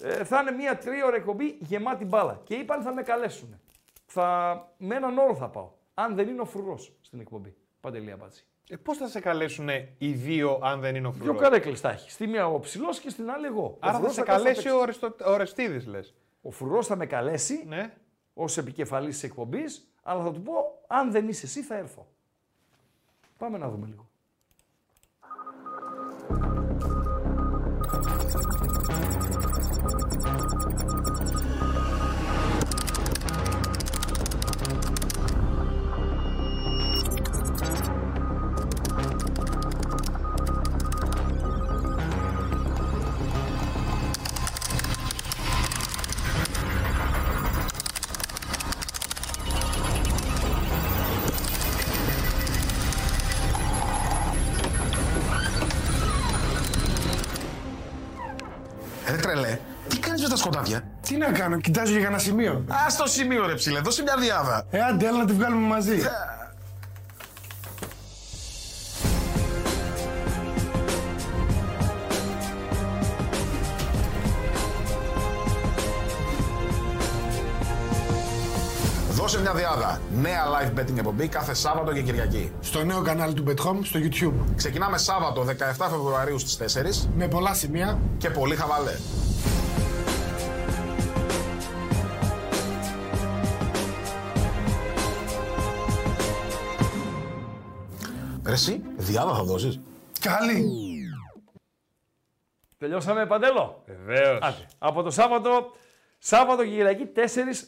B: ε, θα είναι μία τρίωρη εκπομπή γεμάτη μπάλα. Και είπαν θα με καλέσουν. Θα, με έναν όρο θα πάω. Αν δεν είναι ο φρουρός στην εκπομπή. Παντελή Αμπάτση.
C: Ε, Πώς θα σε καλέσουν οι δύο αν δεν είναι ο
B: Δύο
C: φρουρός;
B: καρέκλες θα έχεις. Στη μία ο ψηλός και στην άλλη εγώ.
C: Άρα θα
B: φρουρός
C: σε
B: κάτσει να
C: καλέσει
B: παίξει.
C: ο, Ρεστο... ο Ρεστίδης, λες.
B: Ο φρουρός θα με καλέσει
C: Ναι.
B: ως επικεφαλής της εκπομπής, αλλά θα του πω: Αν δεν είσαι εσύ, θα έρθω. Πάμε να δούμε λίγο.
D: Να κάνω, κοιτάζω για ένα σημείο.
E: Α το σημείο ρε ψηλέ, δώσε μια διάδα.
D: Ε, άντε, έλα να τη βγάλουμε μαζί.
E: Δώσε μια διάδα. Νέα live betting εκπομπή κάθε Σάββατο και Κυριακή.
D: Στο νέο κανάλι του BetHome στο YouTube.
E: Ξεκινάμε Σάββατο 17 Φεβρουαρίου στις 4
D: Με πολλά σημεία.
E: και πολύ χαβαλέ. Ρε εσύ, διάδα θα δώσεις.
D: Καλή.
B: Τελειώσαμε, Παντέλο.
C: Βεβαίως.
B: Άντε. Από το Σάββατο, Σάββατο και Κυριακή 4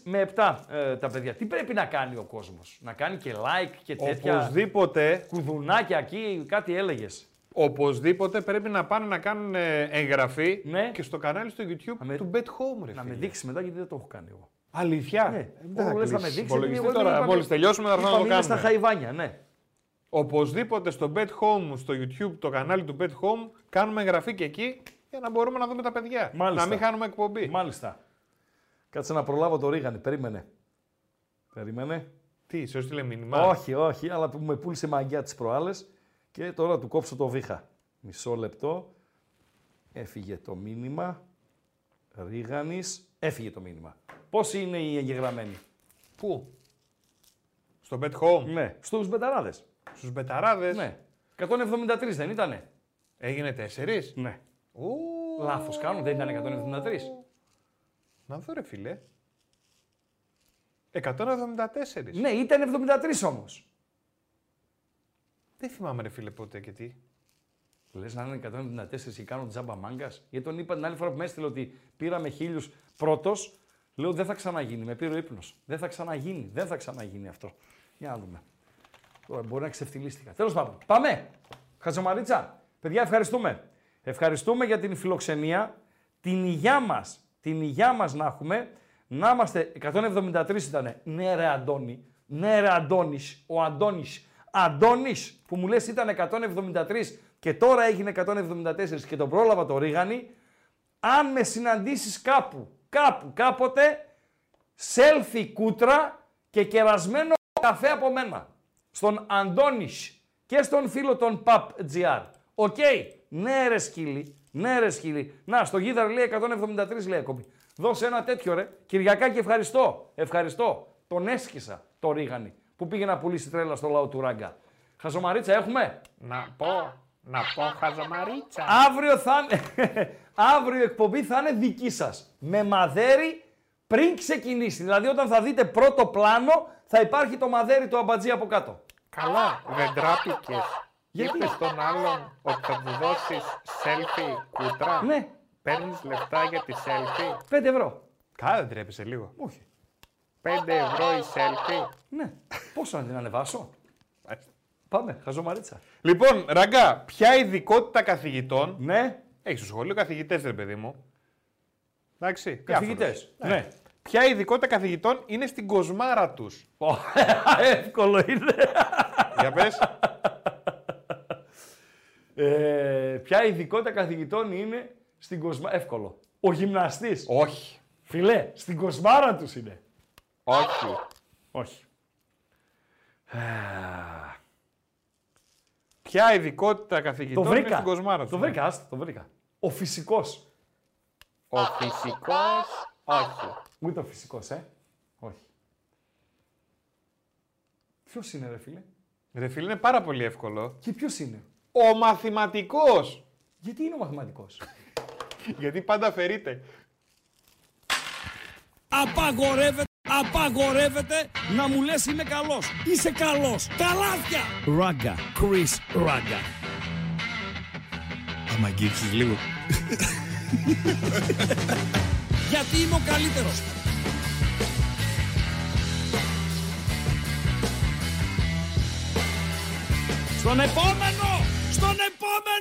B: με 7 ε, τα παιδιά. Τι πρέπει να κάνει ο κόσμος; Να κάνει και like και τέτοια
C: Οπωσδήποτε,
B: κουδουνάκια εκεί, κάτι έλεγες.
C: οπωσδήποτε πρέπει να πάνε να κάνουν ε, εγγραφή
B: Ναι.
C: και στο κανάλι στο YouTube
B: με-
C: του Bet Home, ρε
B: Να με
C: φίλε.
B: δείξεις μετά γιατί δεν το έχω κάνει εγώ.
C: Αλήθεια;
B: Ναι,
C: Ε, δεν
B: όλο
C: θα
B: λες να με
C: κλείσεις
B: δείξεις.
C: υπολογιστή
B: γιατί εγώ δεν
C: τώρα.
B: είπα-
C: Μόλις τελειώσουμε θα έρθουμε να το
B: Είπαμε, είναι στα
C: κάνουμε.
B: χαϊβάνια, ναι.
C: Οπωσδήποτε στο Bet Home, στο YouTube, το κανάλι του Bet Home, κάνουμε εγγραφή και εκεί για να μπορούμε να δούμε τα παιδιά.
B: Μάλιστα.
C: Να μην χάνουμε εκπομπή.
B: Μάλιστα. Κάτσε να προλάβω το Ρίγανη. Περίμενε. Περίμενε.
C: Τι, σε έστειλε μήνυμα.
B: Όχι, όχι, αλλά που με πούλησε μαγιά τις προάλλες και τώρα του κόψω το βήχα. Μισό λεπτό. Έφυγε το μήνυμα. Ρίγανης. Έφυγε το μήνυμα. Πόσοι είναι οι εγγεγραμμένοι;
C: Πού; Στο Bet Home.
B: Ναι, στους μπεταράδες.
C: Στους μπεταράδες.
B: Ναι. 173 δεν ήτανε;
C: Έγινε τέσσερις.
B: Ναι.
C: Ου,
B: Λάθος κάνω, δεν ήταν 173.
C: Να δω ρε φίλε. 174.
B: Ναι, ήταν 73 όμως.
C: Δεν θυμάμαι ρε φίλε πότε και τι.
B: Λες να είναι 174 και κάνω τζάμπα μάγκας; Γιατί τον είπα την άλλη φορά που με έστειλε ότι πήραμε χίλιους πρώτος. Λέω δεν θα ξαναγίνει. Με πήρε ο ύπνος. Δεν θα ξαναγίνει. Δεν θα ξαναγίνει αυτό. Για να δούμε. Τώρα μπορεί να ξεφτυλίστηκα. Τέλος πάντων. Πάμε. Χατζομαρίτσα. Παιδιά, ευχαριστούμε. Ευχαριστούμε για την φιλοξενία. Την υγειά μας. Την υγειά μας να έχουμε. Να είμαστε 173 ήταν. Ναι, ρε Αντώνη. Ναι, ρε Αντώνης. Ο Αντώνης. Αντώνης που μου λες ήταν 173 και τώρα έγινε 174 και τον πρόλαβα το ρίγανη. Αν με συναντήσεις κάπου, κάπου, κάποτε, selfie κούτρα και κερασμένο καφέ από μένα. Στον Αντώνης και στον φίλο των PUBGR. Οκ. Ναι ρε σκύλι. Ναι ρε σκύλι. Να, στο γίδαρ λέει 173 λέει ακόμη. Δώσε ένα τέτοιο ρε. Κυριακάκι ευχαριστώ. Ευχαριστώ. Τον έσκησα το ρίγανη που πήγε να πουλήσει τρέλα στο λαό του Ράγκα. Χαζομαρίτσα έχουμε;
C: Να πω, να πω χαζομαρίτσα.
B: Αύριο θα είναι, αύριο η εκπομπή θα είναι δική σας. Με μαδέρι πριν ξεκινήσει. Δηλαδή όταν θα δείτε πρώτο πλάνο θα υπάρχει το μαδέρι του αμπατζή από κάτω.
C: Καλά, δεν τράπηκες.
B: Γιατί;
C: Είπες στον άλλον ότι θα του δώσεις selfie κούτρα;
B: Ναι,
C: Παίρνεις λεφτά για τη selfie;
B: 5 ευρώ.
C: Καλά δεν τρέπεσαι λίγο.
B: Όχι.
C: 5 ευρώ η selfie;
B: Ναι. Πόσο να την ανεβάσω; Πάμε, χαζομαρίτσα.
C: Λοιπόν, Ραγκά, ποια ειδικότητα καθηγητών;
B: Ναι,
C: Έχεις στο σχολείο καθηγητές, ρε παιδί μου. Εντάξει.
B: καθηγητές.
C: διάφορους.
B: Ναι.
C: Ποια ειδικότητα καθηγητών είναι στην κοσμάρα τους.
B: Ω, Εύκολο είναι.
C: Για πες.
B: Ε, ποια ειδικότητα καθηγητών είναι στην κοσμάρα. Εύκολο. Ο γυμναστής.
C: Όχι.
B: Φιλέ, στην κοσμάρα τους είναι.
C: Όχι.
B: Όχι.
C: Ποια ειδικότητα
B: Το
C: καθηγητών είναι
B: βρήκα.
C: στην κοσμάρα τους.
B: Το βρήκα, άστα, το βρήκα. Ο φυσικός.
C: Ο φυσικός. Όχι.
B: Ούτε ο φυσικός, ε. Όχι. Ποιος είναι, ρε φίλε;
C: Ρε φίλε, είναι πάρα πολύ εύκολο.
B: Και ποιος είναι;
C: Ο μαθηματικός.
B: Γιατί είναι ο μαθηματικός;
C: Γιατί πάντα αφαιρείται.
H: Απαγορεύεται, απαγορεύεται να μου λες είμαι καλός. Είσαι καλός. Τα λάθια. Ράγκα. Chris Ράγκα.
I: Άμα αγγίξεις λίγο.
H: Γιατί είμαι ο καλύτερος. Στον επόμενο! Στον επόμενο!